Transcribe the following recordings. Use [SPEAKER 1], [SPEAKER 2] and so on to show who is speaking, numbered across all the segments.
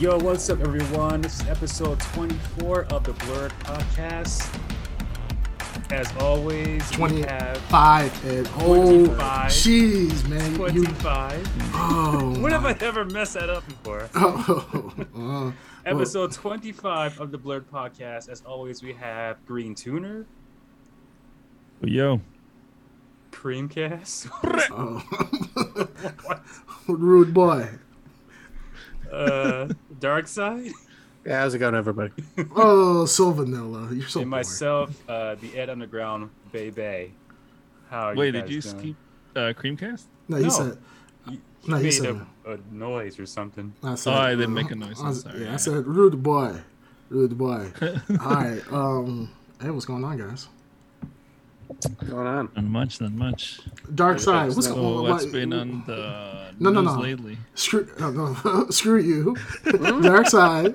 [SPEAKER 1] Yo, what's up, everyone? This is episode 24 of the Blurred Podcast. As always, we have
[SPEAKER 2] 25 and oh,
[SPEAKER 1] 25.
[SPEAKER 2] jeez, man. You,
[SPEAKER 1] 25.
[SPEAKER 2] oh,
[SPEAKER 1] When have I ever messed that up before?
[SPEAKER 2] oh, uh,
[SPEAKER 1] Episode 25 of the Blurred Podcast. As always, we have Green Tuner,
[SPEAKER 3] Yo,
[SPEAKER 1] Creamcast,
[SPEAKER 2] oh. rude boy.
[SPEAKER 1] uh, Dark Side,
[SPEAKER 4] Yeah, how's it going, everybody?
[SPEAKER 2] Oh, so vanilla. You're so
[SPEAKER 1] and
[SPEAKER 2] boring.
[SPEAKER 1] myself, uh, the Ed Underground Bay Bay. How are
[SPEAKER 3] wait,
[SPEAKER 1] you
[SPEAKER 3] did you
[SPEAKER 1] doing?
[SPEAKER 3] skip uh, Creamcast?
[SPEAKER 2] No, you
[SPEAKER 1] No.
[SPEAKER 2] said.
[SPEAKER 1] You,
[SPEAKER 2] No,
[SPEAKER 1] you
[SPEAKER 2] you
[SPEAKER 1] made
[SPEAKER 2] said.
[SPEAKER 1] a, a noise or something.
[SPEAKER 2] I said
[SPEAKER 3] Oh, I didn't
[SPEAKER 2] uh,
[SPEAKER 3] make a noise,
[SPEAKER 2] I
[SPEAKER 3] I'm
[SPEAKER 2] was-
[SPEAKER 3] sorry,
[SPEAKER 2] yeah, I
[SPEAKER 3] yeah.
[SPEAKER 2] said rude boy, rude boy. All right. Um. Hey, what's going on, guys?
[SPEAKER 4] What's going on?
[SPEAKER 3] Not much, not much.
[SPEAKER 2] Dark side. What's
[SPEAKER 4] So
[SPEAKER 3] So
[SPEAKER 2] going
[SPEAKER 3] what's been on the
[SPEAKER 2] No, no,
[SPEAKER 3] news
[SPEAKER 2] no.
[SPEAKER 3] lately?
[SPEAKER 2] Screw, uh, no, screw you, Dark Side.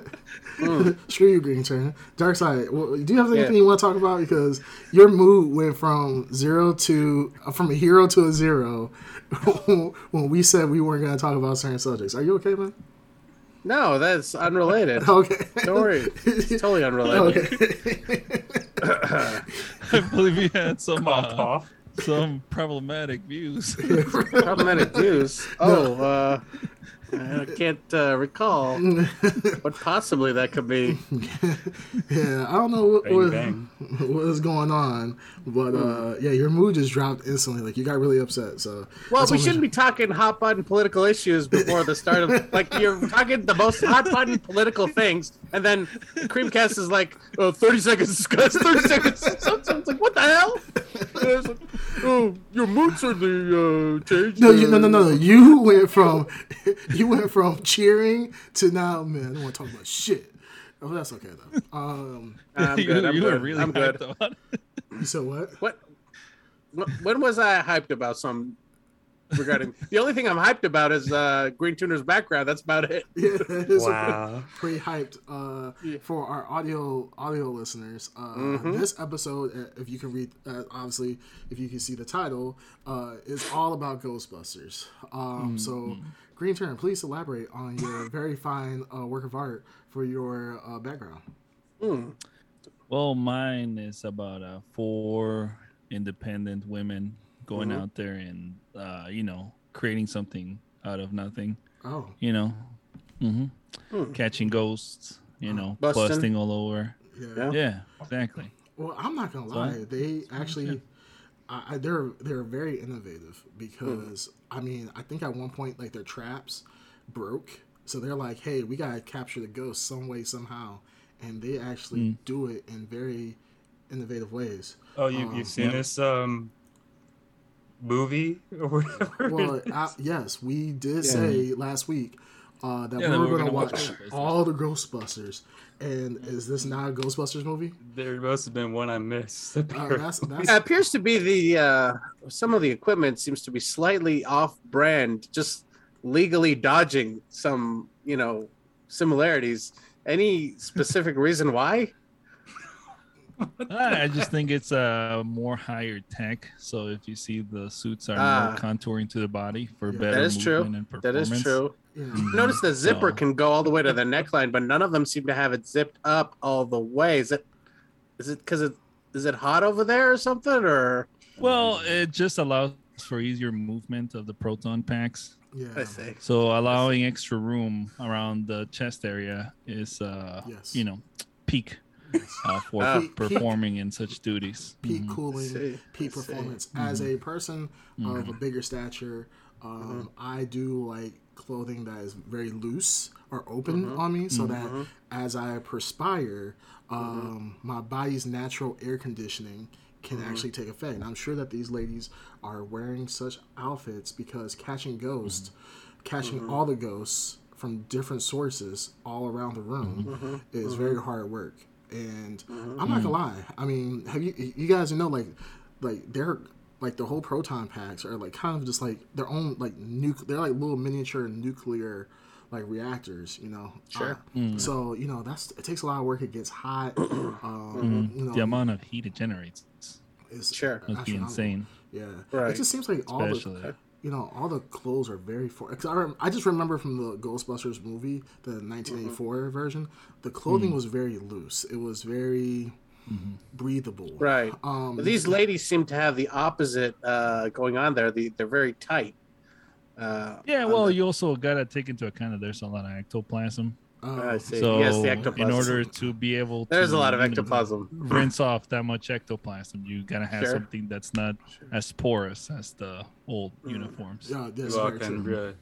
[SPEAKER 2] screw you, Green Turner. Dark Side. Well, do you have anything
[SPEAKER 4] Yeah.
[SPEAKER 2] you want to talk about? Because your mood went from zero to uh, from a hero to a zero when we said we weren't going to talk about certain subjects. Are you okay, man?
[SPEAKER 4] No, that's unrelated.
[SPEAKER 2] Okay.
[SPEAKER 4] Don't worry. It's totally unrelated.
[SPEAKER 2] okay.
[SPEAKER 3] I believe you had some
[SPEAKER 1] Cough,
[SPEAKER 3] uh,
[SPEAKER 1] cough.
[SPEAKER 3] some problematic views.
[SPEAKER 4] Problematic views. Oh, uh, I can't uh, recall what possibly that could be.
[SPEAKER 2] yeah, I don't know what,
[SPEAKER 1] Bang,
[SPEAKER 2] what,
[SPEAKER 1] bang.
[SPEAKER 2] what is going on, but uh, yeah, your mood just dropped instantly. Like you got really upset. So
[SPEAKER 4] Well, we shouldn't be talking hot button political issues before the start of like you're talking the most hot button political things, and then Creamcast is like, oh, 30 seconds, discuss 30 seconds. So it's like, what the hell? And it's like, oh, your mood certainly uh, changed.
[SPEAKER 2] No, you, no, no, no. You went from you went from cheering to now, man. I don't want to talk about shit. Oh, that's okay though. Um,
[SPEAKER 4] I'm
[SPEAKER 3] you
[SPEAKER 4] good. I'm
[SPEAKER 3] you
[SPEAKER 4] good.
[SPEAKER 3] were really
[SPEAKER 4] I'm good.
[SPEAKER 3] Hyped about it.
[SPEAKER 2] you said what?
[SPEAKER 4] What? When was I hyped about some regarding? the only thing I'm hyped about is uh, Green Tuner's background. That's about it.
[SPEAKER 2] Yeah, it's
[SPEAKER 1] Wow.
[SPEAKER 2] pretty hyped uh,
[SPEAKER 4] Yeah.
[SPEAKER 2] for our audio audio listeners. Uh,
[SPEAKER 4] Mhm.
[SPEAKER 2] This episode, uh, if you can read, uh, obviously, if you can see the title, uh, is all about Ghostbusters. Um, So, Green Turner, please elaborate on your very fine uh, work of art for your uh, background.
[SPEAKER 4] Hmm.
[SPEAKER 3] Well, mine is about uh, four independent women going
[SPEAKER 4] Mhm.
[SPEAKER 3] out there and uh, you know creating something out of nothing.
[SPEAKER 2] Oh,
[SPEAKER 3] You know, hmm
[SPEAKER 4] Hmm.
[SPEAKER 3] catching ghosts. You know,
[SPEAKER 4] Busting.
[SPEAKER 3] busting all over.
[SPEAKER 2] yeah.
[SPEAKER 4] Yeah.
[SPEAKER 3] Yeah, exactly.
[SPEAKER 2] Well, I'm not gonna
[SPEAKER 3] So-
[SPEAKER 2] lie. They actually,
[SPEAKER 3] yeah.
[SPEAKER 2] I, I, they're they're very innovative because I mean I think at one point like their traps broke, so they're like, hey, we gotta capture the ghost some way somehow, and they actually do it in very innovative ways.
[SPEAKER 1] Oh, you,
[SPEAKER 2] Um,
[SPEAKER 1] you've seen
[SPEAKER 3] yeah.
[SPEAKER 1] this um movie or whatever?
[SPEAKER 2] Well, I, yes, we did
[SPEAKER 4] Yeah.
[SPEAKER 2] say last week uh, that
[SPEAKER 3] Yeah,
[SPEAKER 2] we were
[SPEAKER 3] were
[SPEAKER 2] gonna
[SPEAKER 3] gonna watch
[SPEAKER 2] watch all the Ghostbusters, and is this not a Ghostbusters movie?
[SPEAKER 1] there must have been one I missed.
[SPEAKER 2] Uh, that's that's
[SPEAKER 4] It appears to be the uh, some of the equipment seems to be slightly off-brand, just legally dodging some you know similarities. Any specific reason why?
[SPEAKER 3] I I just think it's uh, more higher tech. So if you see the suits are more contouring to the body for
[SPEAKER 2] Yeah.
[SPEAKER 3] better
[SPEAKER 4] That is true.
[SPEAKER 3] movement and performance.
[SPEAKER 4] is true.
[SPEAKER 2] yeah.
[SPEAKER 4] Notice the zipper
[SPEAKER 3] So-
[SPEAKER 4] can go all the way to the neckline, but none of them seem to have it zipped up all the way. Is it? Is it because it is it hot over there or something? Or
[SPEAKER 3] Well, it just allows for easier movement of the proton packs.
[SPEAKER 2] Yeah.
[SPEAKER 4] I see.
[SPEAKER 3] So allowing extra room around the chest area is, uh,
[SPEAKER 2] Yes.
[SPEAKER 3] you know, peak uh, for.
[SPEAKER 2] Peak-
[SPEAKER 3] performing in such duties.
[SPEAKER 2] peak
[SPEAKER 3] Mhm.
[SPEAKER 2] cooling,
[SPEAKER 4] See,
[SPEAKER 2] peak
[SPEAKER 4] I see.
[SPEAKER 2] performance. As a person of a bigger stature, um, I do like clothing that is very loose or open on me, so that as I perspire, um, my body's natural air conditioning can mm-hmm. actually take effect. And I'm sure that these ladies are wearing such outfits because catching ghosts, mm-hmm. catching mm-hmm. all the ghosts from different sources all around the room is very hard work. And I'm not gonna lie. I mean, have you you guys know like like they're like the whole proton packs are like kind of just like their own like nuc they're like little miniature nuclear like reactors, you know.
[SPEAKER 4] Sure.
[SPEAKER 2] Uh, So you know that's it takes a lot of work. It gets hot. um, you know,
[SPEAKER 3] The amount of heat it generates
[SPEAKER 2] is
[SPEAKER 4] Sure.
[SPEAKER 3] must be
[SPEAKER 2] astronomical.
[SPEAKER 3] insane.
[SPEAKER 2] Yeah,
[SPEAKER 4] Right.
[SPEAKER 2] It just seems like all
[SPEAKER 3] Especially.
[SPEAKER 2] the you know, all the clothes are very for. Cause I, rem- I just remember from the Ghostbusters movie, the 1984 version, the clothing was very loose. It was very breathable.
[SPEAKER 4] Right.
[SPEAKER 2] Um,
[SPEAKER 4] these ladies seem to have the opposite uh, going on there. The, they're very tight. Uh,
[SPEAKER 3] Yeah, well,
[SPEAKER 4] the-
[SPEAKER 3] you also gotta take into account that there's a lot of ectoplasm.
[SPEAKER 2] uh,
[SPEAKER 4] I see.
[SPEAKER 3] So
[SPEAKER 4] yes, the ectoplasm.
[SPEAKER 3] in order to be able, to,
[SPEAKER 4] There's a lot of ectoplasm.
[SPEAKER 3] rinse off that much ectoplasm, you gotta have
[SPEAKER 4] Sure.
[SPEAKER 3] something that's not as porous as the old uniforms.
[SPEAKER 2] yeah, that's
[SPEAKER 5] You all can
[SPEAKER 2] true.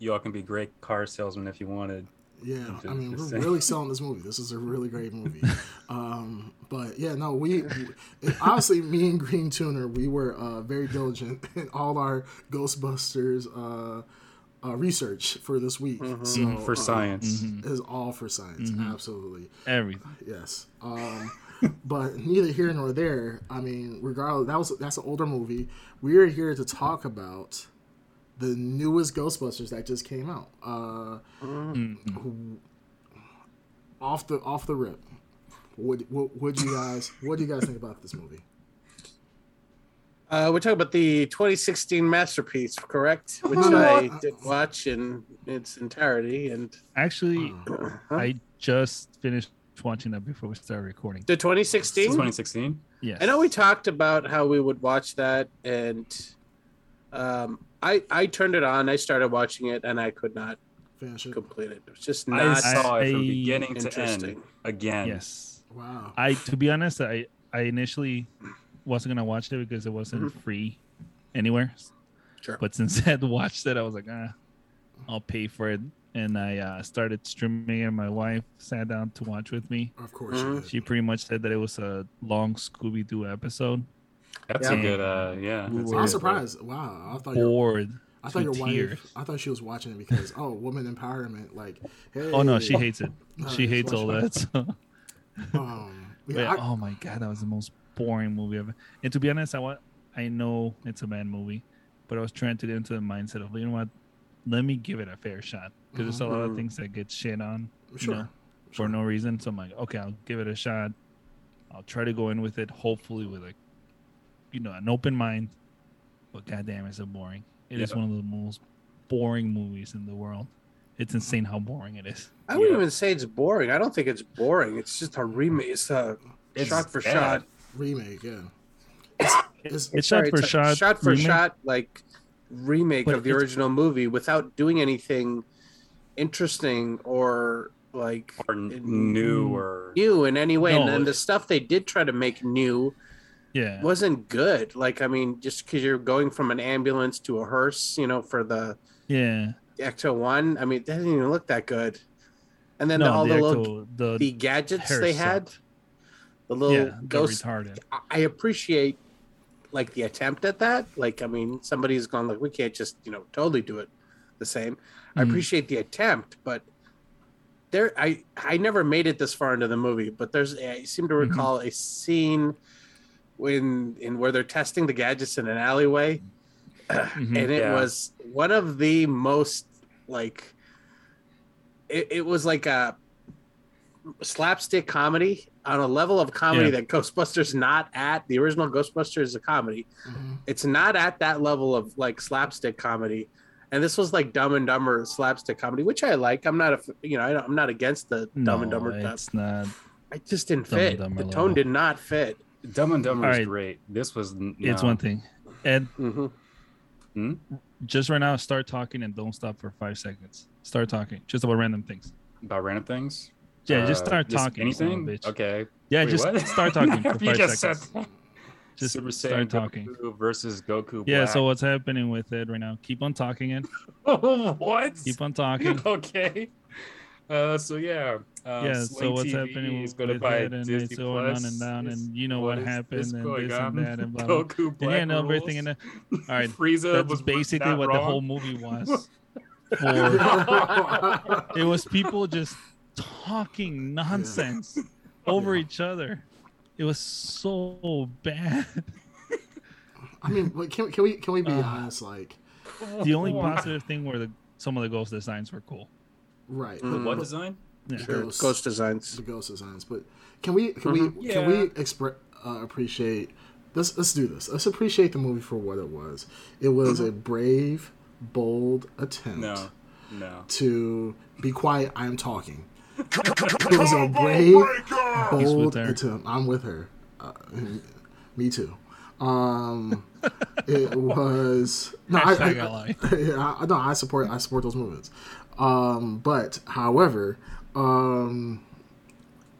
[SPEAKER 5] you all can be great car salesmen if you wanted.
[SPEAKER 2] Yeah, I mean, we're
[SPEAKER 5] saying.
[SPEAKER 2] really selling this movie. This is a really great movie. um, but yeah, no, we, we honestly, me and Green Tuner, we were uh, very diligent in all our Ghostbusters uh, uh, research for this week. So
[SPEAKER 5] For
[SPEAKER 2] uh,
[SPEAKER 5] science.
[SPEAKER 2] is all for science, absolutely.
[SPEAKER 3] Everything.
[SPEAKER 2] Yes. Um, but neither here nor there. I mean, regardless, that was that's an older movie. We are here to talk about the newest Ghostbusters that just came out. Uh, who- off the off the rip. What what would you guys what do you guys think about this movie?
[SPEAKER 4] Uh, we're talking about the 2016 masterpiece, correct? Which
[SPEAKER 2] No, no,
[SPEAKER 4] I did watch in its entirety. And
[SPEAKER 3] Actually,
[SPEAKER 2] Uh,
[SPEAKER 3] I just finished watching that before we started recording.
[SPEAKER 4] the 2016.
[SPEAKER 5] 2016.
[SPEAKER 3] Yes.
[SPEAKER 4] I know we talked about how we would watch that, and um, I I turned it on. I started watching it, and I could not
[SPEAKER 2] Finish it.
[SPEAKER 4] complete it. It was just
[SPEAKER 5] I
[SPEAKER 4] not
[SPEAKER 5] saw it from
[SPEAKER 3] I-
[SPEAKER 5] beginning to end again.
[SPEAKER 3] Yes.
[SPEAKER 2] Wow.
[SPEAKER 3] I to be honest, I I initially wasn't gonna watch it because it wasn't free anywhere.
[SPEAKER 4] Sure.
[SPEAKER 3] But since I had watched it, I was like, ah, I'll pay for it. And I uh, started streaming and My wife sat down to watch with me.
[SPEAKER 2] Of course
[SPEAKER 4] Mhm.
[SPEAKER 2] you did.
[SPEAKER 3] She pretty much said that it was a long Scooby Doo episode.
[SPEAKER 5] That's
[SPEAKER 4] Yeah.
[SPEAKER 5] a good. Uh, yeah.
[SPEAKER 3] We
[SPEAKER 5] that's a
[SPEAKER 3] were-
[SPEAKER 2] I'm
[SPEAKER 5] good-
[SPEAKER 2] surprised. Wow. I thought your
[SPEAKER 3] Bored.
[SPEAKER 2] I thought
[SPEAKER 3] to
[SPEAKER 2] your wife. I thought she was watching it because oh woman empowerment like hey
[SPEAKER 3] Oh no, she hates it. She hates all
[SPEAKER 2] that.
[SPEAKER 3] that. So.
[SPEAKER 2] um
[SPEAKER 3] But
[SPEAKER 2] I,
[SPEAKER 3] oh my god, that was the most boring movie ever. And to be honest, I want I know it's a bad movie, but I was trying to get into the mindset of you know what, let me give it a fair shot because there's a lot of
[SPEAKER 4] Mhm.
[SPEAKER 3] things that get shit on, you
[SPEAKER 2] sure.
[SPEAKER 3] know, for no reason. So I'm like, okay, I'll give it a shot. I'll try to go in with it, hopefully with a, you know, an open mind. But goddamn, it's it boring? It is
[SPEAKER 5] Yeah.
[SPEAKER 3] one of the most boring movies in the world. It's insane how boring it is.
[SPEAKER 4] I wouldn't
[SPEAKER 5] Yeah.
[SPEAKER 4] even say it's boring. I don't think it's boring. It's just a remake. It's a
[SPEAKER 5] It's
[SPEAKER 4] shot for
[SPEAKER 5] bad.
[SPEAKER 4] shot.
[SPEAKER 2] remake, yeah. It's,
[SPEAKER 3] It's
[SPEAKER 4] Sorry,
[SPEAKER 3] shot for
[SPEAKER 4] it's
[SPEAKER 3] shot.
[SPEAKER 4] shot for
[SPEAKER 3] remake.
[SPEAKER 4] shot, like remake
[SPEAKER 3] But
[SPEAKER 4] of the original movie without doing anything interesting or like
[SPEAKER 5] Or n- new or
[SPEAKER 4] new in any way.
[SPEAKER 3] No.
[SPEAKER 4] And then the stuff they did try to make new
[SPEAKER 3] Yeah.
[SPEAKER 4] wasn't good. Like, I mean, just because you're going from an ambulance to a hearse, you know, for the
[SPEAKER 3] Yeah.
[SPEAKER 4] Ecto One, I mean, it doesn't even look that good. And then
[SPEAKER 3] no,
[SPEAKER 4] all
[SPEAKER 3] the,
[SPEAKER 4] the, little
[SPEAKER 3] the,
[SPEAKER 4] the gadgets they had,
[SPEAKER 3] sucked.
[SPEAKER 4] the little
[SPEAKER 3] yeah,
[SPEAKER 4] ghost
[SPEAKER 3] retarded.
[SPEAKER 4] I- I appreciate like the attempt at that. Like, I mean, somebody's gone like, we can't just you know totally do it the same. I
[SPEAKER 3] Mhm.
[SPEAKER 4] appreciate the attempt, but there, I I never made it this far into the movie, but there's I seem to
[SPEAKER 3] Mhm.
[SPEAKER 4] recall a scene when in where they're testing the gadgets in an alleyway,
[SPEAKER 3] Mhm.
[SPEAKER 4] and it
[SPEAKER 5] Yeah.
[SPEAKER 4] was one of the most like it, it was like a slapstick comedy on a level of comedy
[SPEAKER 3] Yeah.
[SPEAKER 4] that Ghostbusters not at. The original Ghostbusters is a comedy.
[SPEAKER 2] Mhm.
[SPEAKER 4] It's not at that level of like slapstick comedy. And this was like Dumb and Dumber slapstick comedy, which I like. I'm not a you know, I don't, I'm not against the Dumb and
[SPEAKER 3] No,
[SPEAKER 4] Dumber stuff.
[SPEAKER 3] it's not.
[SPEAKER 4] I just didn't
[SPEAKER 3] Dumb
[SPEAKER 4] fit.
[SPEAKER 3] Dumber
[SPEAKER 4] the
[SPEAKER 3] level.
[SPEAKER 4] tone did not fit.
[SPEAKER 5] Dumb and Dumber
[SPEAKER 3] All
[SPEAKER 5] is
[SPEAKER 3] right.
[SPEAKER 5] great. This was n-
[SPEAKER 3] It's one thing. And
[SPEAKER 4] hmm
[SPEAKER 3] just right now, start talking and don't stop for five seconds. Start talking just about random things.
[SPEAKER 5] about random things.
[SPEAKER 3] Yeah, just
[SPEAKER 5] Uh,
[SPEAKER 3] start talking. son
[SPEAKER 5] Anything?
[SPEAKER 3] bitch.
[SPEAKER 5] Okay.
[SPEAKER 3] Yeah,
[SPEAKER 5] Wait,
[SPEAKER 3] just
[SPEAKER 5] what?
[SPEAKER 3] start talking for five
[SPEAKER 5] just
[SPEAKER 3] seconds.
[SPEAKER 5] said-
[SPEAKER 3] Just
[SPEAKER 5] Super
[SPEAKER 3] start
[SPEAKER 5] Saiyan
[SPEAKER 3] talking.
[SPEAKER 5] Goku versus Goku.
[SPEAKER 3] Yeah. So what's happening with it right now? Keep on talking it.
[SPEAKER 5] what?
[SPEAKER 3] Keep on talking.
[SPEAKER 5] okay. Uh, so yeah. Uh,
[SPEAKER 3] yeah.
[SPEAKER 5] Sling
[SPEAKER 3] So what's
[SPEAKER 5] TV
[SPEAKER 3] happening
[SPEAKER 5] is
[SPEAKER 3] with,
[SPEAKER 5] gonna
[SPEAKER 3] with
[SPEAKER 5] buy
[SPEAKER 3] it, and
[SPEAKER 5] Disney
[SPEAKER 3] it's going on
[SPEAKER 5] Plus.
[SPEAKER 3] and down,
[SPEAKER 5] Is-
[SPEAKER 3] and you know what happened,
[SPEAKER 5] this
[SPEAKER 3] and
[SPEAKER 5] going
[SPEAKER 3] this and
[SPEAKER 5] on?
[SPEAKER 3] that, and blah, blah.
[SPEAKER 5] Goku
[SPEAKER 3] And
[SPEAKER 5] Black
[SPEAKER 3] yeah, and everything in
[SPEAKER 5] rules.
[SPEAKER 3] it. All right.
[SPEAKER 5] Frieza
[SPEAKER 3] That's
[SPEAKER 5] was
[SPEAKER 3] basically
[SPEAKER 5] not
[SPEAKER 3] what the whole movie was. For it was people just talking nonsense over each other. It was so bad.
[SPEAKER 2] I mean, can, can we can we be
[SPEAKER 3] Uh,
[SPEAKER 2] honest? Like,
[SPEAKER 3] The only positive thing were the some of the ghost designs were cool.
[SPEAKER 2] Right?
[SPEAKER 5] The
[SPEAKER 4] Mm.
[SPEAKER 5] what design?
[SPEAKER 3] Yeah.
[SPEAKER 4] Sure.
[SPEAKER 2] Ghost.
[SPEAKER 4] Ghost designs.
[SPEAKER 2] the ghost designs. But can we can
[SPEAKER 4] Mhm.
[SPEAKER 2] we
[SPEAKER 5] Yeah.
[SPEAKER 2] can we expre- uh, appreciate let's let's do this. Let's appreciate the movie for what it was. It was a brave, bold attempt
[SPEAKER 5] No, no.
[SPEAKER 2] to be quiet. I am talking. It was a brave, bold
[SPEAKER 3] her.
[SPEAKER 2] attempt. I'm with her. Uh, me too. Um, it was no, I,
[SPEAKER 3] Hashtag
[SPEAKER 2] I,
[SPEAKER 3] ally.
[SPEAKER 2] yeah, I, no, I support I support those movements. Um, but however, um,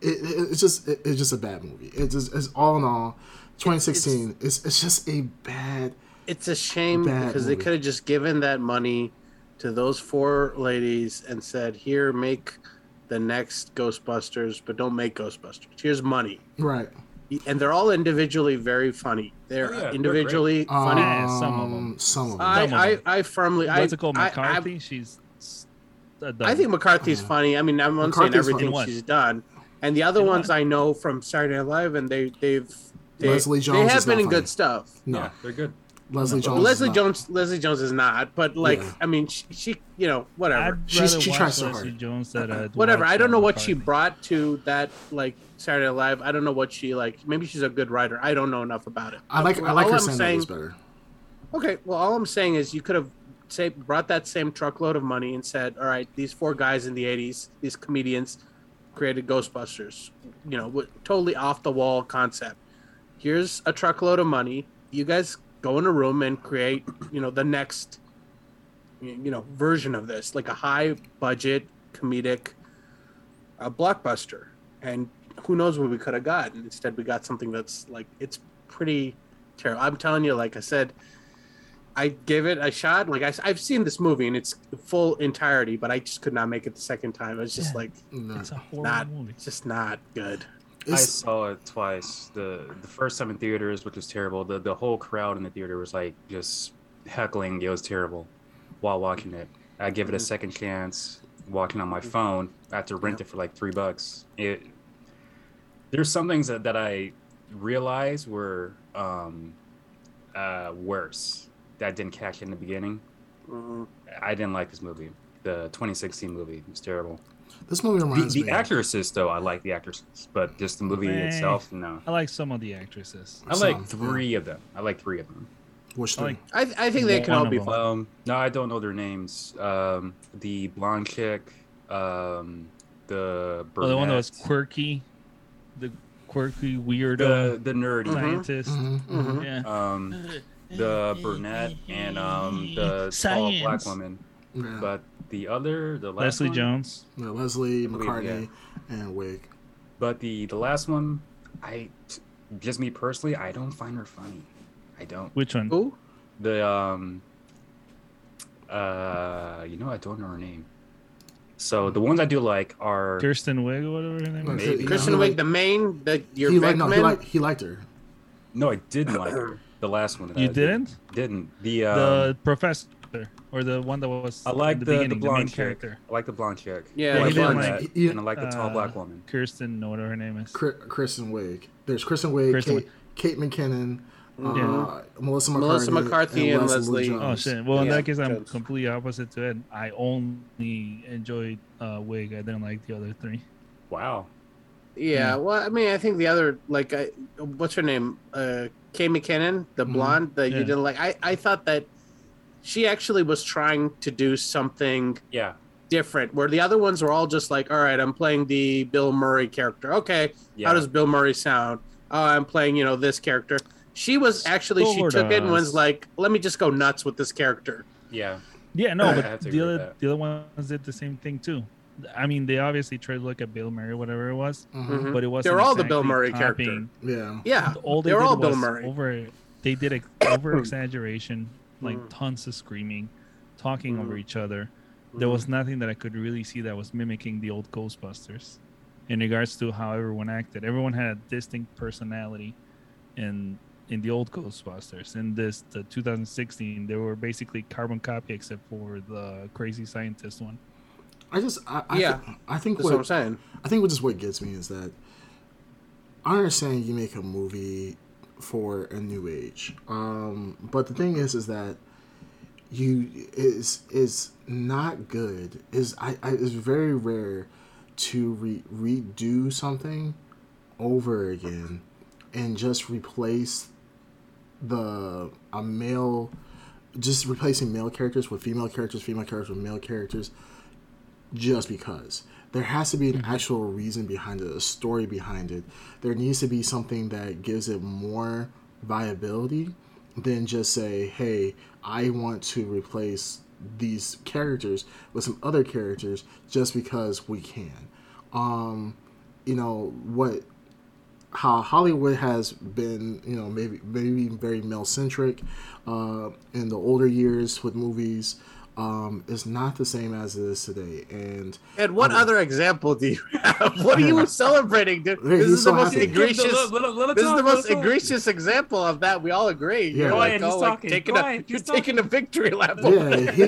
[SPEAKER 2] it, it, it's just it, it's just a bad movie. It's just it's all in all, 2016. It's it's, just a bad.
[SPEAKER 4] It's a shame
[SPEAKER 2] Bad
[SPEAKER 4] because they could have just given that money to those four ladies and said, "Here, make the next Ghostbusters, but don't make Ghostbusters. Here's money."
[SPEAKER 2] Right.
[SPEAKER 4] And they're all individually very funny. They're
[SPEAKER 5] Oh, yeah, they're
[SPEAKER 4] individually funny.
[SPEAKER 3] Yeah, some of 'em.
[SPEAKER 2] Um, Some of them.
[SPEAKER 4] I,
[SPEAKER 3] some of
[SPEAKER 4] I,
[SPEAKER 3] them.
[SPEAKER 4] I firmly, I,
[SPEAKER 3] What's it called?
[SPEAKER 4] I- I-
[SPEAKER 3] McCarthy. She's. S- a dumb.
[SPEAKER 4] I think McCarthy's funny. I mean, I'm not saying everything
[SPEAKER 3] funny.
[SPEAKER 4] she's done, and the other
[SPEAKER 3] In
[SPEAKER 4] ones
[SPEAKER 3] what?
[SPEAKER 4] I know from Saturday Night Live, and they they've they,
[SPEAKER 2] Leslie
[SPEAKER 4] they have been
[SPEAKER 2] not
[SPEAKER 4] in
[SPEAKER 2] funny.
[SPEAKER 4] good stuff.
[SPEAKER 2] no,
[SPEAKER 5] Yeah, they're good.
[SPEAKER 2] Leslie
[SPEAKER 5] Well,
[SPEAKER 2] Jones. is
[SPEAKER 4] Leslie. Jones Leslie Jones is not, but like
[SPEAKER 2] Yeah.
[SPEAKER 4] I mean, she, she you know whatever.
[SPEAKER 3] I'd
[SPEAKER 2] She's-
[SPEAKER 3] rather
[SPEAKER 2] she
[SPEAKER 3] watch
[SPEAKER 2] tries so
[SPEAKER 3] Leslie
[SPEAKER 2] hard.
[SPEAKER 3] Jones than uh,
[SPEAKER 4] whatever. I don't know
[SPEAKER 3] John
[SPEAKER 4] what she brought to that like Saturday Night Live. I don't know what she like. Maybe she's a good writer. I don't know enough about it.
[SPEAKER 2] I like
[SPEAKER 4] But
[SPEAKER 2] I like
[SPEAKER 4] all
[SPEAKER 2] her
[SPEAKER 4] I'm
[SPEAKER 2] saying
[SPEAKER 4] saying-
[SPEAKER 2] better.
[SPEAKER 4] Okay, well, all I'm saying is you could have say brought that same truckload of money and said, "All right, these four guys in the '80s, these comedians, created Ghostbusters. You know, totally off the wall concept. Here's a truckload of money. You guys go in a room and create, you know, the next, you know, version of this, like a high budget comedic, a blockbuster. And who knows what we could have gotten? Instead, we got something that's like it's pretty terrible. I'm telling you, like I said, I give it a shot. Like I, have seen this movie in its full entirety, but I just could not make it the second time. It's just
[SPEAKER 3] Yeah.
[SPEAKER 4] like
[SPEAKER 2] No.
[SPEAKER 3] It's a horrible
[SPEAKER 4] not,
[SPEAKER 3] movie.
[SPEAKER 4] it's just not good.
[SPEAKER 5] I saw it twice. The the first time in theaters, which was terrible. The the whole crowd in the theater was like just heckling. It was terrible while watching it. I give it a second chance watching on my phone. I had to rent it for like three bucks. It there's some things that, that I realized were um uh worse that I didn't catch in the beginning.
[SPEAKER 4] Mhm.
[SPEAKER 5] I didn't like this movie. The 2016 movie was terrible.
[SPEAKER 2] this movie
[SPEAKER 5] The,
[SPEAKER 2] reminds
[SPEAKER 5] the
[SPEAKER 2] me.
[SPEAKER 5] The actresses, though, I like the actresses, but just the movie
[SPEAKER 3] Meh.
[SPEAKER 5] itself, no.
[SPEAKER 3] I like some of the actresses.
[SPEAKER 5] I
[SPEAKER 2] Some,
[SPEAKER 5] like
[SPEAKER 2] yeah.
[SPEAKER 5] three of them. I like three of them.
[SPEAKER 2] Which
[SPEAKER 3] I
[SPEAKER 2] three?
[SPEAKER 3] like
[SPEAKER 4] I, I think they can all be fun.
[SPEAKER 5] Um, no, I don't know their names. Um, the blonde chick, um, the
[SPEAKER 3] oh, the one that was quirky, the quirky
[SPEAKER 5] the
[SPEAKER 3] weirdo
[SPEAKER 5] the nerdy,
[SPEAKER 3] scientist.
[SPEAKER 2] Mhm, mhm.
[SPEAKER 4] Mhm.
[SPEAKER 3] Yeah.
[SPEAKER 5] um, the brunette, and um, the tall black woman.
[SPEAKER 2] Yeah.
[SPEAKER 5] But the other, the last
[SPEAKER 3] Leslie
[SPEAKER 5] one,
[SPEAKER 3] Jones.
[SPEAKER 2] Yeah, Leslie
[SPEAKER 5] Wiig,
[SPEAKER 2] McCartney and Wiig.
[SPEAKER 5] But the the last one, I just me personally, I don't find her funny. I don't.
[SPEAKER 3] Which one?
[SPEAKER 4] Who?
[SPEAKER 5] The um uh you know I don't know her name. So the ones I do like are
[SPEAKER 3] Kirsten Wiig or whatever her name is.
[SPEAKER 5] Maybe.
[SPEAKER 4] Kristen
[SPEAKER 2] he
[SPEAKER 4] Wiig, the main, the your
[SPEAKER 2] he liked no, he
[SPEAKER 4] man?
[SPEAKER 2] liked he liked her.
[SPEAKER 5] no I didn't like her. The last one that
[SPEAKER 3] You
[SPEAKER 5] I
[SPEAKER 3] didn't?
[SPEAKER 5] didn't. The um,
[SPEAKER 3] the professor or the one that was
[SPEAKER 5] I like the,
[SPEAKER 3] the,
[SPEAKER 5] the,
[SPEAKER 3] beginning, the,
[SPEAKER 5] blonde
[SPEAKER 3] character.
[SPEAKER 5] I like the blonde chick.
[SPEAKER 4] Yeah,
[SPEAKER 5] I like
[SPEAKER 3] he didn't
[SPEAKER 2] like- he-
[SPEAKER 5] and I like the tall
[SPEAKER 3] uh,
[SPEAKER 5] black woman.
[SPEAKER 3] Kirsten, no, whatever her name is.
[SPEAKER 2] Cri- Kristen Wiig. There's Kristen Wiig,
[SPEAKER 3] Kristen
[SPEAKER 2] Kate, Kate McKinnon, uh,
[SPEAKER 3] Yeah.
[SPEAKER 2] Melissa McCarthy,
[SPEAKER 4] Melissa McCarthy and Leslie-
[SPEAKER 2] Jones.
[SPEAKER 3] Oh shit! Well, in that case, I'm
[SPEAKER 4] Jones.
[SPEAKER 3] completely opposite to it. I only enjoyed uh, Wiig. I didn't like the other three.
[SPEAKER 5] Wow.
[SPEAKER 4] Yeah,
[SPEAKER 3] Hmm.
[SPEAKER 4] well, I mean, I think the other, like, I, what's her name? Uh, Kay McKinnon, the
[SPEAKER 2] Mhm.
[SPEAKER 4] blonde that you didn't like. I, I thought that she actually was trying to do something
[SPEAKER 5] Yeah.
[SPEAKER 4] different, where the other ones were all just like, all right, I'm playing the Bill Murray character. Okay,
[SPEAKER 5] Yeah.
[SPEAKER 4] how does Bill Murray sound? Oh, I'm playing, you know, this character. She was actually, she
[SPEAKER 3] Sort
[SPEAKER 4] took it and was like, let me just go nuts with this character.
[SPEAKER 5] yeah.
[SPEAKER 3] Yeah, no, but the other the other ones did the same thing too. I mean, they obviously tried to look at Bill Murray, whatever it was,
[SPEAKER 2] Mhm.
[SPEAKER 4] Mhm.
[SPEAKER 3] but it was
[SPEAKER 4] They're all the Bill Murray character.
[SPEAKER 3] character.
[SPEAKER 2] Yeah.
[SPEAKER 4] Yeah,
[SPEAKER 3] All they
[SPEAKER 4] they're
[SPEAKER 3] did
[SPEAKER 4] all Bill Murray.
[SPEAKER 3] over. They did ex- over exaggeration, like
[SPEAKER 4] Mhm.
[SPEAKER 3] tons of screaming, talking over
[SPEAKER 4] Mhm.
[SPEAKER 3] each other. There was nothing that I could really see that was mimicking the old Ghostbusters in regards to how everyone acted. Everyone had a distinct personality in in the old Ghostbusters. In this, the 2016, they were basically carbon copy except for the crazy scientist one.
[SPEAKER 2] I just I, I
[SPEAKER 4] Yeah.
[SPEAKER 2] thi- I think
[SPEAKER 4] That's what I'm saying.
[SPEAKER 2] I think what just what gets me is that I understand you make a movie for a new age, um, but the thing is, is that you is is not good. Is I, I is very rare to re, redo something over again and just replace the a male just replacing male characters with female characters, female characters with male characters, just because. There has to be an actual reason behind it, a story behind it. There needs to be something that gives it more viability than just say, hey, I want to replace these characters with some other characters just because we can. Um, you know, what how Hollywood has been, you know, maybe maybe very male centric uh, in the older years with movies um, is not the same as it is today. And
[SPEAKER 4] And what
[SPEAKER 2] I mean-
[SPEAKER 4] other example do you have? What are you celebrating, dude?
[SPEAKER 2] Hey,
[SPEAKER 4] This
[SPEAKER 2] he's
[SPEAKER 4] is the most
[SPEAKER 2] happy.
[SPEAKER 4] egregious.
[SPEAKER 5] Let- let- let him
[SPEAKER 4] This is the
[SPEAKER 5] let him
[SPEAKER 4] most
[SPEAKER 5] talk.
[SPEAKER 4] egregious example of that. We all agree.
[SPEAKER 2] Yeah.
[SPEAKER 4] You're like,
[SPEAKER 5] ahead,
[SPEAKER 4] oh, like taking
[SPEAKER 5] Go
[SPEAKER 4] a,
[SPEAKER 5] ahead,
[SPEAKER 4] you're
[SPEAKER 5] he's
[SPEAKER 4] taking a victory lap.
[SPEAKER 2] yeah, he,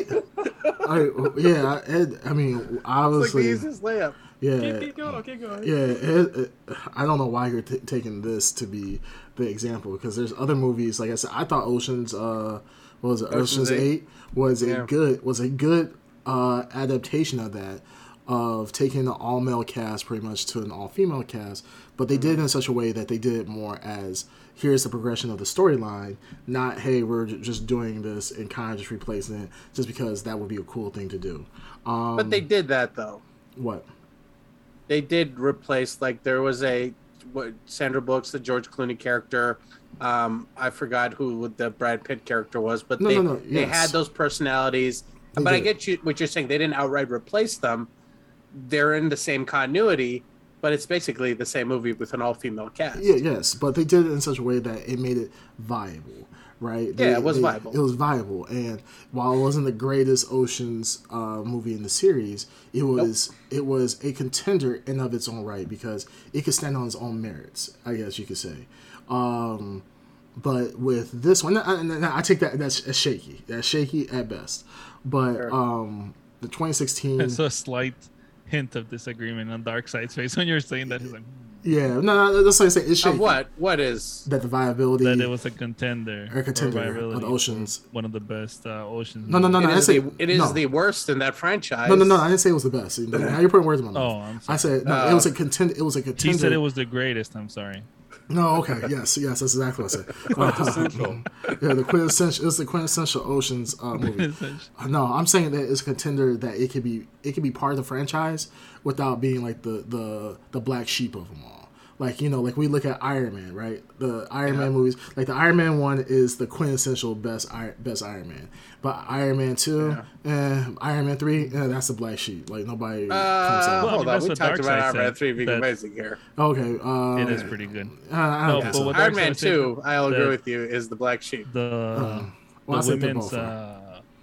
[SPEAKER 2] I, yeah, Ed, I mean,
[SPEAKER 4] It's like the
[SPEAKER 2] obviously,
[SPEAKER 4] easiest layup.
[SPEAKER 2] yeah,
[SPEAKER 5] Keep, keep going, keep going.
[SPEAKER 2] yeah. It, it, I don't know why you're t- taking this to be the example because there's other movies. Like I said, I thought Ocean's, uh, what was it?
[SPEAKER 4] Ocean's Eight.
[SPEAKER 2] Eight was a good was a good uh, adaptation of that of taking the all male cast pretty much to an all female cast, but they did it in such a way that they did it more as here's the progression of the storyline, not hey we're j- just doing this and kind of just replacing it just because that would be a cool thing to do. Um,
[SPEAKER 4] But they did that though.
[SPEAKER 2] what?
[SPEAKER 4] They did replace like there was a what Sandra Bullock's the George Clooney character. Um, I forgot who the Brad Pitt character was, but
[SPEAKER 2] No,
[SPEAKER 4] they
[SPEAKER 2] no, no,
[SPEAKER 4] they had those personalities.
[SPEAKER 2] They
[SPEAKER 4] but I get you what you're saying. They didn't outright replace them. They're in the same continuity, but it's basically the same movie with an all female cast.
[SPEAKER 2] Yeah, yes, but they did it in such a way that it made it viable, right?
[SPEAKER 4] Yeah, it was
[SPEAKER 2] they-
[SPEAKER 4] viable.
[SPEAKER 2] It was viable, and while it wasn't the greatest Ocean's uh, movie in the series, it was it was a contender in of its own right because it could stand on its own merits. I guess you could say. Um, but with this one, I, I, I take that that's, that's shaky. That's shaky at best. But
[SPEAKER 4] Sure.
[SPEAKER 2] um, the 2016.
[SPEAKER 3] It's a slight hint of disagreement on Dark Side's face when you're saying that. He's like,
[SPEAKER 2] yeah, no, no, that's what I say. It's shaky.
[SPEAKER 4] Of what? What is?
[SPEAKER 2] That the viability.
[SPEAKER 3] that it was a contender.
[SPEAKER 2] or contender
[SPEAKER 3] or
[SPEAKER 2] of the Oceans.
[SPEAKER 3] One of the best uh, Oceans.
[SPEAKER 2] No, no, no,
[SPEAKER 4] It
[SPEAKER 2] no. I
[SPEAKER 4] is,
[SPEAKER 2] say
[SPEAKER 4] the, it is
[SPEAKER 2] no.
[SPEAKER 4] the worst in that franchise.
[SPEAKER 2] No, no, no. I didn't say it was the best. Now you're putting words in my
[SPEAKER 3] Oh. I'm sorry.
[SPEAKER 2] I said no.
[SPEAKER 4] Uh,
[SPEAKER 2] it was a contend. It was a contender.
[SPEAKER 3] He said it was the greatest. I'm sorry.
[SPEAKER 2] No, okay, yes, yes. That's exactly what I said.
[SPEAKER 5] Quintessential.
[SPEAKER 2] yeah, the quintessential. It's the quintessential Ocean's uh, movie. Uh, No, I'm saying that it's a contender that it could be. It could be part of the franchise without being like the the the black sheep of them all. Like you know, like we look at Iron Man, right? The Iron Man movies, like the Iron Man one is the quintessential best Iron, best Iron Man. But Iron Man two, eh, Iron Man three, eh, that's the black sheep. Like nobody comes
[SPEAKER 4] Uh,
[SPEAKER 2] out.
[SPEAKER 3] Well,
[SPEAKER 4] hold on, we
[SPEAKER 3] what
[SPEAKER 4] talked about
[SPEAKER 3] Dark Side
[SPEAKER 4] Iron Man three being amazing here.
[SPEAKER 2] Okay, uh,
[SPEAKER 3] It is pretty good.
[SPEAKER 2] Uh, I
[SPEAKER 3] No,
[SPEAKER 2] don't
[SPEAKER 3] but
[SPEAKER 2] so.
[SPEAKER 4] Iron
[SPEAKER 3] Dark Side
[SPEAKER 4] Man
[SPEAKER 3] said
[SPEAKER 4] two, I'll agree with you, is the black sheep.
[SPEAKER 3] The
[SPEAKER 2] Uh, well, I
[SPEAKER 3] the
[SPEAKER 2] said
[SPEAKER 3] women's uh,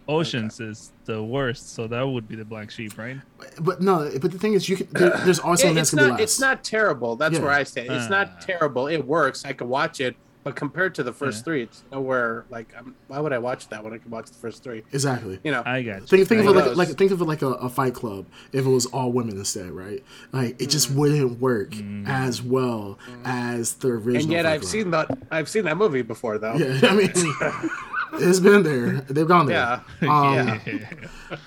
[SPEAKER 3] Oceans is the worst, so that would be the black sheep, right?
[SPEAKER 2] But no, but the thing is, you can. There, there's also
[SPEAKER 4] Yeah,
[SPEAKER 2] something that's
[SPEAKER 4] it's not.
[SPEAKER 2] be last.
[SPEAKER 4] It's not terrible. That's
[SPEAKER 2] Yeah.
[SPEAKER 4] where I stand. It's
[SPEAKER 3] Uh.
[SPEAKER 4] not terrible. It works. I can watch it, but compared to the first
[SPEAKER 3] Yeah.
[SPEAKER 4] three, it's nowhere. Like, I'm, why would I watch that when I can watch the first three?
[SPEAKER 2] exactly.
[SPEAKER 4] You know,
[SPEAKER 3] I got you.
[SPEAKER 2] Think, think of it like, like think of it like a, a Fight Club. If it was all women instead, right? Like it
[SPEAKER 4] Mm.
[SPEAKER 2] just wouldn't work as well as the original.
[SPEAKER 4] and yet
[SPEAKER 2] Fight
[SPEAKER 4] I've
[SPEAKER 2] Club.
[SPEAKER 4] seen that. I've seen that movie before, though.
[SPEAKER 2] Yeah, I mean, it's been there. They've gone there.
[SPEAKER 4] Yeah.
[SPEAKER 2] Um,
[SPEAKER 4] Yeah.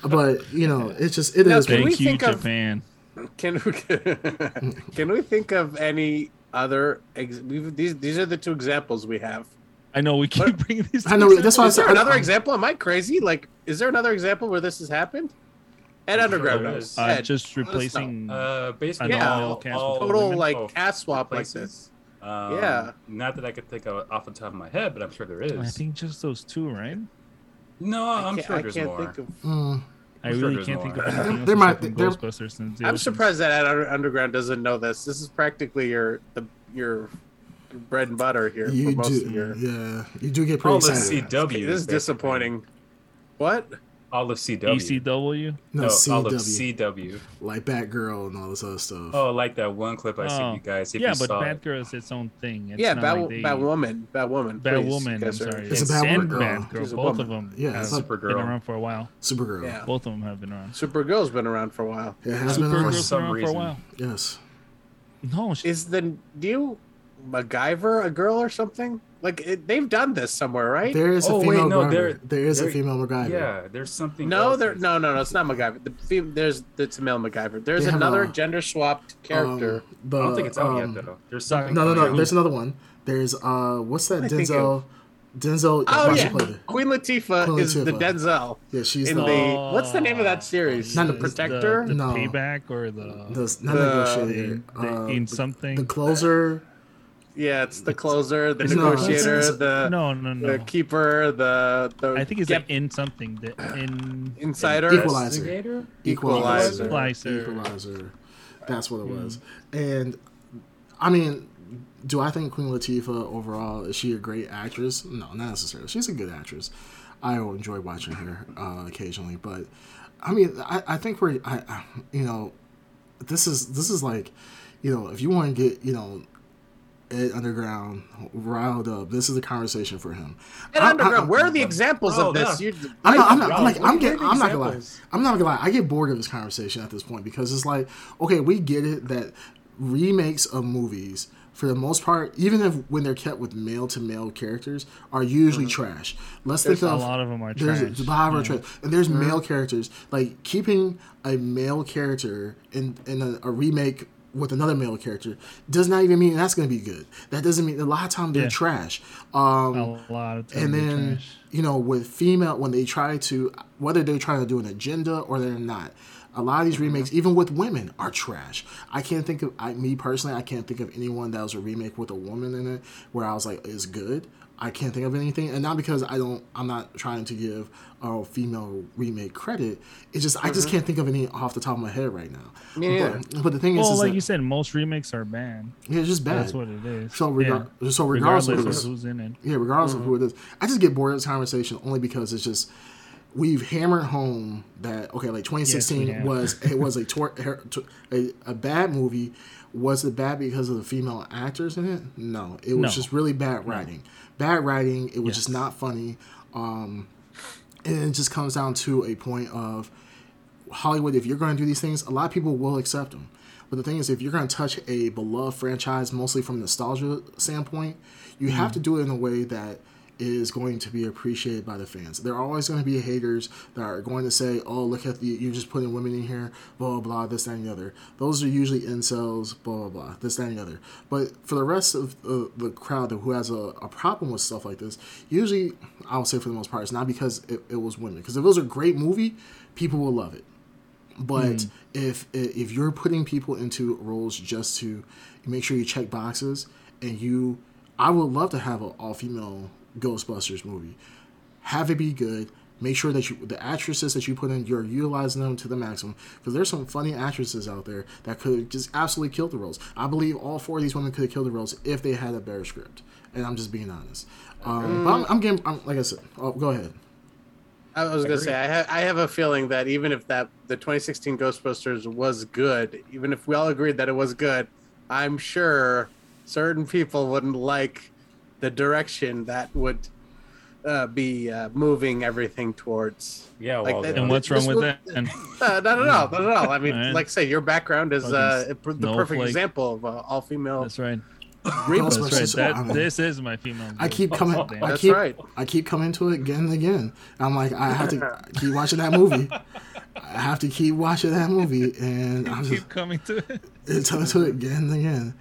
[SPEAKER 2] But you know, it's just it
[SPEAKER 4] Now,
[SPEAKER 2] is.
[SPEAKER 4] can
[SPEAKER 2] what
[SPEAKER 4] we
[SPEAKER 3] Thank you,
[SPEAKER 4] think of-
[SPEAKER 3] Japan.
[SPEAKER 4] Can we can we think of any other? Ex- we've, these these are the two examples we have.
[SPEAKER 3] I know we keep bringing these.
[SPEAKER 2] I know, that's why I
[SPEAKER 4] Is there
[SPEAKER 2] said-
[SPEAKER 4] another
[SPEAKER 2] I-
[SPEAKER 4] example? Am I crazy? Like, is there another example where this has happened? Ed Underground
[SPEAKER 5] there
[SPEAKER 4] knows.
[SPEAKER 3] Uh,
[SPEAKER 4] Ed,
[SPEAKER 3] just
[SPEAKER 4] let us know.
[SPEAKER 3] replacing.
[SPEAKER 5] Uh, basically,
[SPEAKER 3] An
[SPEAKER 5] all,
[SPEAKER 3] all cast
[SPEAKER 5] all
[SPEAKER 3] with
[SPEAKER 4] total
[SPEAKER 5] women.
[SPEAKER 4] like
[SPEAKER 5] Oh,
[SPEAKER 4] cast swap like
[SPEAKER 5] replacing.
[SPEAKER 4] this.
[SPEAKER 5] Um,
[SPEAKER 4] Yeah.
[SPEAKER 5] Not that I could think of off the top of my head, but I'm sure there is.
[SPEAKER 3] I think just those two, right?
[SPEAKER 5] no,
[SPEAKER 4] I
[SPEAKER 5] I'm
[SPEAKER 4] can't,
[SPEAKER 5] sure
[SPEAKER 4] I
[SPEAKER 5] there's
[SPEAKER 4] can't
[SPEAKER 5] more.
[SPEAKER 4] think of.
[SPEAKER 2] Mm,
[SPEAKER 3] I
[SPEAKER 5] I'm sure
[SPEAKER 3] really
[SPEAKER 5] there's
[SPEAKER 3] can't think of anything else
[SPEAKER 2] There
[SPEAKER 3] aside
[SPEAKER 2] might-
[SPEAKER 3] from
[SPEAKER 2] there-
[SPEAKER 3] Ghostbusters since the
[SPEAKER 4] I'm
[SPEAKER 3] Oceans.
[SPEAKER 4] surprised that Ed Underground doesn't know this. This is practically your the your bread and butter here
[SPEAKER 2] you
[SPEAKER 4] for most
[SPEAKER 2] do,
[SPEAKER 4] of your.
[SPEAKER 2] yeah, you do get pretty
[SPEAKER 5] All the. CW.
[SPEAKER 4] This is
[SPEAKER 5] basically.
[SPEAKER 4] disappointing. What?
[SPEAKER 5] All of CW.
[SPEAKER 3] ECW.
[SPEAKER 2] No,
[SPEAKER 5] No, all of CW.
[SPEAKER 2] like Batgirl and all this other stuff.
[SPEAKER 5] Oh, like that one clip I
[SPEAKER 3] Oh.
[SPEAKER 5] sent you guys. If
[SPEAKER 3] yeah,
[SPEAKER 5] you
[SPEAKER 3] but
[SPEAKER 5] saw.
[SPEAKER 3] Batgirl is its own thing. It's
[SPEAKER 4] yeah,
[SPEAKER 3] not
[SPEAKER 4] Bat,
[SPEAKER 3] like they-
[SPEAKER 4] Batwoman. Batwoman. please,
[SPEAKER 3] Batwoman. I'm
[SPEAKER 4] guys are-
[SPEAKER 3] sorry.
[SPEAKER 2] It's a Batwoman.
[SPEAKER 3] Batgirl.
[SPEAKER 4] She's a
[SPEAKER 3] Both
[SPEAKER 4] woman.
[SPEAKER 3] of them
[SPEAKER 2] Yeah,
[SPEAKER 3] have
[SPEAKER 2] it's a
[SPEAKER 3] been around for a while.
[SPEAKER 2] Supergirl.
[SPEAKER 4] Yeah.
[SPEAKER 3] Both of them have been around.
[SPEAKER 4] Supergirl's been around for a while.
[SPEAKER 2] Yeah, It has been around.
[SPEAKER 3] Supergirl's
[SPEAKER 5] some
[SPEAKER 3] been around for a while.
[SPEAKER 2] Yes.
[SPEAKER 3] No, she,
[SPEAKER 4] Is the new MacGyver a girl or something? Like it, they've done this somewhere, right?
[SPEAKER 2] There is a
[SPEAKER 5] Oh, wait,
[SPEAKER 2] female
[SPEAKER 5] no, there-
[SPEAKER 2] there is a female MacGyver.
[SPEAKER 5] Yeah, there's something.
[SPEAKER 4] no,
[SPEAKER 5] else
[SPEAKER 4] there. No, no, no. It's not MacGyver. The fem- there's it's a male MacGyver. There's
[SPEAKER 2] They
[SPEAKER 4] another
[SPEAKER 2] a-
[SPEAKER 4] gender swapped character.
[SPEAKER 2] Um, the,
[SPEAKER 5] I don't think it's out
[SPEAKER 2] um,
[SPEAKER 5] yet though. There's something.
[SPEAKER 2] No, no, no.
[SPEAKER 5] coming out.
[SPEAKER 2] There's another one. There's uh, what's that
[SPEAKER 4] I
[SPEAKER 2] Denzel? Denzel.
[SPEAKER 4] Oh yeah,
[SPEAKER 2] her play.
[SPEAKER 4] Queen Latifah
[SPEAKER 2] Queen
[SPEAKER 4] is the Denzel
[SPEAKER 2] Yeah, she's
[SPEAKER 4] in
[SPEAKER 2] the,
[SPEAKER 4] the what's the name of that series?
[SPEAKER 2] Not
[SPEAKER 4] the
[SPEAKER 2] the-
[SPEAKER 4] Protector.
[SPEAKER 3] The, the
[SPEAKER 2] No.
[SPEAKER 3] payback or the,
[SPEAKER 2] the not
[SPEAKER 4] the-
[SPEAKER 2] negotiator.
[SPEAKER 3] the
[SPEAKER 2] uh,
[SPEAKER 3] in
[SPEAKER 2] the-
[SPEAKER 3] something.
[SPEAKER 2] the closer.
[SPEAKER 4] Yeah, it's the closer, the
[SPEAKER 2] It's
[SPEAKER 4] negotiator,
[SPEAKER 2] it's- it's-
[SPEAKER 4] the
[SPEAKER 3] no, no, no.
[SPEAKER 4] the keeper, the the
[SPEAKER 3] I think it's
[SPEAKER 4] Yep.
[SPEAKER 3] like in something. The in
[SPEAKER 4] insider.
[SPEAKER 2] Equalizer. Equalizer.
[SPEAKER 3] Equalizer.
[SPEAKER 2] Equalizer. That's what it
[SPEAKER 3] Hmm.
[SPEAKER 2] was. And I mean, do I think Queen Latifah overall is she a great actress? No, not necessarily. She's a good actress. I will enjoy watching her uh, occasionally, but I mean, I, I think we're, I, I, you know, this is this is like, you know, if you want to get, you know. Ed Underground riled up. This is a conversation for him.
[SPEAKER 4] And
[SPEAKER 2] I- I-
[SPEAKER 4] underground. Where are the examples
[SPEAKER 5] Oh,
[SPEAKER 4] of this?
[SPEAKER 5] yeah.
[SPEAKER 2] I'm not. I'm not. I'm like. I'm
[SPEAKER 5] what
[SPEAKER 2] getting. I'm not gonna lie. I'm not gonna lie. I get bored of this conversation at this point because it's like, okay, we get it that remakes of movies, for the most part, even if when they're kept with male to male characters, are usually mm-hmm. trash. Let's think of
[SPEAKER 3] a
[SPEAKER 2] of
[SPEAKER 3] lot of them are
[SPEAKER 2] there's
[SPEAKER 3] trash.
[SPEAKER 2] a lot of
[SPEAKER 3] Yeah.
[SPEAKER 2] trash, and there's mm-hmm. male characters. Like keeping a male character in in a, a remake with another male character does not even mean that's going to be good. That doesn't mean a lot of times they're
[SPEAKER 3] Yeah.
[SPEAKER 2] trash. Um,
[SPEAKER 3] A lot of times
[SPEAKER 2] and then you know with female when they try to whether they're trying to do an agenda or they're not a lot of these remakes even with women are trash i can't think of I, me personally i can't think of anyone that was a remake with a woman in it where i was like is good i can't think of anything and not because i don't i'm not trying to give a female remake credit it's just i just mm-hmm. can't think of any off the top of my head right now
[SPEAKER 4] Me neither.
[SPEAKER 2] but, but the thing is,
[SPEAKER 3] Well,
[SPEAKER 2] is
[SPEAKER 3] like
[SPEAKER 2] that,
[SPEAKER 3] you said, most remakes are banned.
[SPEAKER 2] yeah, it's just bad
[SPEAKER 3] That's what it is.
[SPEAKER 2] so, regar-
[SPEAKER 3] Yeah.
[SPEAKER 2] so regardless,
[SPEAKER 3] regardless
[SPEAKER 2] of
[SPEAKER 3] of who's in it.
[SPEAKER 2] yeah, regardless of who mm-hmm. it is, I just get bored of this conversation only because it's just we've hammered home that okay, like 2016
[SPEAKER 3] have.
[SPEAKER 2] was it was a, tor- a a bad movie. Was it bad because of the female actors in it? No, it was
[SPEAKER 3] No.
[SPEAKER 2] just really bad writing. Bad writing. It was just not funny. Um, and it just comes down to a point of Hollywood. If you're going to do these things, a lot of people will accept them. But the thing is, if you're going to touch a beloved franchise, mostly from nostalgia standpoint, you have to do it in a way that is going to be appreciated by the fans. There are always going to be haters that are going to say, "Oh, look at the you're just putting women in here, blah blah blah, this that and the other." Those are usually incels, blah blah blah, this that and the other. But for the rest of uh, the crowd who has a, a problem with stuff like this, usually I would say for the most part, it's not because it, it was women. Because if it was a great movie, people will love it. But if if you're putting people into roles just to make sure you check boxes, and you, I would love to have an all female Ghostbusters movie. Have it be good. Make sure that you the actresses that you put in, you're utilizing them to the maximum. Because there's some funny actresses out there that could just absolutely kill the roles. I believe all four of these women could have killed the roles if they had a better script. And I'm just being honest. Um, But I'm, I'm getting, I'm, like I said, oh, go ahead.
[SPEAKER 4] I was gonna say I, ha- I have a feeling that even if that the 2016 Ghostbusters was good, even if we all agreed that it was good, I'm sure certain people wouldn't like the direction that would uh, be uh, moving everything towards.
[SPEAKER 5] Yeah,
[SPEAKER 4] Like
[SPEAKER 5] well,
[SPEAKER 4] that-
[SPEAKER 5] the-
[SPEAKER 3] And what's wrong with
[SPEAKER 4] will-
[SPEAKER 3] that? And
[SPEAKER 4] Uh, not at all, not at all. I mean,
[SPEAKER 3] Alright.
[SPEAKER 4] like I say, your background is uh,
[SPEAKER 3] Fucking
[SPEAKER 4] the perfect
[SPEAKER 3] snowflake.
[SPEAKER 4] example of uh, all female.
[SPEAKER 3] that's right. That's right.
[SPEAKER 2] Ghostbusters,
[SPEAKER 3] That,
[SPEAKER 2] I mean-
[SPEAKER 3] this is my female.
[SPEAKER 2] I keep coming.
[SPEAKER 3] Ghostbusters.
[SPEAKER 2] I
[SPEAKER 4] That's
[SPEAKER 2] keep.
[SPEAKER 4] right.
[SPEAKER 2] I keep coming to it again and again. I'm like, I have to keep watching that movie. I have to keep watching that movie, and I'm just
[SPEAKER 3] keep coming to it.
[SPEAKER 2] it's coming to it again and again.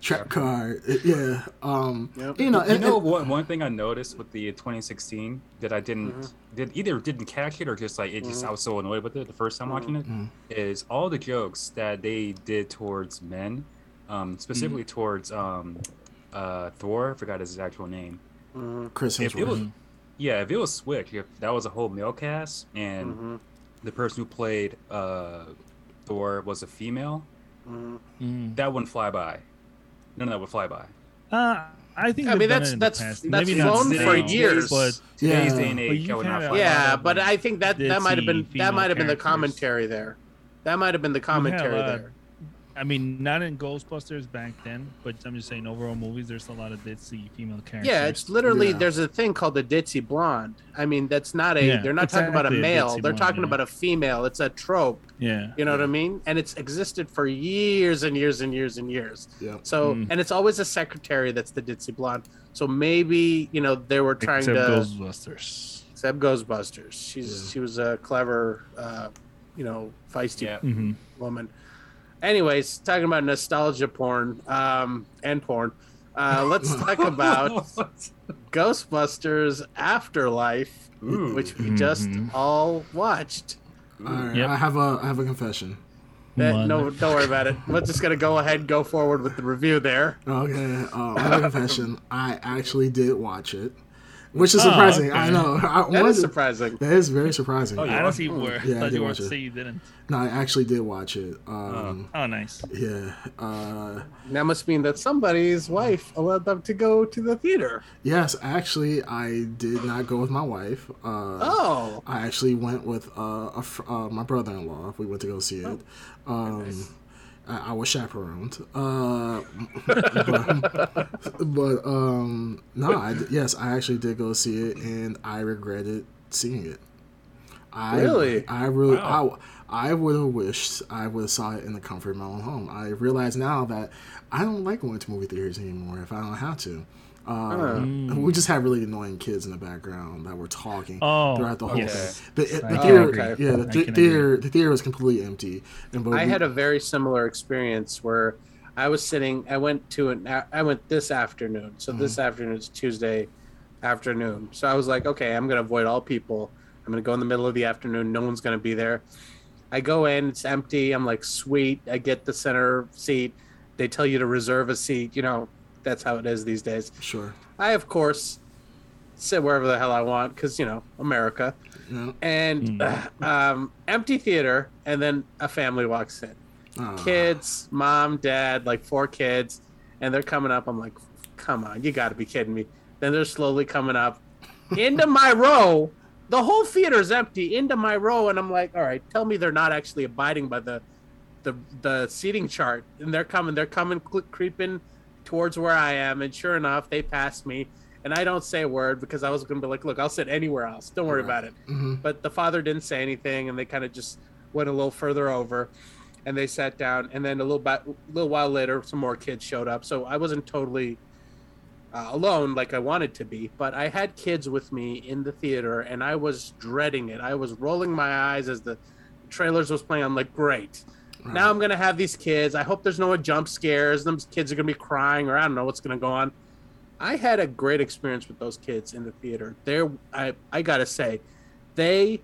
[SPEAKER 2] Trap card, yeah. Um,
[SPEAKER 4] Yep.
[SPEAKER 2] you know,
[SPEAKER 5] you
[SPEAKER 2] and-
[SPEAKER 5] know
[SPEAKER 2] and-
[SPEAKER 5] one, one thing I noticed with the 2016 that I didn't
[SPEAKER 2] Mm-hmm.
[SPEAKER 5] did either didn't catch it or just like it just I was so annoyed with it the first time watching it
[SPEAKER 2] Mm-hmm.
[SPEAKER 5] is all the jokes that they did towards men, um, specifically
[SPEAKER 2] Mm-hmm.
[SPEAKER 5] towards um, uh, Thor. I forgot his actual name.
[SPEAKER 2] Chris
[SPEAKER 5] If it was
[SPEAKER 2] Hemsworth.
[SPEAKER 5] yeah, if it was switch, if that was a whole male cast and
[SPEAKER 2] Mm-hmm.
[SPEAKER 5] the person who played uh, Thor was a female,
[SPEAKER 3] Mm.
[SPEAKER 5] that wouldn't fly by. None of that would fly by.
[SPEAKER 3] Uh, I think
[SPEAKER 4] I mean, that's-
[SPEAKER 3] it in the
[SPEAKER 4] that's- that's
[SPEAKER 3] Maybe not
[SPEAKER 4] flown
[SPEAKER 3] today,
[SPEAKER 4] for years.
[SPEAKER 3] but
[SPEAKER 2] Yeah.
[SPEAKER 5] Today's day and
[SPEAKER 3] But
[SPEAKER 5] age,
[SPEAKER 3] you
[SPEAKER 5] would not
[SPEAKER 3] kinda-
[SPEAKER 4] Yeah, but I think that that might have been that might have been the commentary there. That might have been the commentary
[SPEAKER 3] uh,
[SPEAKER 4] there.
[SPEAKER 3] I mean, not in Ghostbusters back then, but I'm just saying overall movies. There's a lot of ditzy female characters.
[SPEAKER 4] Yeah, it's literally
[SPEAKER 2] Yeah.
[SPEAKER 4] there's a thing called the ditzy blonde. I mean, that's not a.
[SPEAKER 3] Yeah,
[SPEAKER 4] they're not talking about a
[SPEAKER 3] exactly, a
[SPEAKER 4] male. They're
[SPEAKER 3] blonde,
[SPEAKER 4] talking
[SPEAKER 3] yeah.
[SPEAKER 4] about a female. It's a trope.
[SPEAKER 3] yeah.
[SPEAKER 4] You know what I mean? And it's existed for years and years and years and years.
[SPEAKER 2] Yeah.
[SPEAKER 4] So,
[SPEAKER 3] Mm.
[SPEAKER 4] and it's always a secretary that's the ditzy blonde. So maybe you know they were trying
[SPEAKER 3] Except
[SPEAKER 4] to
[SPEAKER 3] Ghostbusters.
[SPEAKER 4] except Ghostbusters. She's
[SPEAKER 2] Yeah.
[SPEAKER 4] she was a clever, uh, you know, feisty
[SPEAKER 5] Yeah.
[SPEAKER 3] hmm
[SPEAKER 4] woman. Anyways, talking about nostalgia porn um, and porn. Uh, let's talk about Ghostbusters Afterlife,
[SPEAKER 5] Ooh.
[SPEAKER 4] which we just
[SPEAKER 3] Mhm.
[SPEAKER 4] all watched.
[SPEAKER 2] All right,
[SPEAKER 3] Yep.
[SPEAKER 2] I have a I have a confession.
[SPEAKER 4] That, no, don't worry about it. We're just gonna go ahead and go forward with the review there.
[SPEAKER 2] Okay, uh, I have a confession. I actually did watch it, which is
[SPEAKER 3] Oh,
[SPEAKER 2] surprising. I know. I
[SPEAKER 4] That
[SPEAKER 2] wanted
[SPEAKER 4] is surprising.
[SPEAKER 2] that is very surprising.
[SPEAKER 5] Oh, yeah.
[SPEAKER 3] I don't see where.
[SPEAKER 2] Yeah, I
[SPEAKER 3] thought
[SPEAKER 2] did
[SPEAKER 3] you were
[SPEAKER 2] watch
[SPEAKER 3] to
[SPEAKER 2] it.
[SPEAKER 3] say you didn't.
[SPEAKER 2] No, I actually did watch it. Um,
[SPEAKER 3] Oh, nice.
[SPEAKER 2] Yeah. Uh,
[SPEAKER 4] That must mean that somebody's wife allowed them to go to the theater.
[SPEAKER 2] yes, actually, I did not go with my wife. Uh,
[SPEAKER 4] Oh,
[SPEAKER 2] I actually went with uh, a fr- uh, my brother-in-law. We went to go see it. Um, I, I was chaperoned. Uh, but, but um, no, I, yes, I actually did go see it, and I regretted seeing it. I,
[SPEAKER 4] Really?
[SPEAKER 2] I really,
[SPEAKER 5] Wow.
[SPEAKER 2] I, I would have wished I would have saw it in the comfort of my own home. I realize now that I don't like going to movie theaters anymore if I don't have to. Um, We just have really annoying kids in the background that were talking
[SPEAKER 3] Oh,
[SPEAKER 2] throughout the whole
[SPEAKER 3] yes.
[SPEAKER 2] thing. The, the theater,
[SPEAKER 4] agree.
[SPEAKER 2] yeah, the th-
[SPEAKER 3] can
[SPEAKER 2] theater, the theater was completely empty. And but
[SPEAKER 4] I
[SPEAKER 2] we-
[SPEAKER 4] had a very similar experience where I was sitting. I went to an. I went this afternoon. So this afternoon is Tuesday afternoon. So I was like, okay, I'm gonna avoid all people. I'm gonna go in the middle of the afternoon. No one's gonna be there. I go in. It's empty. I'm like, sweet. I get the center seat. They tell you to reserve a seat. You know, that's how it is these days.
[SPEAKER 2] sure.
[SPEAKER 4] I of course sit wherever the hell I want because you know America.
[SPEAKER 2] Yeah.
[SPEAKER 4] And um, empty theater, and then a family walks in
[SPEAKER 2] Uh,
[SPEAKER 4] kids, mom, dad, like four kids, and they're coming up. I'm like, come on, you got to be kidding me. Then they're slowly coming up into my row. The whole theater's empty into my row, and I'm like, all right, tell me they're not actually abiding by the the the seating chart. And they're coming, they're coming, cl- creeping towards where I am, and sure enough, they pass me. And I don't say a word because I was going to be like, look, I'll sit anywhere else. Don't worry about it.
[SPEAKER 2] Mhm.
[SPEAKER 4] but the father didn't say anything and they kind of just went a little further over and they sat down. And then a little bit little while later some more kids showed up. So i wasn't totally uh, alone like i wanted to be but i had kids with me in the theater and i was dreading it. I was rolling my eyes as the trailers was playing. I'm like great now i'm gonna have these kids i hope there's no jump scares them kids are gonna be crying or i don't know what's gonna go on i had a great experience with those kids in the theater there i i gotta say they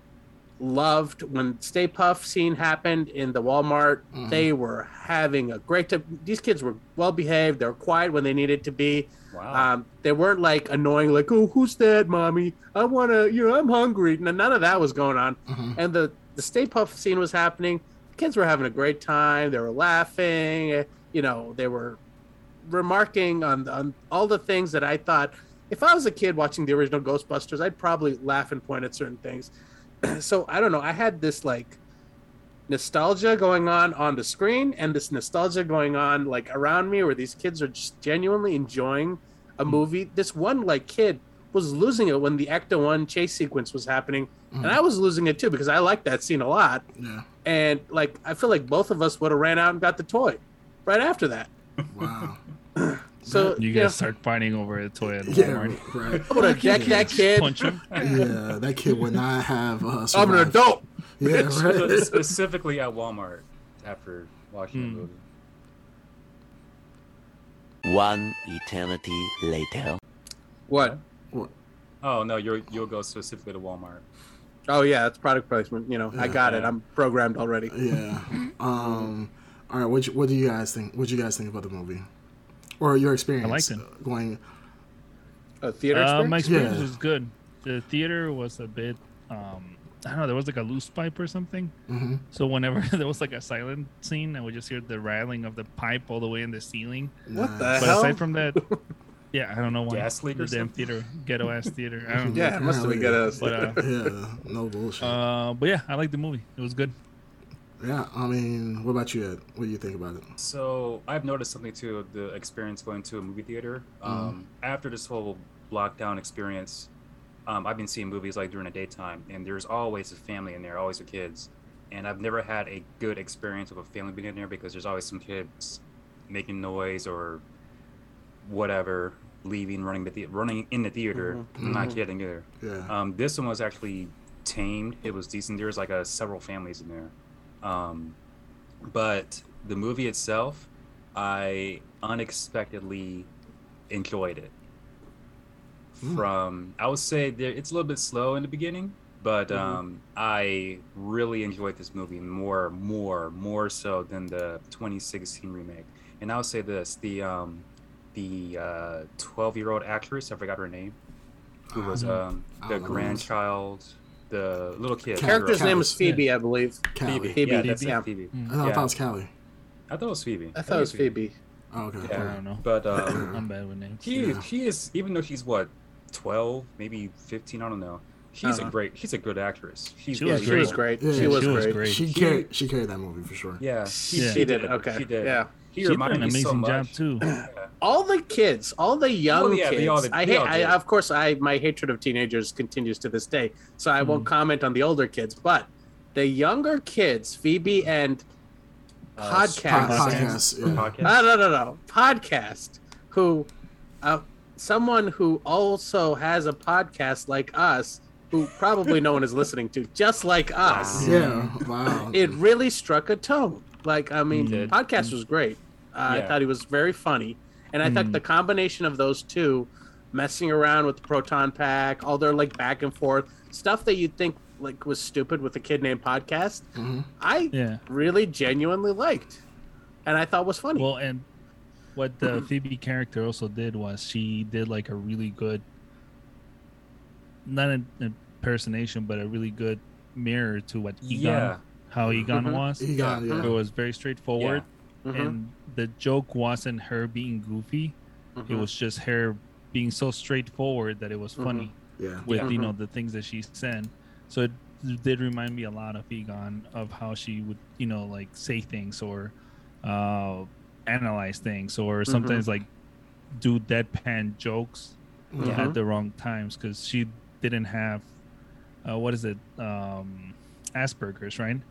[SPEAKER 4] loved when Stay Puft scene happened in the Walmart.
[SPEAKER 2] Mhm.
[SPEAKER 4] They were having a great time. These kids were well behaved. They were quiet when they needed to be.
[SPEAKER 5] Wow.
[SPEAKER 4] Um, they weren't like annoying, like "Oh, who's that, mommy? I want to, you know, I'm hungry." No, none of that was going on.
[SPEAKER 2] Mhm.
[SPEAKER 4] And the the Stay Puft scene was happening. Kids were having a great time. They were laughing. You know, they were remarking on on all the things that I thought. If I was a kid watching the original Ghostbusters, I'd probably laugh and point at certain things. so I don't know. I had this like nostalgia going on on the screen and this nostalgia going on like around me where these kids are just genuinely enjoying a mm. movie this one like kid was losing it when the ecto 1 chase sequence was happening and mm. i was losing it too because i liked that scene a lot
[SPEAKER 2] Yeah.
[SPEAKER 4] And like i feel like both of us would have ran out and got the toy right after that
[SPEAKER 2] Wow.
[SPEAKER 4] so
[SPEAKER 3] You
[SPEAKER 4] you
[SPEAKER 3] guys
[SPEAKER 4] know,
[SPEAKER 3] start fighting over a toy at
[SPEAKER 2] yeah.
[SPEAKER 3] Walmart.
[SPEAKER 2] Right.
[SPEAKER 4] I would have decked that kid
[SPEAKER 3] Punch him.
[SPEAKER 2] Yeah. That kid would not have. Uh,
[SPEAKER 4] i'm an adult
[SPEAKER 2] Yeah. Right.
[SPEAKER 5] Specifically at Walmart after watching the
[SPEAKER 3] Hmm.
[SPEAKER 5] movie.
[SPEAKER 6] One eternity later.
[SPEAKER 4] what
[SPEAKER 5] Oh no, you're you'll go specifically to Walmart.
[SPEAKER 4] Oh yeah that's product placement you know i
[SPEAKER 2] Yeah.
[SPEAKER 4] got it i'm programmed already
[SPEAKER 2] Yeah. Um. All right. What you, What do you guys think? What do you guys think about the movie, or your experience?
[SPEAKER 3] liked it.
[SPEAKER 2] uh, Going.
[SPEAKER 4] a theater
[SPEAKER 3] Uh, my
[SPEAKER 4] experience?
[SPEAKER 3] experience
[SPEAKER 2] Yeah.
[SPEAKER 3] was good. The theater was a bit, um, I don't know, there was like a loose pipe or something.
[SPEAKER 2] hmm
[SPEAKER 3] So whenever there was like a silent scene, I would just hear the rattling of the pipe all the way in the ceiling.
[SPEAKER 4] what the
[SPEAKER 3] But
[SPEAKER 4] hell
[SPEAKER 3] aside from that, yeah, I don't know why.
[SPEAKER 5] Gas leak
[SPEAKER 3] the
[SPEAKER 5] or
[SPEAKER 3] damn
[SPEAKER 5] something?
[SPEAKER 3] theater, ghetto ass theater. I don't know.
[SPEAKER 4] yeah it must have been good
[SPEAKER 3] But uh,
[SPEAKER 2] Yeah. No bullshit.
[SPEAKER 3] uh, but yeah, I like the movie. It was good.
[SPEAKER 2] yeah. I mean, what about you, Ed? What do you think about it?
[SPEAKER 5] So I've noticed something too. Of the experience going to a movie theater. Um, After this whole lockdown experience, um, I've been seeing movies like during the daytime, and there's always a family in there, always with kids. And I've never had a good experience with a family being in there because there's always some kids making noise or whatever, leaving, running the, the running in the theater. I'm not kidding either.
[SPEAKER 2] Yeah.
[SPEAKER 5] Um, this one was actually tamed. It was decent. There was like a several families in there. Um, but the movie itself, I unexpectedly enjoyed it.
[SPEAKER 2] Hmm.
[SPEAKER 5] From I would say there, it's a little bit slow in the beginning, but
[SPEAKER 2] Mm-hmm.
[SPEAKER 5] um, I really enjoyed this movie more, more, more so than the 2016 remake. And I would say this: the um, the 12 year old actress, I forgot her name, who was
[SPEAKER 2] Um,
[SPEAKER 5] um, the
[SPEAKER 2] don't know who it is.
[SPEAKER 5] grandchild, the little kid.
[SPEAKER 2] Cal-
[SPEAKER 4] Character's
[SPEAKER 2] Callie.
[SPEAKER 4] name was Phoebe, I believe.
[SPEAKER 2] Callie.
[SPEAKER 5] Phoebe.
[SPEAKER 4] Phoebe,
[SPEAKER 5] Yeah, that's
[SPEAKER 4] yeah.
[SPEAKER 5] it, Phoebe.
[SPEAKER 2] I, thought,
[SPEAKER 5] Yeah.
[SPEAKER 2] it was Callie.
[SPEAKER 5] I thought it was Phoebe.
[SPEAKER 4] I thought it was Phoebe.
[SPEAKER 2] Oh, okay.
[SPEAKER 5] Yeah.
[SPEAKER 3] I don't know.
[SPEAKER 5] But um,
[SPEAKER 3] I'm bad with names.
[SPEAKER 5] She
[SPEAKER 2] Yeah.
[SPEAKER 5] she is even though she's what twelve, maybe fifteen. I don't know. She's
[SPEAKER 4] Uh-huh.
[SPEAKER 5] a great. She's a good actress. She's
[SPEAKER 3] She
[SPEAKER 4] Yeah,
[SPEAKER 3] was
[SPEAKER 4] she
[SPEAKER 3] great.
[SPEAKER 4] was great.
[SPEAKER 2] Yeah,
[SPEAKER 4] she was
[SPEAKER 3] she was
[SPEAKER 4] great.
[SPEAKER 3] great.
[SPEAKER 2] She
[SPEAKER 5] He-
[SPEAKER 2] carried she carried that movie for sure.
[SPEAKER 5] Yeah, she,
[SPEAKER 3] Yeah.
[SPEAKER 4] She did.
[SPEAKER 5] it.
[SPEAKER 4] Okay.
[SPEAKER 5] She did.
[SPEAKER 4] Yeah.
[SPEAKER 5] He
[SPEAKER 3] She did
[SPEAKER 5] reminded
[SPEAKER 3] an
[SPEAKER 5] me so
[SPEAKER 3] amazing job
[SPEAKER 5] much.
[SPEAKER 3] too.
[SPEAKER 4] all the kids, all the young
[SPEAKER 5] Oh, yeah,
[SPEAKER 4] kids.
[SPEAKER 5] they all did-
[SPEAKER 4] I hate. I, of course, I my hatred of teenagers continues to this day. So I
[SPEAKER 5] Hmm.
[SPEAKER 4] won't comment on the older kids, but the younger kids, Phoebe and
[SPEAKER 5] Uh,
[SPEAKER 4] podcast.
[SPEAKER 3] Podcast.
[SPEAKER 2] podcast. Yeah.
[SPEAKER 5] Podcast?
[SPEAKER 4] No, no, no, no. Podcast. Who, uh, someone who also has a podcast like us, who probably no one is listening to, just like us.
[SPEAKER 2] Yeah. Wow.
[SPEAKER 4] It really struck a tone. Like, I mean,
[SPEAKER 5] It
[SPEAKER 4] podcast was great. Uh, I thought he was very funny, and I thought
[SPEAKER 3] Mm.
[SPEAKER 4] the combination of those two, messing around with the proton pack, all their like back and forth stuff that you'd think like was stupid with a kid named podcast,
[SPEAKER 2] Mhm.
[SPEAKER 4] I
[SPEAKER 3] Yeah.
[SPEAKER 4] really genuinely liked, and I thought was funny.
[SPEAKER 3] Well, and what the Phoebe character also did was she did like a really good, not an impersonation, but a really good mirror to what Egon,
[SPEAKER 5] Yeah.
[SPEAKER 3] how Egon
[SPEAKER 4] Mhm.
[SPEAKER 3] was.
[SPEAKER 2] He got
[SPEAKER 5] Yeah.
[SPEAKER 3] It was very straightforward,
[SPEAKER 4] Mhm,
[SPEAKER 3] and the joke wasn't her being goofy. It
[SPEAKER 4] mhm.
[SPEAKER 3] was just her being so straightforward that it was funny
[SPEAKER 2] Yeah.
[SPEAKER 3] with
[SPEAKER 5] Yeah.
[SPEAKER 3] you know the things that she said. So it did remind me a lot of Egon of how she would you know like say things or uh, analyze things or sometimes like do deadpan jokes at the wrong times because she didn't have uh, what is it um, Asperger's right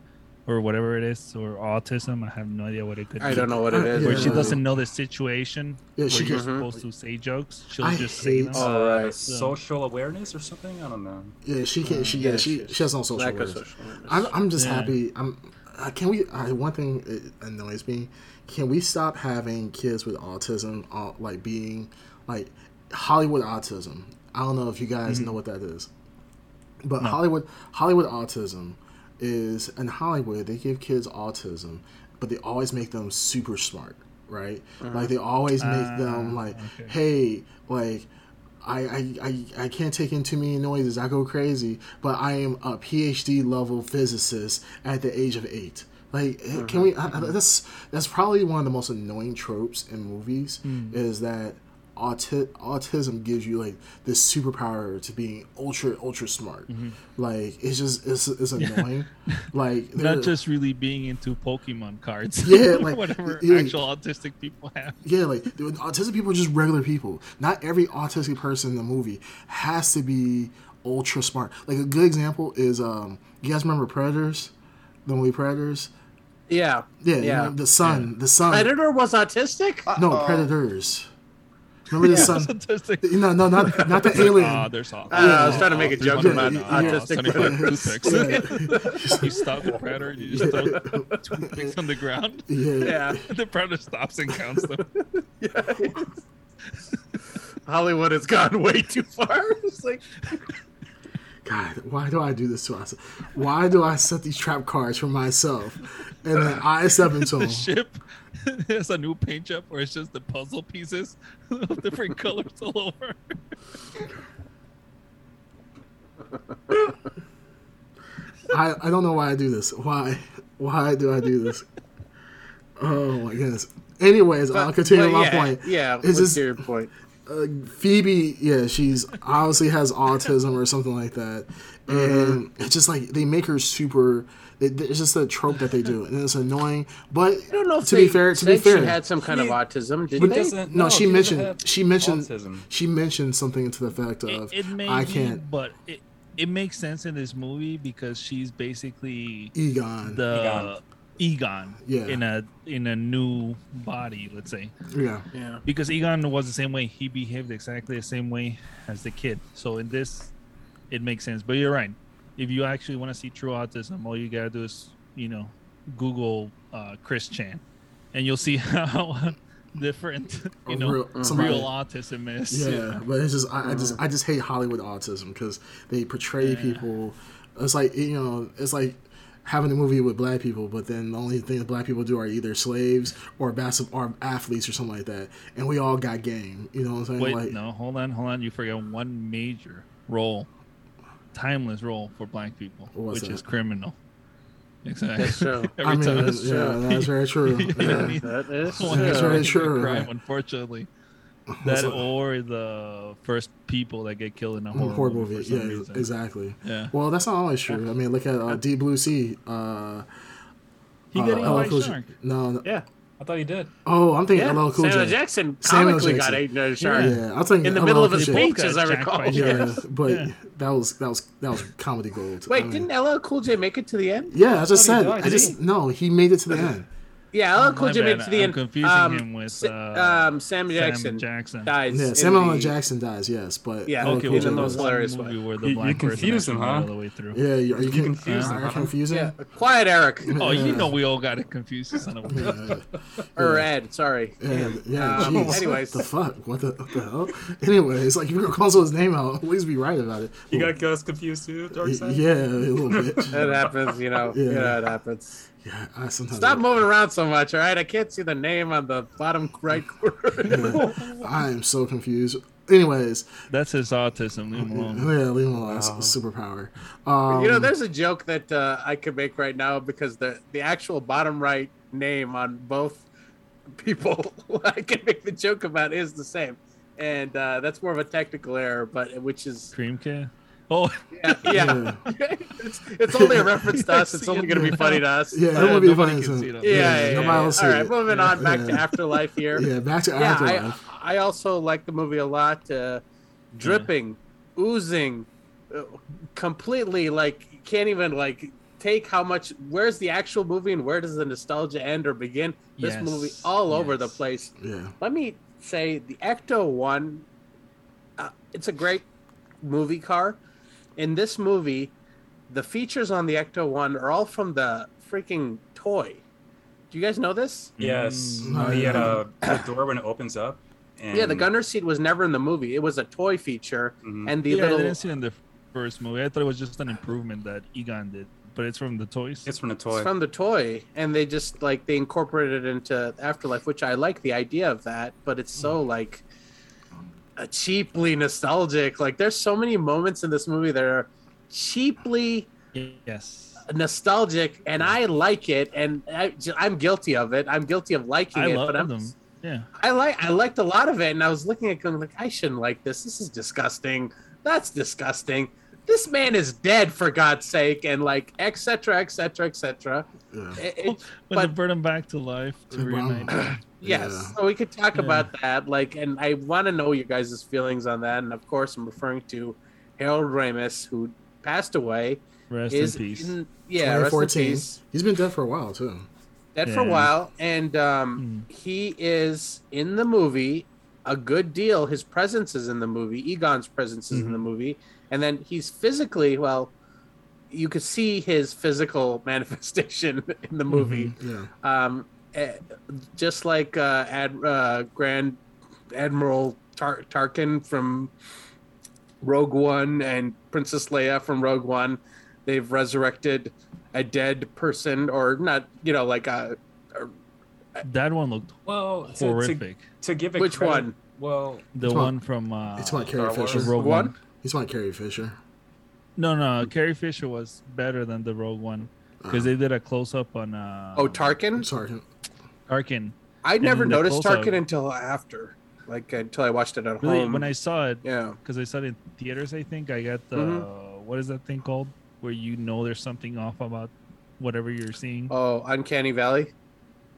[SPEAKER 3] or whatever it is or autism. I have no idea what it could.
[SPEAKER 4] I
[SPEAKER 3] be.
[SPEAKER 4] don't know what it is.
[SPEAKER 3] Where she doesn't know the situation
[SPEAKER 2] Yeah,
[SPEAKER 3] where
[SPEAKER 2] she
[SPEAKER 3] you're
[SPEAKER 2] gets-
[SPEAKER 3] supposed to say jokes. She'll
[SPEAKER 2] I
[SPEAKER 3] just say
[SPEAKER 2] hate-
[SPEAKER 3] them.
[SPEAKER 4] Oh,
[SPEAKER 5] Uh,
[SPEAKER 4] right.
[SPEAKER 5] social awareness or something. I don't know.
[SPEAKER 2] Yeah, she can. She yeah.
[SPEAKER 4] Yeah,
[SPEAKER 2] She
[SPEAKER 4] she-
[SPEAKER 2] she has no social
[SPEAKER 4] Lack of
[SPEAKER 2] awareness.
[SPEAKER 4] social awareness.
[SPEAKER 2] I'm, I'm just
[SPEAKER 3] Yeah.
[SPEAKER 2] happy. I'm. Uh, can we? Uh, one thing it annoys me. Can we stop having kids with autism, uh, like being like Hollywood autism? I don't know if you guys know what that is, but Hollywood Hollywood autism is in Hollywood they give kids autism, but they always make them super smart, right? Uh-huh. Like they always make ah, them
[SPEAKER 3] Ah,
[SPEAKER 2] like,
[SPEAKER 3] okay.
[SPEAKER 2] hey, like I, I, I, I can't take in too many noises. I go crazy, but I am a PhD level physicist at the age of eight. Like, eh, can uh-huh. we? I, I- that's that's probably one of the most annoying tropes in movies hmm. is that auti- autism gives you like this superpower to being ultra ultra smart. Like, it's just it's, it's annoying. like,
[SPEAKER 3] not just really being into Pokemon cards.
[SPEAKER 2] Yeah, like,
[SPEAKER 3] whatever
[SPEAKER 2] yeah.
[SPEAKER 3] actual autistic people have.
[SPEAKER 2] Yeah, like the autistic people are just regular people. Not every autistic person in the movie has to be ultra smart. Like a good example is um you guys remember Predators? The movie Predators?
[SPEAKER 4] yeah,
[SPEAKER 2] Yeah, you
[SPEAKER 4] yeah.
[SPEAKER 2] know, the son. The son
[SPEAKER 4] Predator was autistic.
[SPEAKER 2] No, Predators. Remember the son?
[SPEAKER 3] autistic.
[SPEAKER 2] No, no, not not the alien.
[SPEAKER 3] Ah, there's all.
[SPEAKER 4] I, I was trying to make a joke
[SPEAKER 2] Yeah,
[SPEAKER 4] about
[SPEAKER 2] yeah,
[SPEAKER 4] autistic
[SPEAKER 3] yeah.
[SPEAKER 4] predators.
[SPEAKER 3] toothpicks. you stop the predator, you just throw toothpicks on the ground.
[SPEAKER 2] yeah.
[SPEAKER 4] Yeah,
[SPEAKER 3] The predator stops and counts them.
[SPEAKER 4] Hollywood has gone way too far. It's like
[SPEAKER 2] God, why do I do this to myself? Why do I set these trap cards for myself and then I step into
[SPEAKER 3] The
[SPEAKER 2] them?
[SPEAKER 3] ship has a new paint job where it's just the puzzle pieces of different colors all over.
[SPEAKER 2] I, I don't know why I do this. Why? Why do I do this? Oh my goodness. Anyways, I'll continue my
[SPEAKER 4] yeah,
[SPEAKER 2] point.
[SPEAKER 4] Yeah,
[SPEAKER 2] It's just
[SPEAKER 4] your point?
[SPEAKER 2] Uh, Phoebe. Yeah, she's obviously has autism or something like that, and it's just like they make her super. It, it's just a trope that they do, and it's annoying. But
[SPEAKER 4] I don't know if
[SPEAKER 2] to
[SPEAKER 4] they
[SPEAKER 2] be fair, to be fair,
[SPEAKER 4] she had some kind of autism. Did
[SPEAKER 5] She
[SPEAKER 4] they?
[SPEAKER 5] doesn't-
[SPEAKER 2] no, she
[SPEAKER 5] doesn't
[SPEAKER 2] mentioned she mentioned
[SPEAKER 5] autism.
[SPEAKER 2] she mentioned something to the
[SPEAKER 3] fact
[SPEAKER 2] of
[SPEAKER 3] it may
[SPEAKER 2] I can't
[SPEAKER 3] but it, it makes sense in this movie because she's basically
[SPEAKER 2] Egon.
[SPEAKER 3] the Egon,
[SPEAKER 2] Yeah.
[SPEAKER 3] in a in a new body, let's say.
[SPEAKER 2] yeah,
[SPEAKER 4] Yeah.
[SPEAKER 3] Because Egon was the same way. He behaved exactly the same way as the kid. So in this, it makes sense. But you're right. If you actually want to see true autism, all you gotta do is, you know, Google uh, Chris Chan, and you'll see how different, you know,
[SPEAKER 2] real-
[SPEAKER 3] real,
[SPEAKER 2] somebody-
[SPEAKER 3] autism is.
[SPEAKER 2] Yeah, but it's just I, I just I just hate Hollywood autism because they portray people. It's like you know, it's like having a movie with black people, but then the only thing that black people do are either slaves or basketball or athletes or something like that, and we all got game. You know what I'm saying?
[SPEAKER 3] Wait,
[SPEAKER 2] like,
[SPEAKER 3] no, hold on, hold on. You forget one major role, timeless role for black people, which
[SPEAKER 2] that?
[SPEAKER 3] is criminal. Exactly.
[SPEAKER 4] That's true.
[SPEAKER 3] Every
[SPEAKER 2] I mean,
[SPEAKER 3] time.
[SPEAKER 2] that's, yeah, that's very true.
[SPEAKER 3] You
[SPEAKER 2] Yeah.
[SPEAKER 4] That is
[SPEAKER 3] one
[SPEAKER 2] That's very true.
[SPEAKER 3] crime, unfortunately.
[SPEAKER 2] What's
[SPEAKER 3] That
[SPEAKER 2] that?
[SPEAKER 3] or the first people that get killed in a horror,
[SPEAKER 2] horror
[SPEAKER 3] movie,
[SPEAKER 2] movie. Yeah,
[SPEAKER 3] reason.
[SPEAKER 2] exactly.
[SPEAKER 3] Yeah.
[SPEAKER 2] Well, that's not always true. I mean, look at uh, Deep Blue Sea. Uh,
[SPEAKER 3] He
[SPEAKER 2] uh,
[SPEAKER 3] got eaten
[SPEAKER 2] LL
[SPEAKER 3] by
[SPEAKER 2] Cool
[SPEAKER 3] a
[SPEAKER 2] J-
[SPEAKER 3] shark.
[SPEAKER 2] No, no.
[SPEAKER 4] Yeah.
[SPEAKER 5] I thought he did.
[SPEAKER 2] Oh, I'm thinking
[SPEAKER 4] Yeah.
[SPEAKER 2] LL Cool
[SPEAKER 4] Samuel
[SPEAKER 2] J.
[SPEAKER 4] Jackson
[SPEAKER 2] Samuel
[SPEAKER 4] comically
[SPEAKER 2] Jackson.
[SPEAKER 4] got eaten by a shark.
[SPEAKER 2] Yeah, I'm thinking
[SPEAKER 4] In the
[SPEAKER 2] LL
[SPEAKER 4] middle of his
[SPEAKER 2] J.
[SPEAKER 4] Speech, as I recall.
[SPEAKER 3] by
[SPEAKER 2] Yeah, but
[SPEAKER 3] Yeah.
[SPEAKER 2] that was that was that was comedy gold. I
[SPEAKER 4] Wait,
[SPEAKER 2] mean-
[SPEAKER 4] didn't LL Cool J make it to the end?
[SPEAKER 2] Yeah, I just
[SPEAKER 5] thought
[SPEAKER 2] said. I just no. He made it to the end.
[SPEAKER 4] Yeah, LL Cool
[SPEAKER 3] My
[SPEAKER 4] J made
[SPEAKER 3] bad,
[SPEAKER 4] it to the
[SPEAKER 3] I'm
[SPEAKER 4] end.
[SPEAKER 3] confusing
[SPEAKER 4] um,
[SPEAKER 3] him with, uh,
[SPEAKER 4] um, Sam
[SPEAKER 3] Sam
[SPEAKER 4] Jackson.
[SPEAKER 3] Jackson.
[SPEAKER 4] dies.
[SPEAKER 2] Yeah,
[SPEAKER 4] in
[SPEAKER 2] Samuel
[SPEAKER 4] the-
[SPEAKER 2] Jackson dies. Yes, but
[SPEAKER 4] Yeah,
[SPEAKER 2] LL
[SPEAKER 3] Okay,
[SPEAKER 2] Cool
[SPEAKER 3] well,
[SPEAKER 4] in the most
[SPEAKER 3] was
[SPEAKER 2] was-
[SPEAKER 4] hilarious
[SPEAKER 3] movie
[SPEAKER 4] way.
[SPEAKER 3] where the
[SPEAKER 5] You-
[SPEAKER 3] black
[SPEAKER 5] you
[SPEAKER 3] person
[SPEAKER 5] confused him, huh?
[SPEAKER 3] all the way through.
[SPEAKER 2] Yeah, you- are you,
[SPEAKER 5] You confused
[SPEAKER 2] Are you
[SPEAKER 5] huh?
[SPEAKER 2] confusing?
[SPEAKER 4] Yeah, quiet, Eric
[SPEAKER 3] Oh, you know we all got it confused, you son of a bitch.
[SPEAKER 2] Yeah,
[SPEAKER 4] or Ed. Sorry.
[SPEAKER 2] yeah, yeah.
[SPEAKER 4] Um, anyways.
[SPEAKER 2] the fuck? What the, what the hell? Anyways, like if you're gonna call someone's name out, at least be right about it.
[SPEAKER 5] You got us confused too, Dark Side?
[SPEAKER 2] yeah, a little bit.
[SPEAKER 4] It happens, you know.
[SPEAKER 2] Yeah.
[SPEAKER 4] Yeah, it happens.
[SPEAKER 2] Yeah, I sometimes
[SPEAKER 4] Stop moving around so much, all right? I can't see the name on the bottom right corner.
[SPEAKER 2] I am so confused. Anyways,
[SPEAKER 3] That's his autism. Leave him alone.
[SPEAKER 2] yeah, leave him alone. It's superpower. Um,
[SPEAKER 4] you know, there's a joke that uh, I could make right now because the the actual bottom right name on both people I can make the joke about is the same, and uh, that's more of a technical error, but which is
[SPEAKER 3] Cream can. Oh,
[SPEAKER 4] yeah, yeah. it's, it's only a reference to us. It's only going to be funny to us.
[SPEAKER 2] yeah, it would be funny.
[SPEAKER 3] can
[SPEAKER 2] to-
[SPEAKER 3] see
[SPEAKER 4] Yeah,
[SPEAKER 3] Yeah,
[SPEAKER 4] yeah, yeah,
[SPEAKER 2] nobody
[SPEAKER 4] yeah.
[SPEAKER 2] else
[SPEAKER 4] All
[SPEAKER 2] see
[SPEAKER 4] right,
[SPEAKER 2] it.
[SPEAKER 4] moving on back to Afterlife here.
[SPEAKER 2] Yeah, back to Afterlife.
[SPEAKER 4] I, I also like the movie a lot. Uh, dripping, oozing, uh, completely like you can't even like take how much. Where's the actual movie and where does the nostalgia end or begin? This
[SPEAKER 3] Yes,
[SPEAKER 4] movie all over the place.
[SPEAKER 2] yeah,
[SPEAKER 4] Let me say the Ecto One. Uh, it's a great movie car. In this movie, the features on the Ecto One are all from the freaking toy. Do you guys know this?
[SPEAKER 5] Yes.
[SPEAKER 2] Mm,
[SPEAKER 5] Uh, he had
[SPEAKER 2] yeah.
[SPEAKER 5] a, the door when it opens up. And
[SPEAKER 4] Yeah, the gunner seat was never in the movie. It was a toy feature,
[SPEAKER 5] Mhm.
[SPEAKER 4] and the
[SPEAKER 3] yeah, I
[SPEAKER 4] little
[SPEAKER 3] didn't see it in the first movie. I thought it was just an improvement that Egon did, but it's from the toys.
[SPEAKER 5] It's from the toy.
[SPEAKER 4] it's from the toy, and they just like they incorporated it into Afterlife, which I like the idea of that, but it's so like a cheaply nostalgic. Like there's so many moments in this movie that are cheaply
[SPEAKER 3] yes.
[SPEAKER 4] nostalgic, and I like it, and I, I'm guilty of it. I'm guilty of liking
[SPEAKER 3] I
[SPEAKER 4] it,
[SPEAKER 3] love
[SPEAKER 4] but I'm,
[SPEAKER 3] them. Yeah.
[SPEAKER 4] I like I liked a lot of it, and I was looking at going like I shouldn't like this. This is disgusting. That's disgusting. This man is dead for God's sake, and like etc. etc. etc.
[SPEAKER 2] yeah.
[SPEAKER 3] When
[SPEAKER 4] But-
[SPEAKER 3] they bring him back to life to
[SPEAKER 2] Wow.
[SPEAKER 3] reunite. him.
[SPEAKER 4] Yes,
[SPEAKER 2] Yeah.
[SPEAKER 4] so we could talk
[SPEAKER 3] Yeah.
[SPEAKER 4] about that. Like, and I want to know your guys' feelings on that. And of course, I'm referring to Harold Ramis, who passed away.
[SPEAKER 3] Rest
[SPEAKER 4] is
[SPEAKER 3] in peace.
[SPEAKER 4] in- yeah, rest in
[SPEAKER 2] 2014.
[SPEAKER 4] peace.
[SPEAKER 2] He's been dead for a while too.
[SPEAKER 4] dead for a while, and um, he is in the movie a good deal. His presence is in the movie. Egon's presence is in the movie, and then he's physically well. You could see his physical manifestation in the movie,
[SPEAKER 2] Yeah,
[SPEAKER 4] um, just like uh, Ad, uh, Grand Admiral Tar- Tarkin from Rogue One and Princess Leia from Rogue One. They've resurrected a dead person, or not, you know, like a
[SPEAKER 3] That one looked
[SPEAKER 5] well, to, to,
[SPEAKER 3] horrific.
[SPEAKER 5] to give it
[SPEAKER 4] Which
[SPEAKER 5] credit-
[SPEAKER 4] one?
[SPEAKER 5] Well,
[SPEAKER 3] The
[SPEAKER 2] It's
[SPEAKER 3] one
[SPEAKER 2] about-
[SPEAKER 3] from uh,
[SPEAKER 2] it's about Carrie Fisher.
[SPEAKER 3] Rogue
[SPEAKER 4] One?
[SPEAKER 3] One.
[SPEAKER 2] He's about Carrie Fisher.
[SPEAKER 3] No, no, Carrie Fisher was better than the Rogue One because they did a close up on uh,
[SPEAKER 4] oh Tarkin.
[SPEAKER 2] I'm sorry.
[SPEAKER 3] Tarkin.
[SPEAKER 4] I never noticed
[SPEAKER 3] close-up-
[SPEAKER 4] Tarkin until after, like until I watched it at
[SPEAKER 3] Really,
[SPEAKER 4] home.
[SPEAKER 3] when I saw it,
[SPEAKER 4] yeah,
[SPEAKER 3] because I saw it in theaters, I think I got the
[SPEAKER 4] Mhm.
[SPEAKER 3] what is that thing called where you know there's something off about whatever you're seeing.
[SPEAKER 4] oh Uncanny Valley.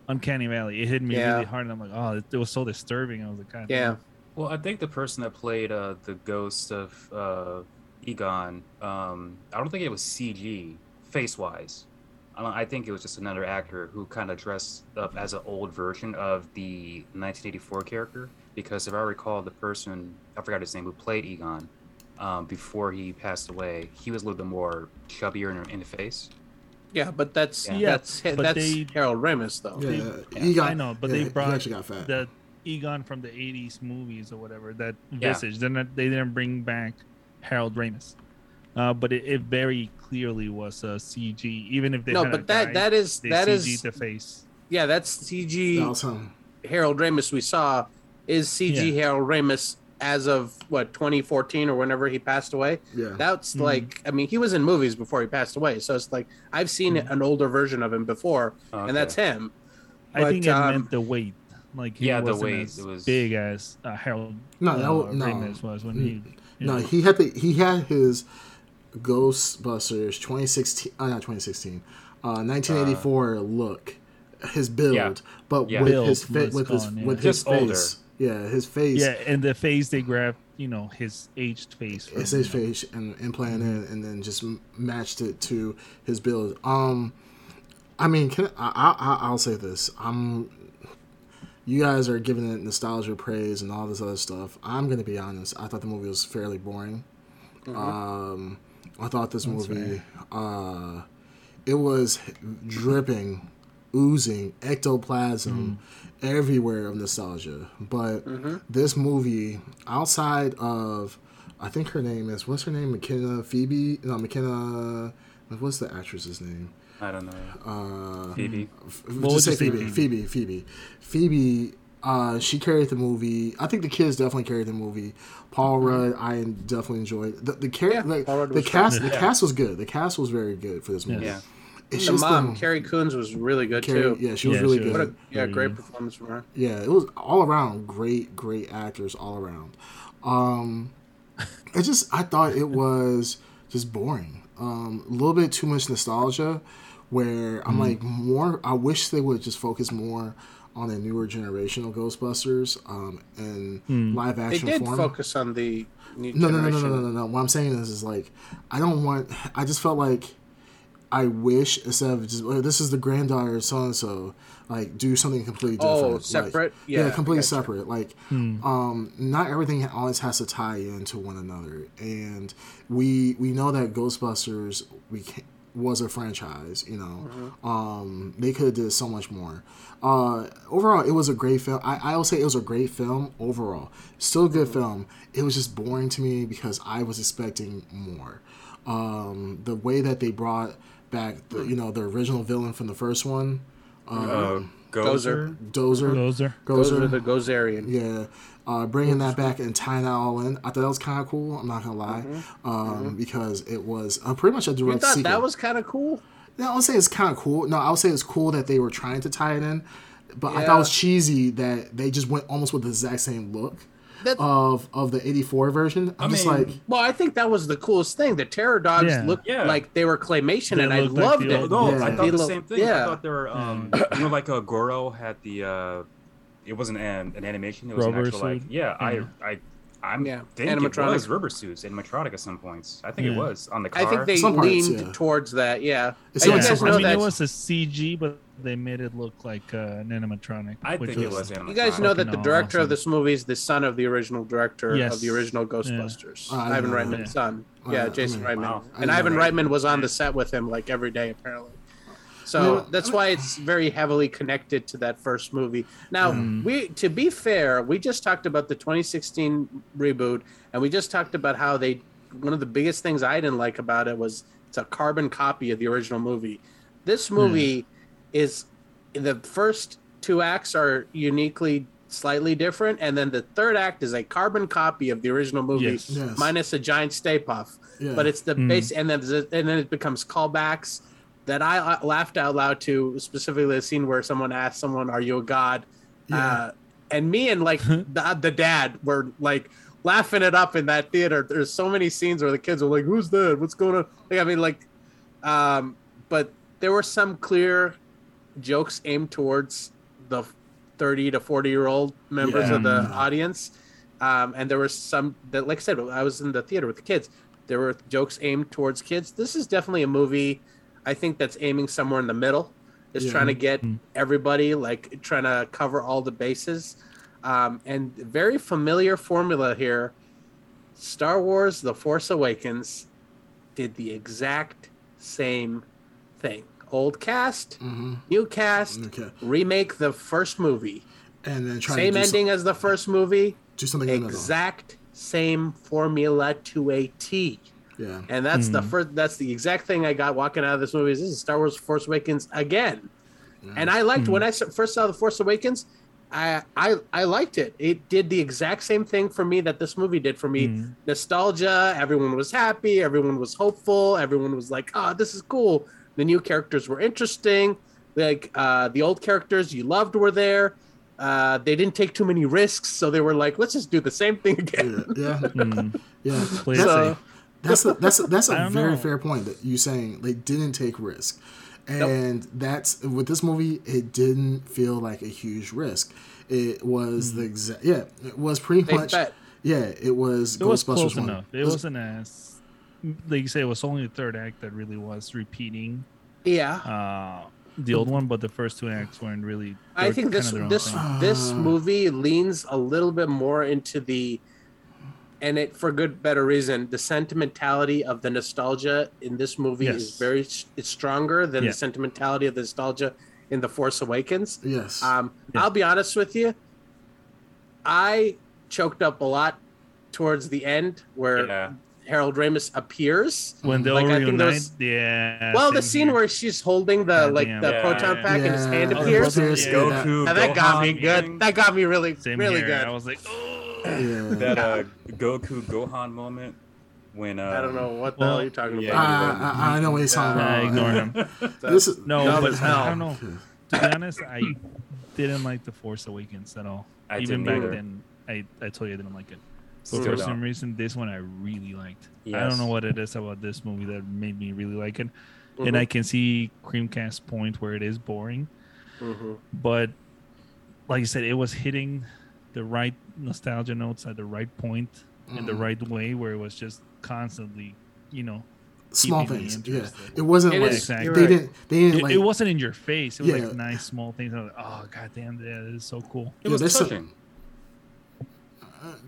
[SPEAKER 3] Uncanny Valley. It hit me
[SPEAKER 4] Yeah.
[SPEAKER 3] really hard, and I'm like, oh, it, it was so disturbing. I was like, God,
[SPEAKER 4] Yeah,
[SPEAKER 5] well, I think the person that played uh, the ghost of uh, Egon, um, I don't think it was CG face wise. I, think it was just another actor who kind of dressed up as an old version of the 1984 character. Because if I recall, the person I forgot his name who played Egon um, before he passed away, he was a little bit more chubbier in, in the face.
[SPEAKER 4] yeah, but that's
[SPEAKER 5] Yeah.
[SPEAKER 4] that's
[SPEAKER 3] but
[SPEAKER 4] that's
[SPEAKER 3] they-
[SPEAKER 4] Harold Ramis though.
[SPEAKER 2] Yeah,
[SPEAKER 3] They-
[SPEAKER 2] he got.
[SPEAKER 3] I know, but
[SPEAKER 2] yeah,
[SPEAKER 3] they brought
[SPEAKER 2] actually got fat.
[SPEAKER 3] that Egon from the '80s movies or whatever. That
[SPEAKER 5] Yeah.
[SPEAKER 3] visage. They're not. They didn't bring back Harold Ramis. Uh, but it, it very clearly was a CG, even if they
[SPEAKER 4] no,
[SPEAKER 3] had a
[SPEAKER 4] but that
[SPEAKER 3] guy,
[SPEAKER 4] that is
[SPEAKER 3] they
[SPEAKER 4] that
[SPEAKER 3] CG
[SPEAKER 4] is
[SPEAKER 3] the face.
[SPEAKER 4] yeah, that's CG.
[SPEAKER 2] That was him.
[SPEAKER 4] Harold Ramis we saw is CG Harold Ramis as of what 2014 or whenever he passed away.
[SPEAKER 2] Yeah.
[SPEAKER 4] That's
[SPEAKER 3] Mhm.
[SPEAKER 4] like I mean he was in movies before he passed away, so it's like I've seen an older version of him before,
[SPEAKER 5] Okay.
[SPEAKER 4] and that's him.
[SPEAKER 3] I think it
[SPEAKER 4] um,
[SPEAKER 3] meant the weight. Like he
[SPEAKER 5] Yeah, the
[SPEAKER 3] wasn't
[SPEAKER 5] weight,
[SPEAKER 3] as
[SPEAKER 5] it was-
[SPEAKER 3] big as uh, Harold
[SPEAKER 2] No,
[SPEAKER 3] uh,
[SPEAKER 2] that no.
[SPEAKER 3] Ramis was when he. you
[SPEAKER 2] No,
[SPEAKER 3] know.
[SPEAKER 2] he had the he had his Ghostbusters 2016, uh, not 2016, uh, 1984 look, his build,
[SPEAKER 5] Yeah.
[SPEAKER 2] but
[SPEAKER 5] Yeah.
[SPEAKER 2] with
[SPEAKER 3] Build
[SPEAKER 2] his fa-
[SPEAKER 3] was
[SPEAKER 2] with his
[SPEAKER 3] yeah.
[SPEAKER 2] with his
[SPEAKER 5] Just older.
[SPEAKER 2] face. Yeah, his face.
[SPEAKER 3] Yeah, and the face they grabbed, you know, his aged face. from,
[SPEAKER 2] It's his
[SPEAKER 3] you know.
[SPEAKER 2] face and implanted it, and then just matched it to his build. Um, I mean, can I, I, I? I'll say this. I'm. You guys are giving it nostalgia praise and all this other stuff. I'm gonna be honest. I thought the movie was fairly boring. Um, I thought this movie, uh, it was dripping, oozing ectoplasm everywhere of nostalgia. But this movie, outside of, I think her name is what's her name, McKenna Phoebe? No, McKenna. What's the actress's name?
[SPEAKER 5] I don't know.
[SPEAKER 2] Uh,
[SPEAKER 5] Phoebe.
[SPEAKER 2] f-
[SPEAKER 3] would
[SPEAKER 2] just say
[SPEAKER 3] you say,
[SPEAKER 2] Phoebe. Phoebe. Phoebe. Phoebe. Uh, she carried the movie. I think the kids definitely carried the movie. Paul Rudd, I definitely enjoyed the the, char-
[SPEAKER 4] Yeah,
[SPEAKER 2] like,
[SPEAKER 4] Paul Rudd
[SPEAKER 2] the cast.
[SPEAKER 5] good.
[SPEAKER 2] The
[SPEAKER 5] Yeah.
[SPEAKER 2] cast was good. The cast was very good for this movie.
[SPEAKER 5] Yeah.
[SPEAKER 2] It's
[SPEAKER 4] The
[SPEAKER 2] just
[SPEAKER 4] mom,
[SPEAKER 2] the,
[SPEAKER 4] Carrie Coons, was really good
[SPEAKER 2] Carrie-
[SPEAKER 4] too.
[SPEAKER 2] yeah, she was
[SPEAKER 3] Yeah,
[SPEAKER 2] really
[SPEAKER 3] she
[SPEAKER 2] good.
[SPEAKER 3] was-
[SPEAKER 4] What a yeah,
[SPEAKER 3] Very
[SPEAKER 4] great performance from her.
[SPEAKER 2] Yeah, it was all around great, great actors all around. Um, it just I thought it was just boring. Um, a little bit too much nostalgia. Where I'm like more. I wish they would just focus more on a newer generation of Ghostbusters um, and live action.
[SPEAKER 4] They
[SPEAKER 2] action
[SPEAKER 4] did
[SPEAKER 2] form.
[SPEAKER 4] focus on the new
[SPEAKER 2] No, no, no, no, no, no, no, no. What I'm saying is, is like, I don't want. I just felt like, I wish instead of just oh, this is the granddaughter of so and so, like do something completely different.
[SPEAKER 4] Oh,
[SPEAKER 2] Like,
[SPEAKER 4] separate?
[SPEAKER 2] yeah,
[SPEAKER 4] Yeah,
[SPEAKER 2] completely
[SPEAKER 4] gotcha.
[SPEAKER 2] separate. Like, um, not everything always has to tie into one another, and we we know that Ghostbusters we can, was a franchise. You know,
[SPEAKER 4] Mm-hmm.
[SPEAKER 2] um, they could have did so much more. Uh, overall, it was a great film. I, I will say it was a great film overall. Still a good
[SPEAKER 4] Mm-hmm.
[SPEAKER 2] film. It was just boring to me because I was expecting more. Um, the way that they brought back, the, you know, the original villain from the first one,
[SPEAKER 5] Uh,
[SPEAKER 4] Gozer.
[SPEAKER 5] Gozer.
[SPEAKER 2] Dozer,
[SPEAKER 3] Those are.
[SPEAKER 2] Gozer,
[SPEAKER 4] the Gozerian.
[SPEAKER 2] yeah, uh, bringing that back and tying that all in. I thought that was kind of cool. I'm not gonna lie,
[SPEAKER 4] Mm-hmm.
[SPEAKER 2] um, because it was uh, pretty much a
[SPEAKER 4] You
[SPEAKER 2] direct
[SPEAKER 4] thought
[SPEAKER 2] sequel.
[SPEAKER 4] that was kind of cool?
[SPEAKER 2] No, I would say it's kind of cool. No, I would say it's cool that they were trying to tie it in, but I thought it was cheesy that they just went almost with the exact same look
[SPEAKER 4] That-
[SPEAKER 2] of of the '84 version. I'm
[SPEAKER 5] I
[SPEAKER 2] just like,
[SPEAKER 4] Well, I think that was the coolest thing. The Terror Dogs
[SPEAKER 3] Yeah.
[SPEAKER 4] looked
[SPEAKER 5] Yeah.
[SPEAKER 4] like they were claymation,
[SPEAKER 3] They
[SPEAKER 4] and I
[SPEAKER 3] looked like
[SPEAKER 4] loved it.
[SPEAKER 3] old-
[SPEAKER 5] No,
[SPEAKER 2] Yeah.
[SPEAKER 5] I
[SPEAKER 4] They
[SPEAKER 5] thought the
[SPEAKER 4] look-
[SPEAKER 5] same thing.
[SPEAKER 4] yeah.
[SPEAKER 5] I thought they were, um, you know, like uh, Goro had the, uh, it wasn't an, an animation. It was
[SPEAKER 3] Rubber
[SPEAKER 5] an actual, like, yeah,
[SPEAKER 3] Yeah.
[SPEAKER 5] I, I, I'm
[SPEAKER 4] Yeah,
[SPEAKER 5] think
[SPEAKER 4] animatronic.
[SPEAKER 5] it was rubber suits, animatronic at some points. I think it was on the car.
[SPEAKER 4] I think they
[SPEAKER 2] Some parts,
[SPEAKER 4] leaned
[SPEAKER 2] yeah.
[SPEAKER 4] towards that. Yeah,
[SPEAKER 2] It's
[SPEAKER 4] And you guys
[SPEAKER 2] some
[SPEAKER 4] know
[SPEAKER 3] I mean,
[SPEAKER 4] that
[SPEAKER 3] it was a CG, but they made it look like uh, an animatronic.
[SPEAKER 5] I
[SPEAKER 3] which
[SPEAKER 5] think it was animatronic.
[SPEAKER 4] you guys know that the
[SPEAKER 3] Fucking
[SPEAKER 4] director of this movie is the son of the original director
[SPEAKER 3] Yes.
[SPEAKER 4] of the original Ghostbusters, Ivan Reitman's
[SPEAKER 3] that.
[SPEAKER 4] son. Yeah,
[SPEAKER 2] yeah,
[SPEAKER 4] Jason Reitman,
[SPEAKER 5] wow.
[SPEAKER 4] And Ivan. Reitman was on the set with him like every day apparently. So that's why it's very heavily connected to that first movie. Now,
[SPEAKER 3] Mm.
[SPEAKER 4] we to be fair, we just talked about the 2016 reboot, and we just talked about how they. One of the biggest things I didn't like about it was it's a carbon copy of the original movie. This movie is the first two acts are uniquely slightly different, and then the third act is a carbon copy of the original movie,
[SPEAKER 3] Yes.
[SPEAKER 2] Yes.
[SPEAKER 4] minus a giant Stay Puft.
[SPEAKER 2] Yeah.
[SPEAKER 4] But it's the
[SPEAKER 3] Mm.
[SPEAKER 4] base, and then and then it becomes callbacks that I laughed out loud to, specifically the scene where someone asked someone, "Are you a god?"
[SPEAKER 2] Yeah.
[SPEAKER 4] Uh, and me and like the, the dad were like laughing it up in that theater. There's so many scenes where the kids were like, "Who's that? What's going on?" Like, I mean, like, um, but there were some clear jokes aimed towards the 30 to 40 year old members of the audience. Um, and there were some that, like I said, I was in the theater with the kids. There were jokes aimed towards kids. This is definitely a movie I think that's aiming somewhere in the middle. Is
[SPEAKER 2] Yeah.
[SPEAKER 4] trying to get
[SPEAKER 3] Mm.
[SPEAKER 4] everybody like trying to cover all the bases. Um, and very familiar formula here. Star Wars: The Force Awakens did the exact same thing. Old cast,
[SPEAKER 2] Mhm.
[SPEAKER 4] new cast,
[SPEAKER 2] Okay.
[SPEAKER 4] remake the first movie.
[SPEAKER 2] and then try
[SPEAKER 4] Same ending
[SPEAKER 2] some,
[SPEAKER 4] as the first movie.
[SPEAKER 2] do something in the.
[SPEAKER 4] Exact same formula to a T.
[SPEAKER 2] Yeah,
[SPEAKER 4] And that's the
[SPEAKER 3] Mhm.
[SPEAKER 4] first. That's the exact thing I got walking out of this movie. Is this is Star Wars: Force Awakens again? And I liked when I first saw the Force Awakens. I, I I liked it. It did the exact same thing for me that this movie did for me.
[SPEAKER 3] Mhm.
[SPEAKER 4] Nostalgia. Everyone was happy. Everyone was hopeful. Everyone was like, "Oh, this is cool." The new characters were interesting. Like uh, the old characters you loved were there. Uh, they didn't take too many risks, so they were like, "Let's just do the same thing again."
[SPEAKER 2] yeah, yeah.
[SPEAKER 3] Mm.
[SPEAKER 2] yeah.
[SPEAKER 3] Play it
[SPEAKER 2] That's,
[SPEAKER 4] So-
[SPEAKER 3] safe.
[SPEAKER 2] That's a that's a, that's
[SPEAKER 3] I
[SPEAKER 2] a
[SPEAKER 3] don't
[SPEAKER 2] very
[SPEAKER 3] know.
[SPEAKER 2] fair point that you saying they didn't take risk, and that's with this movie. It didn't feel like a huge risk. It was the exact yeah. It was pretty
[SPEAKER 4] They
[SPEAKER 2] much
[SPEAKER 4] bet.
[SPEAKER 2] yeah. It was
[SPEAKER 3] It was
[SPEAKER 2] Ghostbusters
[SPEAKER 3] close
[SPEAKER 2] one.
[SPEAKER 3] enough. It wasn't as like you say. It was only the third act that really was repeating
[SPEAKER 4] Yeah.
[SPEAKER 3] uh, the old one, but the first two acts weren't really.
[SPEAKER 4] I think this
[SPEAKER 3] kinda
[SPEAKER 4] this
[SPEAKER 3] thing.
[SPEAKER 4] this
[SPEAKER 2] Uh.
[SPEAKER 4] movie leans a little bit more into the and it for good better reason the sentimentality of the nostalgia in this movie is very it's stronger than
[SPEAKER 3] Yeah.
[SPEAKER 4] the sentimentality of the nostalgia in the force awakens
[SPEAKER 2] Yes.
[SPEAKER 4] um
[SPEAKER 3] Yeah.
[SPEAKER 4] i'll be honest with you i choked up a lot towards the end where
[SPEAKER 5] Yeah.
[SPEAKER 4] harold ramis appears
[SPEAKER 3] when they
[SPEAKER 4] like,
[SPEAKER 3] all
[SPEAKER 4] I think
[SPEAKER 3] reunite.
[SPEAKER 4] those-
[SPEAKER 3] Yeah.
[SPEAKER 4] well the scene
[SPEAKER 3] here.
[SPEAKER 4] where she's holding the
[SPEAKER 3] God
[SPEAKER 4] like the
[SPEAKER 5] Yeah,
[SPEAKER 4] proton
[SPEAKER 5] yeah.
[SPEAKER 4] pack and his hand
[SPEAKER 2] Yeah.
[SPEAKER 4] appears
[SPEAKER 3] Yeah.
[SPEAKER 2] Yeah, that-
[SPEAKER 5] Goku,
[SPEAKER 4] now that got me good.
[SPEAKER 5] thing,
[SPEAKER 4] That got me really,
[SPEAKER 3] Same
[SPEAKER 4] really
[SPEAKER 3] here.
[SPEAKER 4] good.
[SPEAKER 3] I was like, oh.
[SPEAKER 2] Yeah.
[SPEAKER 5] that uh, Goku Gohan moment when uh,
[SPEAKER 4] I don't know what the
[SPEAKER 3] Well,
[SPEAKER 4] hell you're talking
[SPEAKER 5] yeah.
[SPEAKER 4] about.
[SPEAKER 2] I, I, I know what he's talking
[SPEAKER 3] Nah,
[SPEAKER 2] about.
[SPEAKER 3] ignore him.
[SPEAKER 2] This is
[SPEAKER 3] No, but
[SPEAKER 4] hell.
[SPEAKER 3] I don't know. To be honest, I didn't like the Force Awakens at all.
[SPEAKER 5] I
[SPEAKER 3] Even back
[SPEAKER 5] either.
[SPEAKER 3] then, I, I told you I didn't like it. But
[SPEAKER 5] Still
[SPEAKER 3] for
[SPEAKER 5] don't.
[SPEAKER 3] some reason, this one I really liked. I don't know what it is about this movie that made me really like it.
[SPEAKER 4] Mhm.
[SPEAKER 3] And I can see Creamcast's point where it is boring,
[SPEAKER 4] Mhm.
[SPEAKER 3] but like you said, it was hitting the right nostalgia notes at the right point in the
[SPEAKER 2] Mhm.
[SPEAKER 3] right way, where it was just constantly, you know,
[SPEAKER 2] small
[SPEAKER 3] keeping me
[SPEAKER 2] things. Yeah, it wasn't
[SPEAKER 4] It
[SPEAKER 2] like
[SPEAKER 3] Exactly.
[SPEAKER 2] they
[SPEAKER 4] right.
[SPEAKER 2] didn't. They didn't
[SPEAKER 3] it,
[SPEAKER 2] like.
[SPEAKER 3] it wasn't in your face. It was
[SPEAKER 2] Yeah.
[SPEAKER 3] like nice small things. I was like, oh god damn, that is so cool.
[SPEAKER 5] It
[SPEAKER 2] Yeah,
[SPEAKER 5] was
[SPEAKER 2] there's some-
[SPEAKER 5] touching.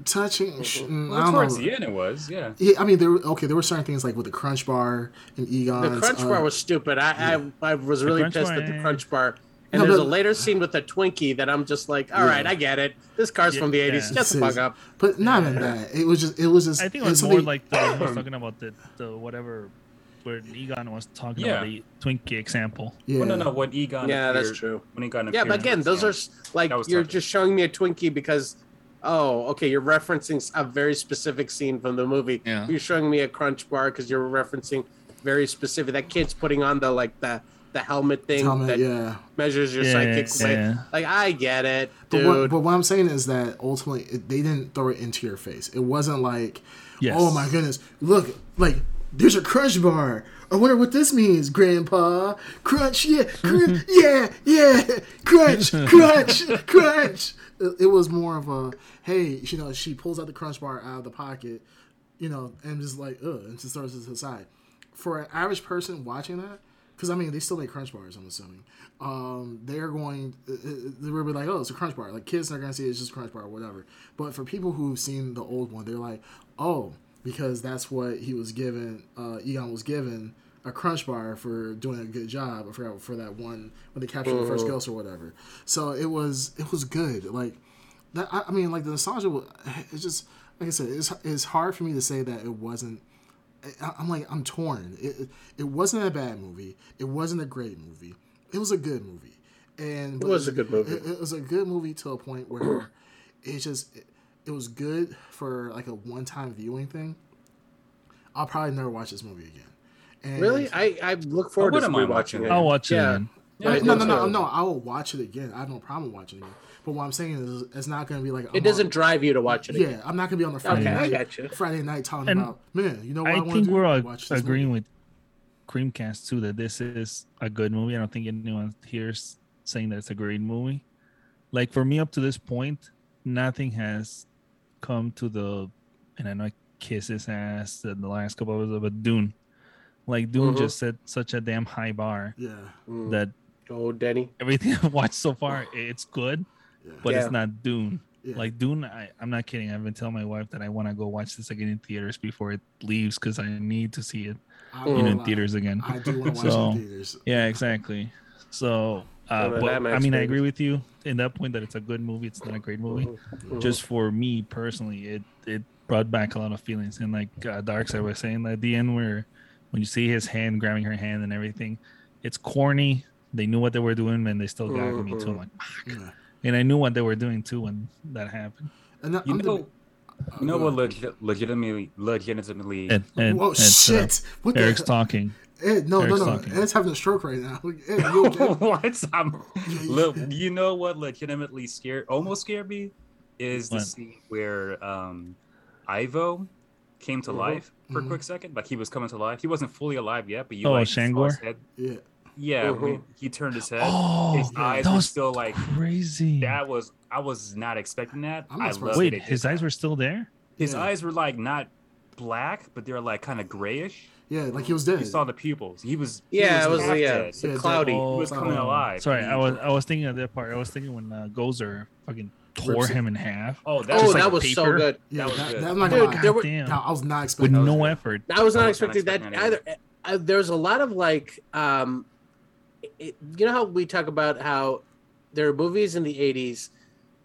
[SPEAKER 2] touching. sh- mm,
[SPEAKER 5] Well,
[SPEAKER 2] I don't
[SPEAKER 5] towards
[SPEAKER 2] know.
[SPEAKER 5] the end, it was. Yeah.
[SPEAKER 2] Yeah, I mean, there were okay. There were certain things like with the Crunch Bar and Egon.
[SPEAKER 4] The Crunch Bar was stupid. I, I, I was really pissed
[SPEAKER 3] Bar,
[SPEAKER 4] at the. Crunch Bar. And
[SPEAKER 2] No,
[SPEAKER 4] there's
[SPEAKER 2] but-
[SPEAKER 4] a later scene with a Twinkie that I'm just like, all right,
[SPEAKER 2] Yeah.
[SPEAKER 4] I get it. This car's from the
[SPEAKER 3] Yeah.
[SPEAKER 4] 80s. Shut the fuck up.
[SPEAKER 2] But not even that. It was just. It was just.
[SPEAKER 3] I think it
[SPEAKER 2] it's
[SPEAKER 3] was more like the I was talking about the, the whatever where Egon was talking
[SPEAKER 5] Yeah.
[SPEAKER 3] about the Twinkie example.
[SPEAKER 2] Yeah.
[SPEAKER 5] Well, no, no. When Egon.
[SPEAKER 4] Yeah, that's true.
[SPEAKER 5] When Egon.
[SPEAKER 4] Yeah, but again, those are like you're
[SPEAKER 5] touching.
[SPEAKER 4] just showing me a Twinkie because, oh, okay, you're referencing a very specific scene from the movie.
[SPEAKER 3] Yeah.
[SPEAKER 4] You're showing me a Crunch Bar because you're referencing very specific. That kid's putting on the like the the helmet thing
[SPEAKER 2] Helmet,
[SPEAKER 4] that
[SPEAKER 2] yeah.
[SPEAKER 4] measures your
[SPEAKER 3] Yeah,
[SPEAKER 4] psychic weight.
[SPEAKER 3] yeah.
[SPEAKER 4] Like I get it,
[SPEAKER 2] But
[SPEAKER 4] dude.
[SPEAKER 2] what, but what I'm saying is that ultimately it, they didn't throw it into your face. It wasn't like,
[SPEAKER 3] Yes.
[SPEAKER 2] oh my goodness, look, like there's a crunch bar. I wonder what this means, Grandpa. Crunch, yeah, crunch, yeah, yeah, crunch, crunch, crunch. It, it was more of a, hey, you know, she pulls out the crunch bar out of the pocket, you know, and just like, ugh, and just throws it to the side. For an average person watching that, because I mean, they still make crunch bars. I'm assuming um, they're going. uh, uh, They're gonna be like, "Oh, it's a crunch bar." Like kids are gonna see it's just a crunch bar or whatever. But for people who've seen the old one, they're like, "Oh, because that's what he was given. Uh, Egon was given a crunch bar for doing a good job. I forgot for that one when they captured the first ghost or whatever. So it was it was good. Like that. I, I mean, like the nostalgia. was- It's just like I said. It's it's hard for me to say that it wasn't I'm like I'm torn. It, it it wasn't a bad movie. It wasn't a great movie. It was a good movie, and
[SPEAKER 4] It was a good movie.
[SPEAKER 2] It, it was a good movie to a point where it just it, it was good for like a one time viewing thing. I'll probably never watch this movie again. And
[SPEAKER 4] really, I I look forward to
[SPEAKER 5] wouldn't mind watching
[SPEAKER 4] it.
[SPEAKER 5] it.
[SPEAKER 3] I'll watch it
[SPEAKER 4] Yeah.
[SPEAKER 3] again.
[SPEAKER 4] Yeah, I
[SPEAKER 2] no,
[SPEAKER 4] do
[SPEAKER 2] no, no, no. I will watch it again. I have no problem watching it. But what I'm saying is, it's not going to be like I'm
[SPEAKER 4] It doesn't
[SPEAKER 2] On,
[SPEAKER 4] drive you to watch it.
[SPEAKER 2] yeah,
[SPEAKER 4] again.
[SPEAKER 2] I'm not going to be on the Friday
[SPEAKER 4] Okay, I
[SPEAKER 2] night.
[SPEAKER 4] got you.
[SPEAKER 2] Friday night talking
[SPEAKER 3] And
[SPEAKER 2] about man. You know what I,
[SPEAKER 3] I think we're all
[SPEAKER 2] Watch this
[SPEAKER 3] agreeing
[SPEAKER 2] movie.
[SPEAKER 3] with Creamcast too that this is a good movie. I don't think anyone here's saying that it's a great movie. Like for me, up to this point, nothing has come to the, and I know I kiss his ass in the last couple of episodes, but Dune, like Dune
[SPEAKER 4] Mhm.
[SPEAKER 3] just set such a damn high bar
[SPEAKER 2] Yeah,
[SPEAKER 4] Mm.
[SPEAKER 3] that
[SPEAKER 4] Oh, Denny.
[SPEAKER 3] everything I've watched so far, it's good,
[SPEAKER 2] yeah.
[SPEAKER 3] but
[SPEAKER 4] Yeah.
[SPEAKER 3] it's not Dune.
[SPEAKER 2] yeah.
[SPEAKER 3] Like Dune, I, I'm not kidding. I've been telling my wife that I want to go watch this again in theaters before it leaves because I need to see it,
[SPEAKER 2] I
[SPEAKER 3] you know, in
[SPEAKER 2] lie.
[SPEAKER 3] theaters again.
[SPEAKER 2] I do want to watch it in theaters.
[SPEAKER 3] Yeah, exactly. So Uh, but, I mean, I agree with you in that point that it's a good movie. It's not a great movie. Just for me personally, it it brought back a lot of feelings. And like uh, Dark Side was saying, at the end where when you see his hand grabbing her hand and everything, it's corny. They knew what they were doing, and they still got me too. I'm like, fuck.
[SPEAKER 2] Yeah.
[SPEAKER 3] And I knew what they were doing too when that happened.
[SPEAKER 2] And that,
[SPEAKER 5] You
[SPEAKER 2] I'm the-
[SPEAKER 5] know, you know what?
[SPEAKER 2] ahead.
[SPEAKER 5] Legit, legitimately, legitimately.
[SPEAKER 3] And, and,
[SPEAKER 2] Whoa,
[SPEAKER 3] and, uh,
[SPEAKER 2] shit! what
[SPEAKER 3] Eric's
[SPEAKER 2] hell?
[SPEAKER 3] talking.
[SPEAKER 2] Ed, no,
[SPEAKER 3] Eric's
[SPEAKER 2] no, no.
[SPEAKER 3] talking.
[SPEAKER 2] Ed's having a stroke right now. Ed, you okay?
[SPEAKER 5] what? I'm, look, you know what? Legitimately scared, almost scared me, is the
[SPEAKER 3] What?
[SPEAKER 5] scene where um, Ivo came to life for a
[SPEAKER 2] Mhm.
[SPEAKER 5] quick second. Like he was coming to life. He wasn't fully alive yet, but you
[SPEAKER 3] Oh,
[SPEAKER 5] like saw his
[SPEAKER 3] Shandor?
[SPEAKER 5] head.
[SPEAKER 2] yeah.
[SPEAKER 5] Yeah,
[SPEAKER 4] Mhm.
[SPEAKER 5] when he turned his head.
[SPEAKER 3] Oh,
[SPEAKER 5] his eyes
[SPEAKER 3] that
[SPEAKER 5] were
[SPEAKER 3] was
[SPEAKER 5] still like
[SPEAKER 3] crazy.
[SPEAKER 5] that. Was I was not expecting that.
[SPEAKER 2] I'm not
[SPEAKER 5] I
[SPEAKER 2] surprised.
[SPEAKER 5] love that
[SPEAKER 3] Wait,
[SPEAKER 5] they did
[SPEAKER 3] his eyes were still there?
[SPEAKER 5] His
[SPEAKER 2] Yeah.
[SPEAKER 5] eyes were like not black, but they were like kind of grayish.
[SPEAKER 2] Yeah, like he was dead.
[SPEAKER 5] You saw the pupils. He was. he
[SPEAKER 4] Yeah, it was yeah,
[SPEAKER 5] dead.
[SPEAKER 2] Yeah,
[SPEAKER 4] cloudy.
[SPEAKER 5] He was
[SPEAKER 2] Oh.
[SPEAKER 5] coming alive.
[SPEAKER 3] Sorry, I was I was thinking of that part. I was thinking when uh, Gozer fucking tore him in half
[SPEAKER 5] Oh, that
[SPEAKER 4] Oh,
[SPEAKER 5] was
[SPEAKER 3] like
[SPEAKER 4] that was so good.
[SPEAKER 2] yeah,
[SPEAKER 5] that was
[SPEAKER 2] that,
[SPEAKER 5] good.
[SPEAKER 2] that, I'm not
[SPEAKER 4] Dude,
[SPEAKER 2] gonna
[SPEAKER 4] there were-
[SPEAKER 2] No, I was not
[SPEAKER 3] with
[SPEAKER 2] expecting
[SPEAKER 5] That was
[SPEAKER 3] no
[SPEAKER 5] good.
[SPEAKER 3] effort.
[SPEAKER 4] I was not
[SPEAKER 5] I was
[SPEAKER 4] expecting that either.
[SPEAKER 5] that
[SPEAKER 4] Uh, there's a lot of like, um, it, you know how we talk about how there are movies in the '80s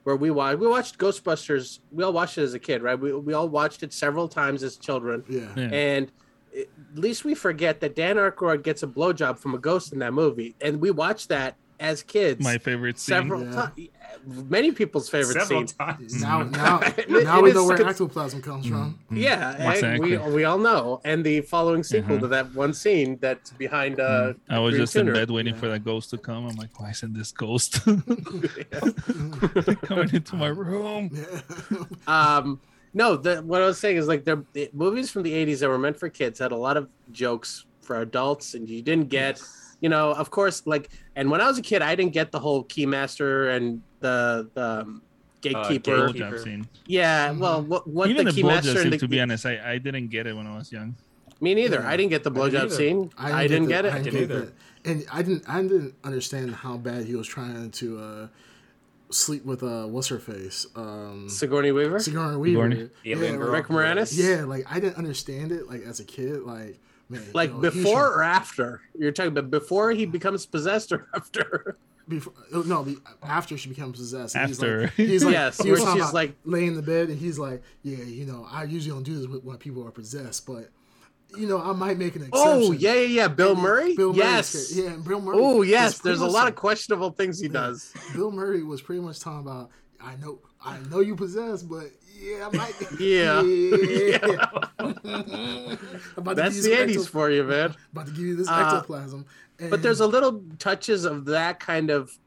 [SPEAKER 4] where we watched. We watched Ghostbusters. We all watched it as a kid, right? We we all watched it several times as children,
[SPEAKER 2] Yeah.
[SPEAKER 3] Yeah.
[SPEAKER 4] and it, at least we forget that Dan Aykroyd gets a blowjob from a ghost in that movie, and we watch that as kids.
[SPEAKER 3] My favorite scene.
[SPEAKER 4] several
[SPEAKER 2] Yeah.
[SPEAKER 4] times. Many people's favorite
[SPEAKER 5] several
[SPEAKER 4] scene.
[SPEAKER 5] times.
[SPEAKER 2] Now, now, now we know where
[SPEAKER 4] con-
[SPEAKER 2] ectoplasm comes from.
[SPEAKER 4] Yeah,
[SPEAKER 3] Exactly.
[SPEAKER 4] we we all know. And the following sequel
[SPEAKER 3] Uh-huh.
[SPEAKER 4] to that one scene that's behind uh
[SPEAKER 3] I was
[SPEAKER 4] Green
[SPEAKER 3] just in bed waiting
[SPEAKER 2] Yeah.
[SPEAKER 3] for that ghost to come. I'm like, why isn't this ghost coming into my room?
[SPEAKER 2] Yeah.
[SPEAKER 4] um no the what i was saying is like the movies from the 80s that were meant for kids had a lot of jokes for adults and you didn't get you know of course like and when i was a kid i didn't get the whole keymaster and the the um, gatekeeper
[SPEAKER 5] Gatekeeper.
[SPEAKER 3] Blowjob scene.
[SPEAKER 4] yeah well what, what
[SPEAKER 3] Even
[SPEAKER 4] the
[SPEAKER 3] the
[SPEAKER 4] keymaster and
[SPEAKER 3] scene,
[SPEAKER 4] the
[SPEAKER 3] to be honest, I, I didn't get it when I was young.
[SPEAKER 4] me neither
[SPEAKER 2] Yeah.
[SPEAKER 4] i didn't get the
[SPEAKER 5] I didn't
[SPEAKER 4] blowjob
[SPEAKER 5] either.
[SPEAKER 4] scene i didn't,
[SPEAKER 2] the-
[SPEAKER 4] get it
[SPEAKER 2] I
[SPEAKER 5] didn't
[SPEAKER 2] get
[SPEAKER 5] either.
[SPEAKER 2] that. And I didn't. I didn't understand how bad he was trying to uh, sleep with uh, what's her face, um,
[SPEAKER 4] sigourney weaver
[SPEAKER 2] Sigourney Weaver.
[SPEAKER 3] Sigourney?
[SPEAKER 5] Alien
[SPEAKER 2] yeah,
[SPEAKER 5] girl.
[SPEAKER 4] rick moranis
[SPEAKER 2] yeah, like I didn't understand it. Like as a kid, like man,
[SPEAKER 4] like
[SPEAKER 2] you know,
[SPEAKER 4] before or after? You're talking about before he becomes possessed or after?
[SPEAKER 2] Before oh, no the, after she becomes possessed.
[SPEAKER 3] After.
[SPEAKER 2] he's like, he's like
[SPEAKER 4] Yes,
[SPEAKER 2] he was
[SPEAKER 4] where
[SPEAKER 2] talking
[SPEAKER 4] she's like-
[SPEAKER 2] laying in the bed and he's like yeah you know i usually don't do this with- when people are possessed but you know i might make an oh, exception.
[SPEAKER 4] oh yeah yeah. Yeah bill
[SPEAKER 2] And
[SPEAKER 4] murray?
[SPEAKER 2] Bill
[SPEAKER 4] yes.
[SPEAKER 2] Murray's- yeah and bill murray
[SPEAKER 4] Oh yes, there's a lot
[SPEAKER 2] like-
[SPEAKER 4] of questionable things he
[SPEAKER 2] Yeah.
[SPEAKER 4] does.
[SPEAKER 2] bill murray was pretty much talking about i know i know you possess, but yeah i might
[SPEAKER 4] Yeah.
[SPEAKER 2] yeah. about
[SPEAKER 4] That's the
[SPEAKER 2] you some
[SPEAKER 4] '80s for you, man.
[SPEAKER 2] about to give you this
[SPEAKER 4] Uh,
[SPEAKER 2] ectoplasm
[SPEAKER 4] But there's a little touches of that kind of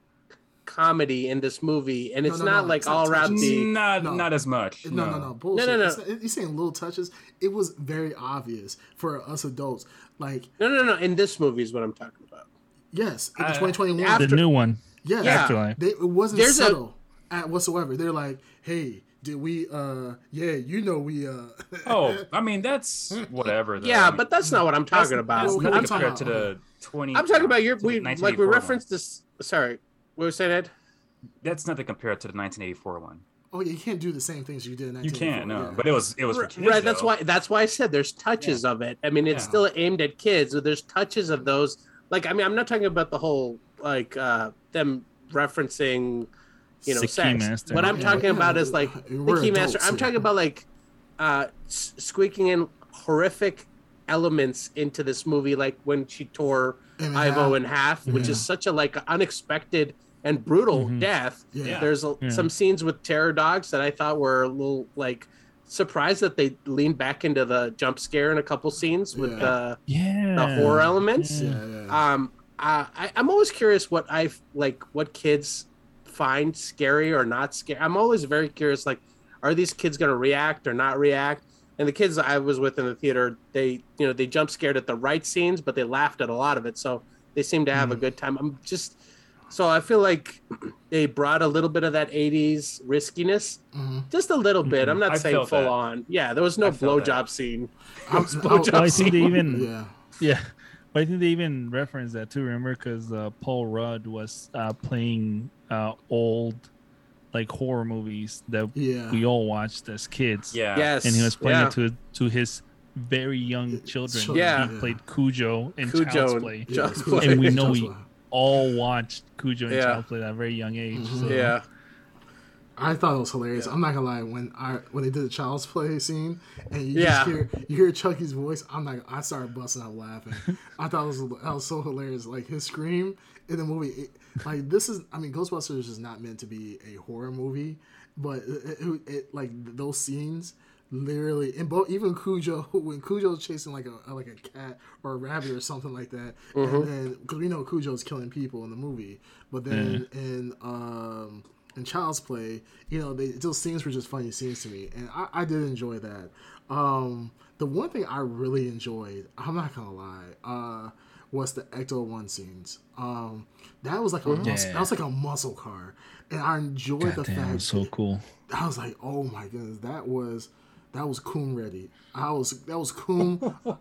[SPEAKER 4] comedy in this movie, and it's
[SPEAKER 2] no,
[SPEAKER 4] not
[SPEAKER 2] no,
[SPEAKER 4] like
[SPEAKER 2] it's not
[SPEAKER 4] all around the.
[SPEAKER 5] Not
[SPEAKER 2] No.
[SPEAKER 5] not as much.
[SPEAKER 2] No, no, no, bullshit.
[SPEAKER 4] no, no.
[SPEAKER 2] It's not- you're saying little touches. It was very obvious for us adults. Like,
[SPEAKER 4] No, no, no. In this movie is what I'm talking about.
[SPEAKER 2] yes, in
[SPEAKER 5] Uh,
[SPEAKER 2] 2021,
[SPEAKER 4] after-
[SPEAKER 3] the new one.
[SPEAKER 2] yes,
[SPEAKER 4] Yeah.
[SPEAKER 3] Afterlife.
[SPEAKER 2] they, it wasn't
[SPEAKER 4] There's a-
[SPEAKER 2] subtle at whatsoever. They're like, hey, did we? uh Yeah, you know we. uh
[SPEAKER 5] Oh, I mean that's whatever. Though.
[SPEAKER 4] Yeah,
[SPEAKER 5] I mean,
[SPEAKER 4] but that's not what I'm
[SPEAKER 5] that's-
[SPEAKER 4] talking about.
[SPEAKER 5] That's
[SPEAKER 2] Well,
[SPEAKER 5] nothing
[SPEAKER 2] I'm talking
[SPEAKER 5] compared to
[SPEAKER 2] about-
[SPEAKER 5] the twenty.
[SPEAKER 4] I'm talking about your. We like we
[SPEAKER 5] 1984 one.
[SPEAKER 4] referenced this. Sorry, what was that? Ed?
[SPEAKER 5] That's nothing compared to the 1984 one.
[SPEAKER 2] Oh yeah, you can't do the same things you did in
[SPEAKER 5] You can't, no.
[SPEAKER 2] yeah.
[SPEAKER 5] But it was it was for kids.
[SPEAKER 4] right. That's
[SPEAKER 5] though.
[SPEAKER 4] why. That's why I said there's touches of it. I mean, it's
[SPEAKER 5] Yeah.
[SPEAKER 4] still aimed at kids. So there's touches of those. Like, I mean, I'm not talking about the whole like uh them referencing, you know, sex.
[SPEAKER 3] Keymaster.
[SPEAKER 4] What I'm
[SPEAKER 2] Yeah,
[SPEAKER 4] talking
[SPEAKER 2] yeah,
[SPEAKER 4] about is like the
[SPEAKER 2] we're
[SPEAKER 4] keymaster. I'm talking about like uh squeaking in horrific elements into this movie, like when she tore
[SPEAKER 2] In
[SPEAKER 4] Ivo
[SPEAKER 2] half.
[SPEAKER 4] in half, which
[SPEAKER 2] Yeah.
[SPEAKER 4] is such a like unexpected and brutal
[SPEAKER 3] Mhm.
[SPEAKER 4] death.
[SPEAKER 2] Yeah.
[SPEAKER 4] There's a,
[SPEAKER 3] Yeah.
[SPEAKER 4] some scenes with terror dogs that I thought were a little like surprised that they leaned back into the jump scare in a couple scenes with
[SPEAKER 2] Yeah.
[SPEAKER 4] the
[SPEAKER 3] Yeah.
[SPEAKER 4] the horror elements.
[SPEAKER 2] Yeah, yeah.
[SPEAKER 4] Um, I, I- I'm always curious what I've like what kids find scary or not scary. I'm always very curious. Like, are these kids going to react or not react? And the kids I was with in the theater, they you know they jump scared at the right scenes, but they laughed at a lot of it. So they seem to have a good time. I'm just so I feel like they brought a little bit of that '80s riskiness,
[SPEAKER 2] Mhm.
[SPEAKER 4] just a little bit. I'm not
[SPEAKER 5] I
[SPEAKER 4] saying full
[SPEAKER 5] that.
[SPEAKER 4] on. Yeah, there was no
[SPEAKER 5] I felt
[SPEAKER 4] blowjob scene.
[SPEAKER 2] I'm-
[SPEAKER 4] blowjob
[SPEAKER 3] Well, I think they
[SPEAKER 4] scene.
[SPEAKER 3] even
[SPEAKER 2] yeah.
[SPEAKER 3] Yeah, but I think they even referenced that too. Remember, because uh, Paul Rudd was uh, playing uh, old like horror movies that
[SPEAKER 2] Yeah.
[SPEAKER 3] we all watched as kids.
[SPEAKER 5] Yeah.
[SPEAKER 4] Yes,
[SPEAKER 3] and he was playing
[SPEAKER 4] yeah.
[SPEAKER 3] it to to his very young children.
[SPEAKER 2] Children,
[SPEAKER 4] Yeah.
[SPEAKER 3] he played Cujo in
[SPEAKER 4] Cujo
[SPEAKER 3] Child's
[SPEAKER 4] and
[SPEAKER 3] Play,
[SPEAKER 2] Yeah,
[SPEAKER 4] Child's. Play.
[SPEAKER 3] And we know
[SPEAKER 2] Child's
[SPEAKER 3] he-
[SPEAKER 2] Play.
[SPEAKER 3] all watched Cujo and
[SPEAKER 4] Yeah.
[SPEAKER 3] Child's Play at a very young age.
[SPEAKER 2] Mhm.
[SPEAKER 3] So.
[SPEAKER 4] Yeah.
[SPEAKER 2] I thought it was hilarious.
[SPEAKER 4] Yeah.
[SPEAKER 2] I'm not gonna lie. When I when they did the child's play scene and you
[SPEAKER 4] Yeah.
[SPEAKER 2] just hear you hear Chucky's voice, I'm like I started busting out laughing. I thought it was that was so hilarious. Like his scream in the movie, it, like this is. I mean, Ghostbusters is not meant to be a horror movie, but it, it, it like those scenes. Literally, and both even Cujo when Cujo's chasing like a like a cat or a rabbit or something like that, and then because we know Cujo's killing people in the movie, but then in um in Child's Play, you know, they, those scenes were just funny scenes to me, and I, I did enjoy that. Um, the one thing I really enjoyed, I'm not gonna lie, uh, was the Ecto One scenes. Um, that was like a muscle,
[SPEAKER 3] Yeah.
[SPEAKER 2] that was like a muscle car, and I enjoyed the
[SPEAKER 3] damn,
[SPEAKER 2] fact
[SPEAKER 3] it was so
[SPEAKER 2] that-
[SPEAKER 3] cool.
[SPEAKER 2] I was like, oh my goodness, that was that was coon ready. I was that was coon,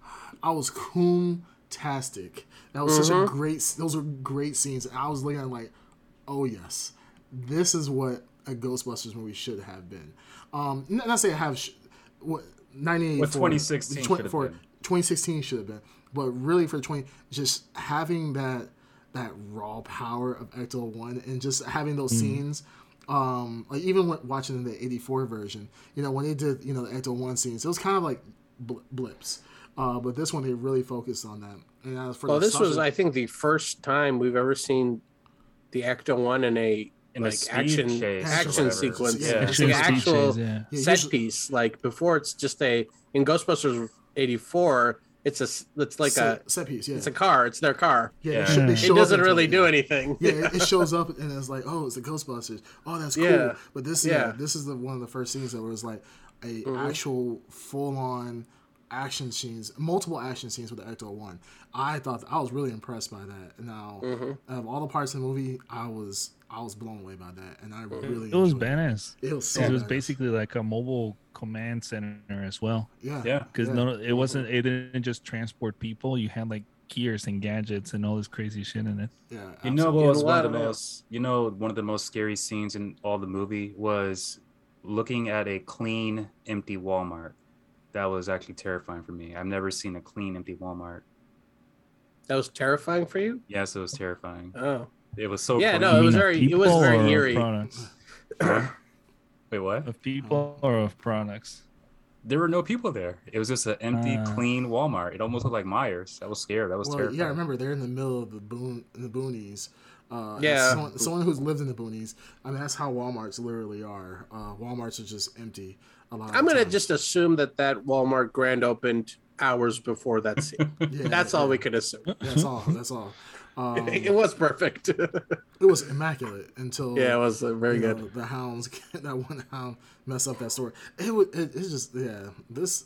[SPEAKER 2] I was coon tastic. That was such a great. Those were great scenes. I was looking at like, oh yes, this is what a Ghostbusters movie should have been. Um, n- not say have sh- what 1984,
[SPEAKER 5] What 2016 should have
[SPEAKER 2] for
[SPEAKER 5] been.
[SPEAKER 2] 2016 should have been, but really for 20, just having that that raw power of Ecto One and just having those scenes. Um, like even when watching the '84 version, you know when they did you know the Ecto One scenes, it was kind of like bl- blips. Uh, but this one they really focused on that. And as for
[SPEAKER 4] Well,
[SPEAKER 2] the
[SPEAKER 4] this was,
[SPEAKER 2] Sasha-
[SPEAKER 4] I think, the first time we've ever seen the Ecto One in a
[SPEAKER 5] In a
[SPEAKER 4] like action
[SPEAKER 5] chase
[SPEAKER 4] action sequence.
[SPEAKER 2] Yeah,
[SPEAKER 4] It's
[SPEAKER 3] Action
[SPEAKER 4] the actual
[SPEAKER 3] chase, yeah.
[SPEAKER 2] Yeah,
[SPEAKER 4] set
[SPEAKER 2] usually-
[SPEAKER 4] piece. Like before, it's just a in Ghostbusters '84. It's a it's like a
[SPEAKER 2] set, set piece. Yeah,
[SPEAKER 4] it's a car. It's their car.
[SPEAKER 2] yeah.
[SPEAKER 5] Yeah.
[SPEAKER 2] They, show,
[SPEAKER 4] It doesn't really do anything.
[SPEAKER 2] Yeah, it, it shows up and it's like, oh, it's the Ghostbusters. Oh, that's cool.
[SPEAKER 4] Yeah.
[SPEAKER 2] But this, yeah,
[SPEAKER 4] Yeah.
[SPEAKER 2] this is the one of the first scenes that was like a
[SPEAKER 4] Mm-hmm.
[SPEAKER 2] actual full on action scenes, multiple action scenes with the Ecto One. I thought I was really impressed by that. Now,
[SPEAKER 4] Mm-hmm.
[SPEAKER 2] out of all the parts of the movie, I was I was blown away by that, and I really
[SPEAKER 3] It was badass.
[SPEAKER 2] It was so
[SPEAKER 3] it was
[SPEAKER 2] badass.
[SPEAKER 3] basically like a mobile command center as well.
[SPEAKER 2] yeah,
[SPEAKER 5] Yeah.
[SPEAKER 3] Because
[SPEAKER 2] Yeah.
[SPEAKER 3] no, it wasn't. It didn't just transport people. You had like gears and gadgets and all this crazy shit in it.
[SPEAKER 2] yeah.
[SPEAKER 5] You know what was one of the most you know one of the most scary scenes in all the movie was looking at a clean empty Walmart. That was actually terrifying for me. I've never seen a clean empty Walmart.
[SPEAKER 4] That was terrifying for you.
[SPEAKER 5] Yes, it was terrifying.
[SPEAKER 4] Oh,
[SPEAKER 5] It was so
[SPEAKER 4] Yeah,
[SPEAKER 5] clean.
[SPEAKER 4] no, it was very- it was very eerie.
[SPEAKER 3] Products
[SPEAKER 5] Wait, what?
[SPEAKER 3] of people or of products.
[SPEAKER 5] There were no people there. It was just an empty,
[SPEAKER 3] Ah.
[SPEAKER 5] clean Walmart. It almost looked like Myers. I was scared. That was
[SPEAKER 2] Well,
[SPEAKER 5] terrifying.
[SPEAKER 2] yeah, I remember they're in the middle of the boon the boonies. Uh,
[SPEAKER 4] Yeah.
[SPEAKER 2] someone, someone who's lived in the boonies. I mean, that's how WalMarts literally are. Uh, WalMarts are just empty. A lot.
[SPEAKER 4] I'm gonna just assume that that Walmart grand opened hours before that scene.
[SPEAKER 2] Yeah,
[SPEAKER 4] That's
[SPEAKER 2] yeah,
[SPEAKER 4] all we
[SPEAKER 2] yeah.
[SPEAKER 4] could assume.
[SPEAKER 2] That's all. That's all. Um,
[SPEAKER 4] it was perfect.
[SPEAKER 2] it was immaculate until
[SPEAKER 4] yeah, it was uh, very
[SPEAKER 2] you know,
[SPEAKER 4] good.
[SPEAKER 2] the hounds that one hound mess up that story. It was. It, it's just yeah. This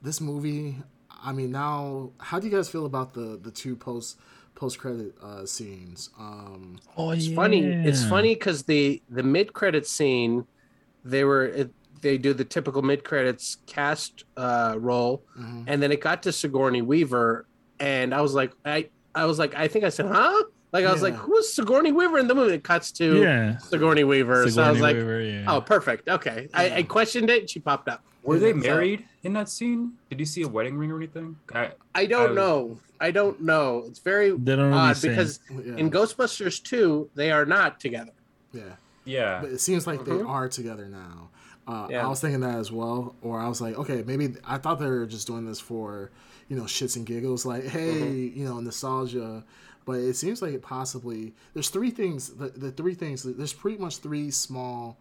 [SPEAKER 2] this movie. I mean, now how do you guys feel about the the two post post credit uh, scenes? Um,
[SPEAKER 3] Oh
[SPEAKER 4] It's funny. It's funny because the the mid credit scene, they were it, they do the typical mid credits cast uh, roll,
[SPEAKER 2] mhm.
[SPEAKER 4] and then it got to Sigourney Weaver, and I was like, I I was like, I think I said, huh? Like I was
[SPEAKER 2] Yeah.
[SPEAKER 4] like, who's Sigourney Weaver? in the movie it cuts to
[SPEAKER 3] Yeah.
[SPEAKER 4] Sigourney Weaver. so I was like,
[SPEAKER 3] Weaver, yeah.
[SPEAKER 4] oh, perfect. Okay, I, I questioned it. She popped up.
[SPEAKER 5] Were they
[SPEAKER 2] So-
[SPEAKER 5] married in that scene? Did you see a wedding ring or anything? I,
[SPEAKER 4] I don't
[SPEAKER 5] I-
[SPEAKER 4] know. I don't know. It's very
[SPEAKER 3] They don't really
[SPEAKER 4] odd
[SPEAKER 3] say.
[SPEAKER 4] because
[SPEAKER 2] yeah,
[SPEAKER 4] in Ghostbusters 2, they are not together.
[SPEAKER 2] yeah.
[SPEAKER 5] yeah.
[SPEAKER 2] But it seems like they
[SPEAKER 4] Mhm.
[SPEAKER 2] are together now. Uh,
[SPEAKER 4] Yeah.
[SPEAKER 2] I was thinking that as well, or I was like, okay, maybe I thought they were just doing this for, you know, shits and giggles, like, hey,
[SPEAKER 4] Mm-hmm.
[SPEAKER 2] you know, nostalgia. But it seems like it possibly there's three things. The, the three things. There's pretty much three small,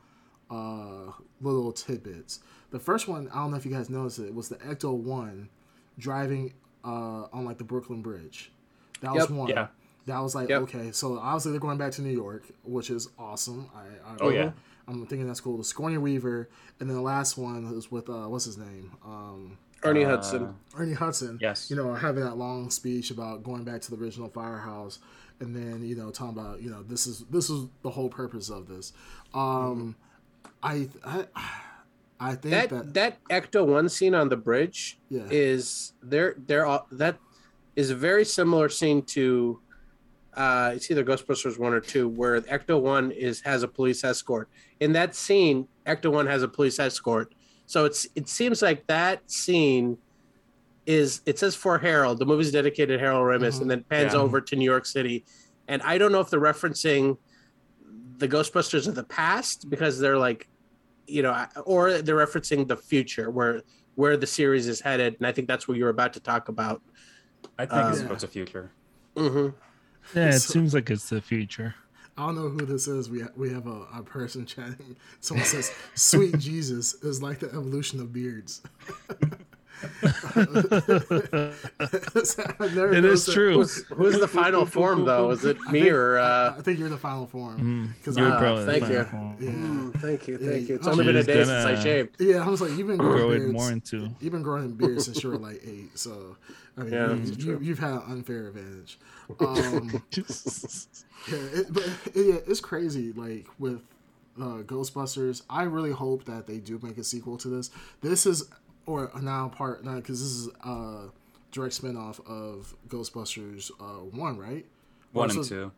[SPEAKER 2] uh, little tidbits. The first one, I don't know if you guys noticed it, was the Ecto One driving uh, on like the Brooklyn Bridge. That was one.
[SPEAKER 5] Yeah.
[SPEAKER 2] That was like
[SPEAKER 4] Yep.
[SPEAKER 2] okay, so obviously they're going back to New York, which is awesome. I, I
[SPEAKER 5] Oh, yeah.
[SPEAKER 2] I'm thinking that's cool. The Sigourney Weaver, and then the last one was with uh, what's his name, um,
[SPEAKER 4] Ernie
[SPEAKER 5] Uh,
[SPEAKER 4] Hudson.
[SPEAKER 2] Ernie Hudson.
[SPEAKER 5] Yes.
[SPEAKER 2] You know, having that long speech about going back to the original firehouse, and then you know talking about you know this is this is the whole purpose of this. Um, I I I think
[SPEAKER 4] that
[SPEAKER 2] that,
[SPEAKER 4] that Ecto one scene on the bridge
[SPEAKER 2] Yeah.
[SPEAKER 4] is there there are that is a very similar scene to uh it's either Ghostbusters one or two where Ecto one is has a police escort. In that scene, Ecto one has a police escort. So it's it seems like that scene is it says for Harold. The movie's dedicated to Harold Ramis,
[SPEAKER 2] Mhm.
[SPEAKER 4] and then pans
[SPEAKER 5] Yeah.
[SPEAKER 4] over to New York City. and I don't know if they're referencing the Ghostbusters of the past because they're like, you know, or they're referencing the future where where the series is headed, and I think that's what you're about to talk about.
[SPEAKER 5] I think it's
[SPEAKER 2] Um,
[SPEAKER 5] about the future.
[SPEAKER 4] hmm
[SPEAKER 3] Yeah, it
[SPEAKER 2] So-
[SPEAKER 3] seems like it's the future.
[SPEAKER 2] I don't know who this is. We we have a, a person chatting. Someone says, "Sweet Jesus is like the evolution of beards." I've
[SPEAKER 3] It
[SPEAKER 2] noticed
[SPEAKER 3] is
[SPEAKER 2] that.
[SPEAKER 3] true.
[SPEAKER 4] Who's, who's the final form though? Is it me
[SPEAKER 2] think-
[SPEAKER 4] or?
[SPEAKER 2] I,
[SPEAKER 4] Uh,
[SPEAKER 2] I think you're the final form. Because
[SPEAKER 3] You're
[SPEAKER 4] Ah,
[SPEAKER 3] probably
[SPEAKER 4] thank you.
[SPEAKER 3] final
[SPEAKER 2] Yeah.
[SPEAKER 4] mm, thank you,
[SPEAKER 2] Yeah,
[SPEAKER 4] thank you. It's only been a
[SPEAKER 3] just
[SPEAKER 4] day since I shaved.
[SPEAKER 2] yeah, I was like, you've been growing
[SPEAKER 3] Grow it
[SPEAKER 2] beards.
[SPEAKER 3] more into.
[SPEAKER 2] You've been growing beards since you were like eight, so I mean,
[SPEAKER 4] Yeah,
[SPEAKER 2] you,
[SPEAKER 4] that's
[SPEAKER 2] you, you've had an unfair advantage. Um, yeah, it, but it, yeah, it's crazy. Like with uh, Ghostbusters, I really hope that they do make a sequel to this. This is or now part now because this is a direct spinoff of Ghostbusters uh, one, right?
[SPEAKER 5] One
[SPEAKER 2] Or
[SPEAKER 5] and two.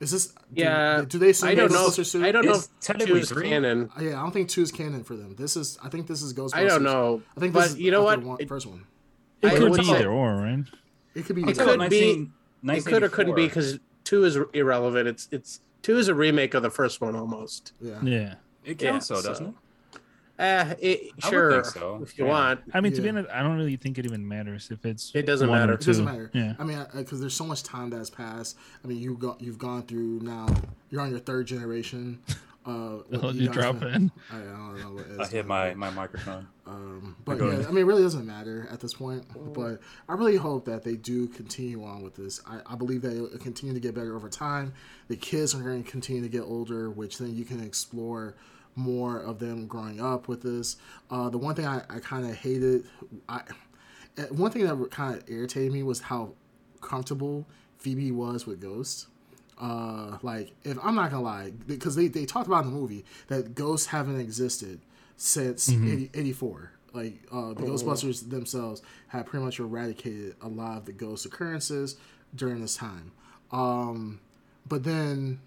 [SPEAKER 2] Is this?
[SPEAKER 4] Yeah,
[SPEAKER 2] Do they? still
[SPEAKER 4] I don't
[SPEAKER 2] make
[SPEAKER 4] know.
[SPEAKER 2] Ghostbusters two?
[SPEAKER 4] I don't know if
[SPEAKER 5] technically
[SPEAKER 4] two is
[SPEAKER 5] three.
[SPEAKER 4] canon.
[SPEAKER 2] Uh, Yeah, I don't think two is canon for them. This is. I think this is Ghostbusters.
[SPEAKER 4] I don't know,
[SPEAKER 2] I think
[SPEAKER 4] but
[SPEAKER 2] this is
[SPEAKER 4] you know what?
[SPEAKER 2] the one-
[SPEAKER 4] It-
[SPEAKER 2] first one.
[SPEAKER 3] It
[SPEAKER 4] I
[SPEAKER 3] could be either or, right?
[SPEAKER 2] It could be.
[SPEAKER 4] It could
[SPEAKER 5] Nineteen-
[SPEAKER 4] be- It could or couldn't be because two is irrelevant. It's it's two is a remake of the first one almost.
[SPEAKER 2] Yeah.
[SPEAKER 3] Yeah.
[SPEAKER 5] It
[SPEAKER 4] Yeah,
[SPEAKER 5] counts though,
[SPEAKER 4] so-
[SPEAKER 5] doesn't it?
[SPEAKER 4] Uh, it, sure,
[SPEAKER 5] think so,
[SPEAKER 4] if you
[SPEAKER 5] yeah.
[SPEAKER 4] want.
[SPEAKER 3] I mean, to be honest, I don't really think it even matters if it's.
[SPEAKER 4] It doesn't matter.
[SPEAKER 2] It doesn't matter.
[SPEAKER 3] Yeah.
[SPEAKER 2] I mean, because there's so much time that's passed. I mean, you got you've gone through now. You're on your third generation. Uh,
[SPEAKER 3] The
[SPEAKER 2] you
[SPEAKER 3] you
[SPEAKER 2] guys
[SPEAKER 3] drop in?
[SPEAKER 2] I, I don't know what it is.
[SPEAKER 5] I hit my my microphone.
[SPEAKER 2] Um, but yeah,
[SPEAKER 5] ahead.
[SPEAKER 2] I mean, it really doesn't matter at this point. But I really hope that they do continue on with this. I, I believe that it'll continue to get better over time. The kids are going to continue to get older, which then you can explore more of them growing up with this. Uh, the one thing I, I kind of hated, I uh, one thing that kind of irritated me was how comfortable Phoebe was with Ghost. Uh, like, if I'm not gonna lie, because they, they talked about in the movie that ghosts haven't existed since 80, 84. Like, uh, the Ghostbusters themselves have pretty much eradicated a lot of the ghost occurrences during this time. Um, but then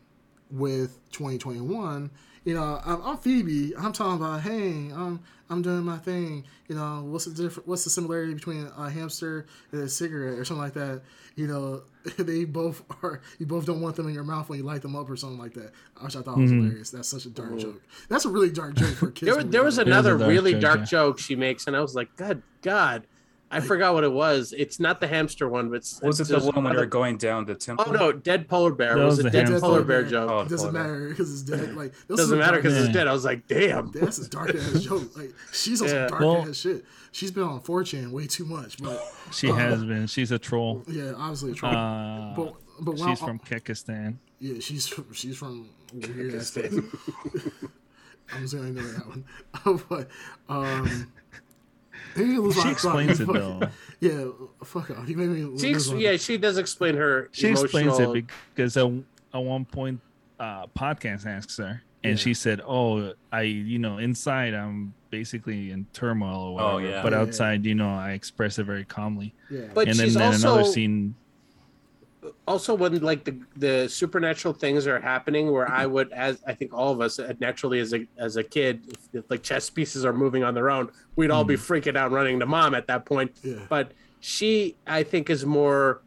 [SPEAKER 2] with 2021, you know, I'm, I'm Phoebe. I'm talking about, hey, I'm I'm doing my thing. You know, what's the different? What's the similarity between a hamster and a cigarette or something like that? You know, they both are. You both don't want them in your mouth when you light them up or something like that. Which I thought was mm-hmm. hilarious. That's such a dark joke. That's a really dark joke for kids.
[SPEAKER 4] There, was- there was another
[SPEAKER 3] dark
[SPEAKER 4] really
[SPEAKER 3] joke,
[SPEAKER 4] dark
[SPEAKER 3] yeah.
[SPEAKER 4] joke she makes, and I was like, God, God, I forgot what it was. It's not the hamster one, but it's,
[SPEAKER 5] Was it the
[SPEAKER 4] there's
[SPEAKER 5] one when
[SPEAKER 4] another-
[SPEAKER 5] they're going down the temple?
[SPEAKER 4] Oh no, dead polar bear.
[SPEAKER 3] That
[SPEAKER 4] It was,
[SPEAKER 3] was
[SPEAKER 4] a
[SPEAKER 3] the
[SPEAKER 4] dead
[SPEAKER 3] hamster.
[SPEAKER 4] polar bear joke.
[SPEAKER 5] Oh,
[SPEAKER 2] It doesn't matter because it's dead. Like this
[SPEAKER 4] Doesn't matter because it's dead. I was like, damn.
[SPEAKER 2] That's a dark ass joke. Like she's on
[SPEAKER 4] Yeah.
[SPEAKER 2] dark
[SPEAKER 3] Well-
[SPEAKER 2] ass shit. She's been on 4chan way too much. But
[SPEAKER 3] She has been. She's a troll.
[SPEAKER 2] yeah, obviously a troll.
[SPEAKER 3] Uh,
[SPEAKER 2] but but
[SPEAKER 3] she's
[SPEAKER 2] I-
[SPEAKER 3] from Kekistan.
[SPEAKER 2] Yeah, she's from, she's from weird ass. I'm just gonna ignore that one. but um, maybe you lose
[SPEAKER 3] She
[SPEAKER 2] my thought.
[SPEAKER 3] explains it
[SPEAKER 2] Fuck
[SPEAKER 3] though.
[SPEAKER 2] Yeah, fuck off. You made me.
[SPEAKER 4] She ex- yeah, she does explain her
[SPEAKER 3] She
[SPEAKER 4] emotional.
[SPEAKER 3] explains it because at, at one point, uh, podcast asks her, and
[SPEAKER 2] Yeah.
[SPEAKER 3] she said, "Oh, I, you know, inside I'm basically in turmoil or whatever,
[SPEAKER 5] Oh, yeah.
[SPEAKER 3] but
[SPEAKER 2] Yeah, yeah.
[SPEAKER 3] outside, you know, I express it very calmly."
[SPEAKER 2] Yeah,
[SPEAKER 4] But
[SPEAKER 3] and then,
[SPEAKER 4] she's
[SPEAKER 3] then
[SPEAKER 4] also
[SPEAKER 3] another scene.
[SPEAKER 4] Also when like the the supernatural things are happening, where I would, as I think all of us uh, naturally as a as a kid, if, if like chess pieces are moving on their own, we'd all be freaking out, running to mom at that point.
[SPEAKER 2] yeah,
[SPEAKER 4] But she, I think, is more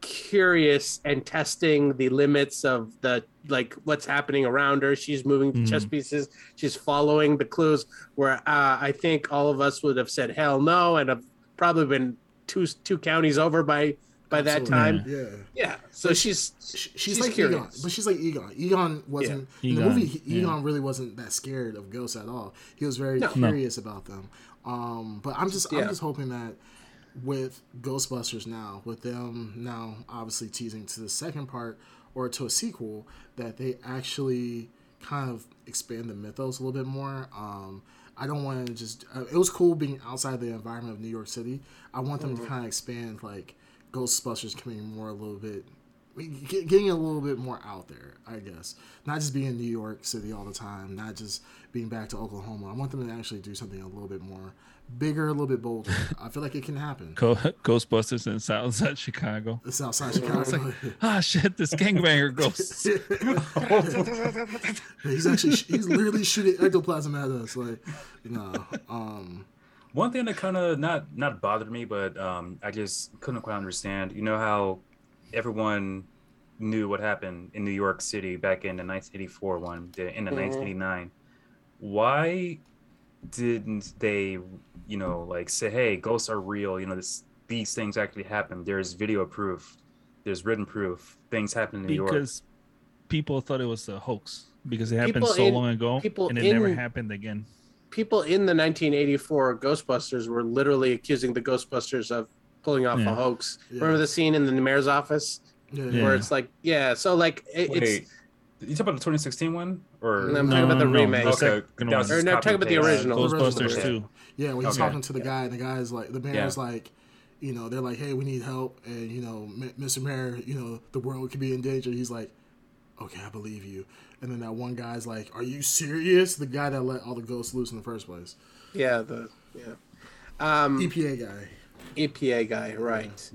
[SPEAKER 4] curious and testing the limits of the like what's happening around her. She's moving the chess pieces. She's following the clues. Where uh, I think all of us would have said hell no, and have probably been two two counties over by by that
[SPEAKER 2] Absolutely.
[SPEAKER 4] time.
[SPEAKER 2] yeah.
[SPEAKER 4] Yeah. So she's
[SPEAKER 2] She's,
[SPEAKER 4] She's
[SPEAKER 2] like
[SPEAKER 4] curious.
[SPEAKER 2] Egon, but she's like Egon. Egon wasn't in the movie. he-
[SPEAKER 3] yeah.
[SPEAKER 2] Egon really wasn't that scared of ghosts at all. He was very
[SPEAKER 4] No.
[SPEAKER 2] curious about them. Um, but I'm just, I'm just hoping that with Ghostbusters now, with them now obviously teasing to the second part or to a sequel, that they actually kind of expand the mythos a little bit more. Um, I don't want to just. Uh, it was cool being outside the environment of New York City. I want them to kind of expand like Ghostbusters coming more a little bit, getting a little bit more out there. I guess not just being in New York City all the time, not just being back to Oklahoma. I want them to actually do something a little bit more bigger, a little bit bolder. I feel like it can happen.
[SPEAKER 3] Ghostbusters in Southside Chicago.
[SPEAKER 2] It's outside Chicago.
[SPEAKER 3] Ah, shit! This gangbanger ghost.
[SPEAKER 2] he's actually he's literally shooting ectoplasm at us. Like, you know, um,
[SPEAKER 5] One thing that kind of not not bothered me, but um, I just couldn't quite understand. You know how everyone knew what happened in New York City back in the 1984 one, the, in the
[SPEAKER 4] Mhm.
[SPEAKER 5] 1989, why didn't they, you know, like say, hey, ghosts are real. You know, this these things actually happen. There's video proof. There's written proof. Things happen in New York.
[SPEAKER 3] because people thought it was a hoax because it happened
[SPEAKER 4] People
[SPEAKER 3] so
[SPEAKER 4] in-
[SPEAKER 3] long ago and it never happened again.
[SPEAKER 4] People in the 1984 Ghostbusters were literally accusing the Ghostbusters of pulling off
[SPEAKER 3] Yeah.
[SPEAKER 4] a hoax.
[SPEAKER 2] Yeah.
[SPEAKER 4] Remember the scene in the mayor's office
[SPEAKER 2] Yeah,
[SPEAKER 3] Yeah.
[SPEAKER 4] where it's like, yeah, so like it,
[SPEAKER 5] Wait,
[SPEAKER 4] it's
[SPEAKER 5] you talking about the 2016 one, or
[SPEAKER 4] No, I'm talking about the remake.
[SPEAKER 3] the
[SPEAKER 5] Okay,
[SPEAKER 3] second
[SPEAKER 5] that
[SPEAKER 3] one.
[SPEAKER 5] was
[SPEAKER 4] Or no,
[SPEAKER 5] copy
[SPEAKER 4] talking about the
[SPEAKER 5] and paste.
[SPEAKER 4] original.
[SPEAKER 3] Ghostbusters
[SPEAKER 2] Yeah.
[SPEAKER 3] 2.
[SPEAKER 2] Yeah, when he's
[SPEAKER 5] Okay.
[SPEAKER 2] talking to the guy, and the guy's like, the mayor's like, you know, they're like, hey, we need help, and you know, M- Mr. Mayor, you know, the world could be in danger. He's like, okay, I believe you. And then that one guy's like, are you serious? The guy that let all the ghosts loose in the first place,
[SPEAKER 4] yeah, the yeah. Um
[SPEAKER 2] EPA guy.
[SPEAKER 4] EPA guy, right.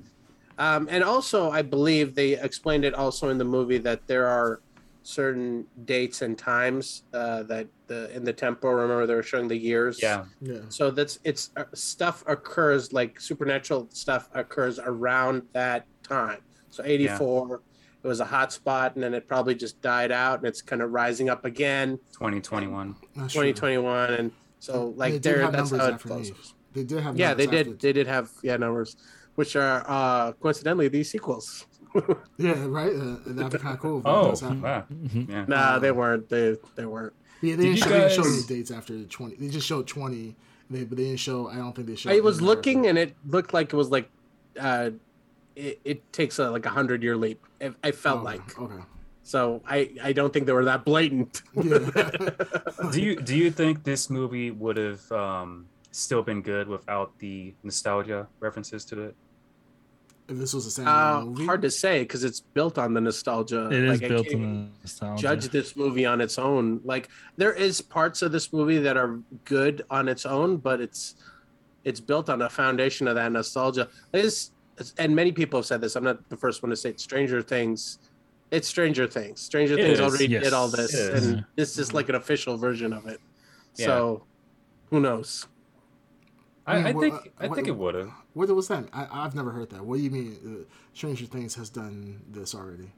[SPEAKER 4] Um, and also, I believe they explained it also in the movie that there are certain dates and times uh, that the in the tempo. Remember, they were showing the years.
[SPEAKER 5] Yeah,
[SPEAKER 2] Yeah,
[SPEAKER 4] So that's it's uh, stuff occurs like supernatural stuff occurs around that time. So eighty four, it was a hot spot, and then it probably just died out, and it's kind of rising up again.
[SPEAKER 5] 2021.
[SPEAKER 2] sure.
[SPEAKER 4] Twenty twenty one, and so like
[SPEAKER 2] did
[SPEAKER 4] there, that's how it
[SPEAKER 2] after these. They did have.
[SPEAKER 4] Yeah, they
[SPEAKER 2] numbers
[SPEAKER 4] did.
[SPEAKER 2] after-
[SPEAKER 4] They did have yeah numbers, which are uh coincidentally these sequels.
[SPEAKER 2] Yeah, right. Uh, that'd be kind of cool.
[SPEAKER 5] Oh,
[SPEAKER 2] does happen.
[SPEAKER 5] wow.
[SPEAKER 3] Mhm.
[SPEAKER 5] Yeah.
[SPEAKER 4] Nah, they weren't. They they weren't.
[SPEAKER 2] Yeah, they
[SPEAKER 5] Did
[SPEAKER 2] didn't,
[SPEAKER 5] you
[SPEAKER 2] show, they didn't show any dates after twenty. They just showed twenty. They but they didn't show. I don't think they showed.
[SPEAKER 4] I was looking, and it looked like it was like, uh, it, it takes a, like a hundred year leap. It, I felt
[SPEAKER 2] Oh,
[SPEAKER 4] like
[SPEAKER 2] okay.
[SPEAKER 4] so. I I don't think they were that blatant.
[SPEAKER 2] Yeah.
[SPEAKER 5] do you do you think this movie would have um, still been good without the nostalgia references to it?
[SPEAKER 2] if this was a
[SPEAKER 4] uh,
[SPEAKER 2] standalone movie,
[SPEAKER 4] hard to say because it's built on the nostalgia.
[SPEAKER 3] It is
[SPEAKER 4] Like, I
[SPEAKER 3] built
[SPEAKER 4] can't
[SPEAKER 3] on nostalgia.
[SPEAKER 4] Judge this movie on its own. Like there is parts of this movie that are good on its own, but it's it's built on a foundation of that nostalgia. It's, and many people have said this. I'm not the first one to say it. Stranger Things. It's Stranger Things. Stranger
[SPEAKER 5] It
[SPEAKER 4] Things
[SPEAKER 5] is,
[SPEAKER 4] already
[SPEAKER 3] yes.
[SPEAKER 4] did all this, and this is like an official version of it.
[SPEAKER 5] Yeah.
[SPEAKER 4] So, who knows?
[SPEAKER 5] I,
[SPEAKER 2] Yeah,
[SPEAKER 5] I think
[SPEAKER 2] uh,
[SPEAKER 5] I
[SPEAKER 2] what-
[SPEAKER 5] think it would have.
[SPEAKER 2] what was that? I, I've never heard that. What do you mean? Uh, Stranger Things has done this already.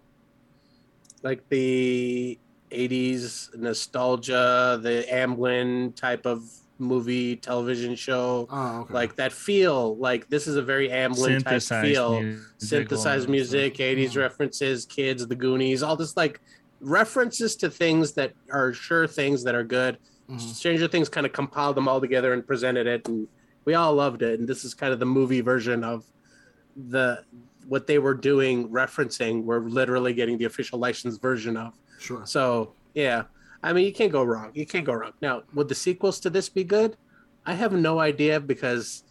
[SPEAKER 4] Like the '80s nostalgia, the Amblin type of movie, television show.
[SPEAKER 2] Oh, okay.
[SPEAKER 4] like that feel like this is a very amblin type feel
[SPEAKER 3] music,
[SPEAKER 4] synthesized music 80s
[SPEAKER 2] Yeah.
[SPEAKER 4] references kids the goonies all this like references to things that are sure things that are good
[SPEAKER 2] Mhm.
[SPEAKER 4] stranger things kind of compiled them all together and presented it and we all loved it and this is kind of the movie version of the what they were doing referencing we're literally getting the official licensed version of
[SPEAKER 2] Sure.
[SPEAKER 4] so yeah, I mean you can't go wrong. You can't go wrong. Now, would the sequels to this be good? I have no idea because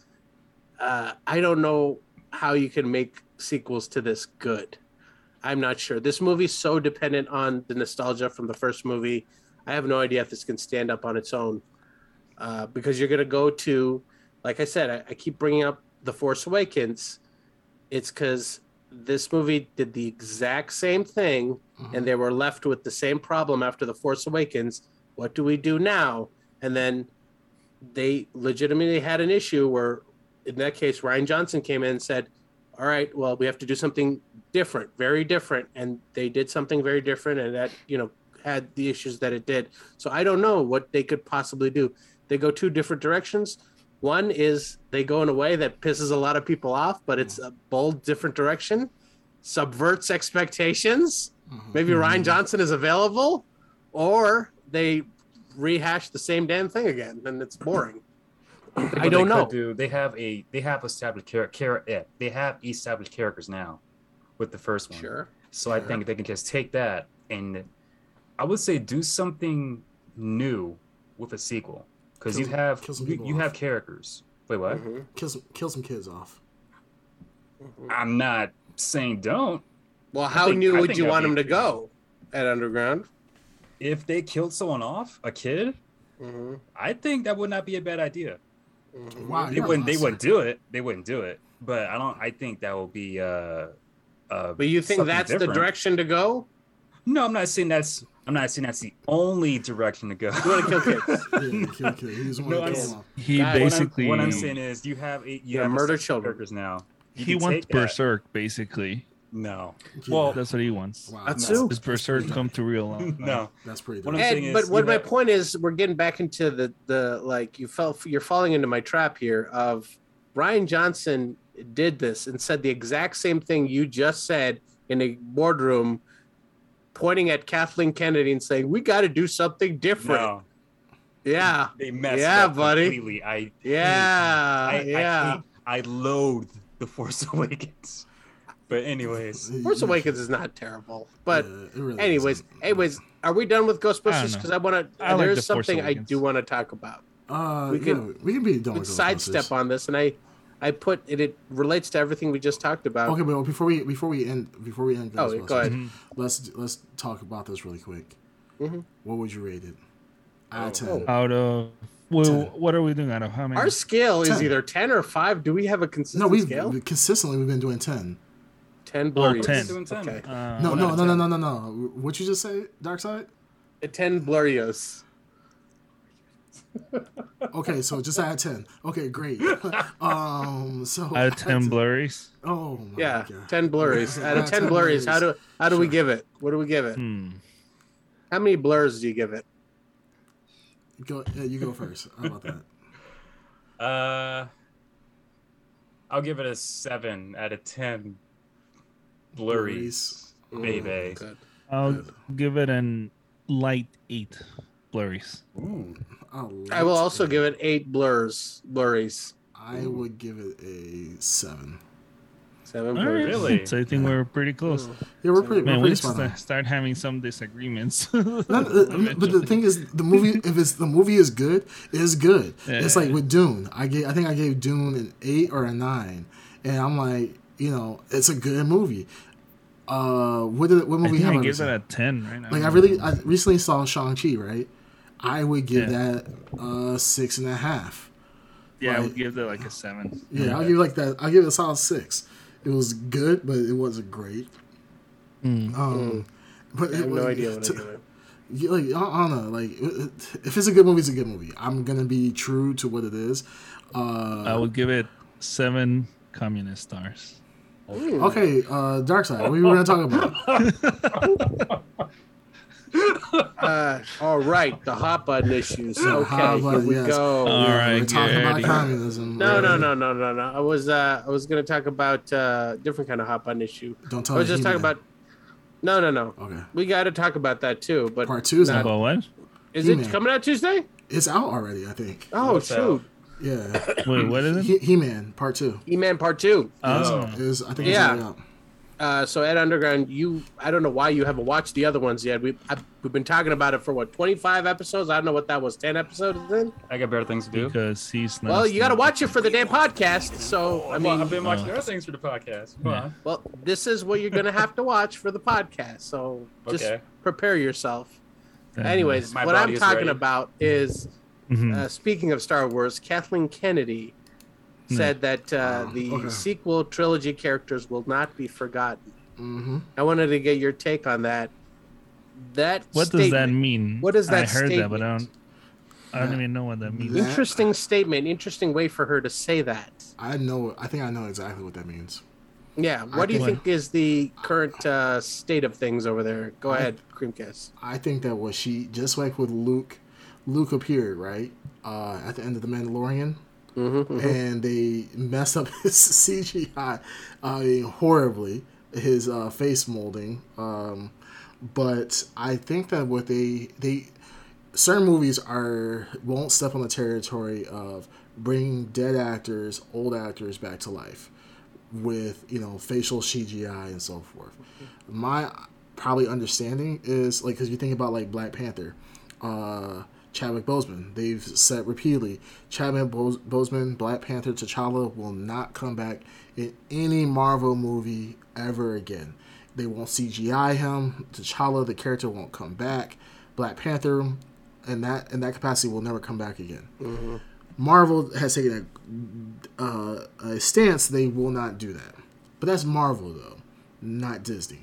[SPEAKER 4] uh, I don't know how you can make sequels to this good. I'm not sure. This movie's so dependent on the nostalgia from the first movie. I have no idea if this can stand up on its own uh, because you're gonna go to, like I said, I, I keep bringing up the Force Awakens. It's because this movie did the exact same thing mm-hmm. and they were left with the same problem after the force awakens. What do we do now? And then they legitimately had an issue where in that case rian johnson came in and said all right well we have to do something different very different. And they did something very different and that you know had the issues that it did. So i don't know what they could possibly do. They go two different directions one is they go in a way that pisses a lot of people off but it's a bold different direction subverts expectations
[SPEAKER 2] Mhm.
[SPEAKER 4] maybe Rian Johnson is available, or they rehash the same damn thing again, and it's boring. I don't
[SPEAKER 5] they
[SPEAKER 4] know.
[SPEAKER 5] Do they have a they have established char- char- yeah, they have established characters now with the first one.
[SPEAKER 4] Sure.
[SPEAKER 5] So I think they can just take that and I would say do something new with a sequel because you have
[SPEAKER 2] kill some
[SPEAKER 5] you, you have characters. Wait, what?
[SPEAKER 4] Mhm,
[SPEAKER 2] Kill some, kill some kids off.
[SPEAKER 4] mhm.
[SPEAKER 5] I'm not saying don't.
[SPEAKER 4] Well, how
[SPEAKER 5] think-
[SPEAKER 4] new
[SPEAKER 5] I
[SPEAKER 4] would you
[SPEAKER 5] that'd
[SPEAKER 4] want them to go at Underground?
[SPEAKER 5] If they killed someone off, a kid,
[SPEAKER 4] Mhm,
[SPEAKER 5] I think that would not be a bad idea.
[SPEAKER 4] mhm.
[SPEAKER 2] Wow,
[SPEAKER 5] They wouldn't. They wouldn't do it. They wouldn't do it. But I don't. I think that will be. Uh, uh,
[SPEAKER 4] But you think that's
[SPEAKER 5] different.
[SPEAKER 4] the direction to go?
[SPEAKER 5] No, I'm not saying that's. I'm not saying that's the only direction to go.
[SPEAKER 4] You want to kill kids?
[SPEAKER 2] Yeah, kill kids. He just
[SPEAKER 5] No,
[SPEAKER 2] wanted to
[SPEAKER 5] I'm
[SPEAKER 2] kill them.
[SPEAKER 3] He
[SPEAKER 4] God, what I'm-
[SPEAKER 3] basically
[SPEAKER 5] What I'm saying is, you have a, you
[SPEAKER 4] Yeah,
[SPEAKER 5] have
[SPEAKER 4] murder
[SPEAKER 5] established
[SPEAKER 4] children.
[SPEAKER 5] now. You
[SPEAKER 3] he wants
[SPEAKER 5] take that-
[SPEAKER 3] Berserk basically.
[SPEAKER 5] No. Well,
[SPEAKER 3] That's what he wants.
[SPEAKER 2] Wow,
[SPEAKER 4] That's
[SPEAKER 2] that's,
[SPEAKER 4] who?
[SPEAKER 3] His berserk come to real. life.
[SPEAKER 5] no.
[SPEAKER 2] that's pretty.
[SPEAKER 5] One
[SPEAKER 2] Dope.
[SPEAKER 5] of the
[SPEAKER 4] Ed, but
[SPEAKER 5] is,
[SPEAKER 4] what my
[SPEAKER 5] know-
[SPEAKER 4] point is, we're getting back into the the like you fell you're falling into my trap here of Rian Johnson did this and said the exact same thing you just said in a boardroom, pointing at Kathleen Kennedy and saying, "We got to do something different."
[SPEAKER 5] No.
[SPEAKER 4] Yeah,
[SPEAKER 5] They messed
[SPEAKER 4] Yeah,
[SPEAKER 5] up
[SPEAKER 4] buddy.
[SPEAKER 5] completely. I
[SPEAKER 4] yeah,
[SPEAKER 5] I,
[SPEAKER 4] yeah.
[SPEAKER 5] I, hate, I loathe the Force Awakens. But anyways,
[SPEAKER 4] Force Awakens is not terrible, but
[SPEAKER 2] Yeah, really
[SPEAKER 4] anyways,
[SPEAKER 2] isn't.
[SPEAKER 4] anyways, are we done with Ghostbusters? Because I want to.
[SPEAKER 3] Like
[SPEAKER 4] There's
[SPEAKER 3] The Force
[SPEAKER 4] something I do want to talk about.
[SPEAKER 2] Uh,
[SPEAKER 4] we
[SPEAKER 2] we
[SPEAKER 4] could-
[SPEAKER 2] can we can be done
[SPEAKER 4] Good
[SPEAKER 2] with
[SPEAKER 4] sidestep on this, and I, I put it. It relates to everything we just talked about.
[SPEAKER 2] Okay, but before we before we end before we end
[SPEAKER 4] Oh, go ahead.
[SPEAKER 3] Mm-hmm.
[SPEAKER 2] let's let's talk about this really quick.
[SPEAKER 4] Mhm.
[SPEAKER 2] What would you rate it? Out of
[SPEAKER 4] Oh.
[SPEAKER 2] ten.
[SPEAKER 3] Out of well,
[SPEAKER 2] Ten.
[SPEAKER 3] what are we doing out of how many?
[SPEAKER 4] Our scale is
[SPEAKER 2] Ten.
[SPEAKER 4] either ten or five. Do we have a consistent
[SPEAKER 2] no, we've
[SPEAKER 4] scale?
[SPEAKER 2] consistently we've been doing ten.
[SPEAKER 4] ten
[SPEAKER 3] Oh,
[SPEAKER 4] blurries.
[SPEAKER 3] 10.
[SPEAKER 5] Doing 10.
[SPEAKER 4] Okay,
[SPEAKER 3] Uh,
[SPEAKER 2] No,
[SPEAKER 5] one
[SPEAKER 2] no, no, no,
[SPEAKER 5] 10.
[SPEAKER 2] no, no, no. What you just say, Dark Side?
[SPEAKER 4] A ten blurrios.
[SPEAKER 2] Okay, so just add ten. Okay, great. um, so
[SPEAKER 3] out of ten blurries.
[SPEAKER 2] Oh my
[SPEAKER 4] Yeah,
[SPEAKER 2] god.
[SPEAKER 4] ten blurries. Out of ten
[SPEAKER 2] 10
[SPEAKER 4] blurries, how do how do we give it? What do we give it?
[SPEAKER 3] Hmm.
[SPEAKER 4] How many blurs do you give it?
[SPEAKER 2] Go, yeah, you go first. How about that?
[SPEAKER 5] uh, I'll give it a seven out of ten. Blurries, baby.
[SPEAKER 4] Good.
[SPEAKER 3] I'll give it an light eight blurries.
[SPEAKER 5] Ooh.
[SPEAKER 2] I'll
[SPEAKER 4] I will also
[SPEAKER 2] it-
[SPEAKER 4] give it eight blurs, blurries.
[SPEAKER 2] I would give it a seven.
[SPEAKER 4] Seven
[SPEAKER 3] All right.
[SPEAKER 4] blurs.
[SPEAKER 5] Really?
[SPEAKER 3] So I think we're pretty close.
[SPEAKER 2] Yeah, we're pretty.
[SPEAKER 3] Man,
[SPEAKER 2] we're pretty
[SPEAKER 3] need to
[SPEAKER 2] spot on.
[SPEAKER 3] start having some disagreements.
[SPEAKER 2] No, uh, but the thing is, the movie if it's the movie is good, it is good. It's like with Dune. I gave I think I gave Dune an eight or a nine, and I'm like, you know, it's a good movie. Uh, what did what
[SPEAKER 3] I
[SPEAKER 2] movie
[SPEAKER 3] think
[SPEAKER 2] have
[SPEAKER 3] I
[SPEAKER 2] I
[SPEAKER 3] give
[SPEAKER 2] seen?
[SPEAKER 3] that a ten right now.
[SPEAKER 2] Like I really, I recently saw Shang Chi, right? I would give
[SPEAKER 3] Yeah.
[SPEAKER 2] that uh six and a half.
[SPEAKER 3] yeah, I would give that like a seven.
[SPEAKER 2] Yeah, I'll give like that. I'll give it a solid six. It was good, but it wasn't great. Um, but
[SPEAKER 4] I have
[SPEAKER 2] it,
[SPEAKER 4] no
[SPEAKER 2] like,
[SPEAKER 4] idea what I
[SPEAKER 2] to-
[SPEAKER 4] give it.
[SPEAKER 2] yeah, like I, I don't know, like if it's a good movie, it's a good movie. I'm gonna be true to what it is. Uh,
[SPEAKER 3] I would give it seven communist stars.
[SPEAKER 2] okay, uh, Dark Side. What are we gonna talk about?
[SPEAKER 4] Uh, all right, the hot button issues. Okay,
[SPEAKER 2] hot button,
[SPEAKER 4] here we
[SPEAKER 2] yes.
[SPEAKER 4] go.
[SPEAKER 3] All
[SPEAKER 2] Yeah,
[SPEAKER 3] right,
[SPEAKER 2] we're talking about communism.
[SPEAKER 4] No,
[SPEAKER 2] right?
[SPEAKER 4] no, no, no, no, no. I was uh I was gonna talk about uh different kind of hot button issue.
[SPEAKER 2] Don't tell
[SPEAKER 4] I was just talking about No, no, no.
[SPEAKER 2] Okay,
[SPEAKER 4] We got to talk about that too. But
[SPEAKER 2] part two is
[SPEAKER 4] Not-
[SPEAKER 2] out.
[SPEAKER 3] About what?
[SPEAKER 4] is
[SPEAKER 2] He-Man.
[SPEAKER 4] it coming out Tuesday?
[SPEAKER 2] It's out already, I think.
[SPEAKER 4] Oh
[SPEAKER 5] What's
[SPEAKER 4] shoot!
[SPEAKER 2] Yeah,
[SPEAKER 3] Wait, what is it?
[SPEAKER 2] He- He-Man Part Two.
[SPEAKER 4] E-Man Part Two.
[SPEAKER 3] Oh,
[SPEAKER 2] Is I think
[SPEAKER 4] Yeah.
[SPEAKER 2] It's already out.
[SPEAKER 4] Uh, so Ed Underground, you I don't know why you haven't watched the other ones yet. We I, we've been talking about it for what twenty five episodes. I don't know what that was. Ten episodes then.
[SPEAKER 5] I got better things to do.
[SPEAKER 3] because he's not.
[SPEAKER 4] Well, you got to watch it for the damn podcast. So I
[SPEAKER 5] Well,
[SPEAKER 4] mean,
[SPEAKER 5] I've been watching
[SPEAKER 3] uh,
[SPEAKER 5] other things for the podcast. Come
[SPEAKER 3] Yeah.
[SPEAKER 4] well, this is what you're gonna have to watch for the podcast. So just
[SPEAKER 5] Okay.
[SPEAKER 4] prepare yourself.
[SPEAKER 3] Uh,
[SPEAKER 4] Anyways,
[SPEAKER 5] My
[SPEAKER 4] what I'm talking
[SPEAKER 5] ready.
[SPEAKER 4] about is
[SPEAKER 3] mhm.
[SPEAKER 4] uh, speaking of Star Wars, Kathleen Kennedy said that uh,
[SPEAKER 2] Oh,
[SPEAKER 4] the
[SPEAKER 2] okay.
[SPEAKER 4] sequel trilogy characters will not be forgotten.
[SPEAKER 2] Mm-hmm.
[SPEAKER 4] I wanted to get your take on that. That
[SPEAKER 3] what does that mean?
[SPEAKER 4] What does that
[SPEAKER 3] I heard that, but I don't. I don't
[SPEAKER 2] That-
[SPEAKER 3] even know what that means.
[SPEAKER 2] that-
[SPEAKER 4] Interesting statement. Interesting way for her to say that.
[SPEAKER 2] I know. I think I know exactly what that means.
[SPEAKER 4] Yeah.
[SPEAKER 2] I
[SPEAKER 4] What do you
[SPEAKER 3] think-
[SPEAKER 4] think is the current uh, state of things over there? Go
[SPEAKER 2] I-
[SPEAKER 4] ahead, Creamcast.
[SPEAKER 2] I think that what she just like with Luke, Luke appeared right uh, at the end of the Mandalorian,
[SPEAKER 4] Mm-hmm,
[SPEAKER 2] and they messed up his CGI I mean, horribly, his uh, face molding. Um, but I think that what they they certain movies are won't step on the territory of bringing dead actors, old actors back to life with you know facial CGI and so forth. My probably understanding is like because you think about like Black Panther, uh, Chadwick Boseman. They've said repeatedly Chadwick Bos- Boseman, Black Panther, T'Challa will not come back in any Marvel movie ever again. They won't CGI him. T'Challa, the character, won't come back. Black Panther, in that in that capacity, will never come back again. Marvel has taken a, uh, a stance they will not do that. But that's Marvel though, not Disney.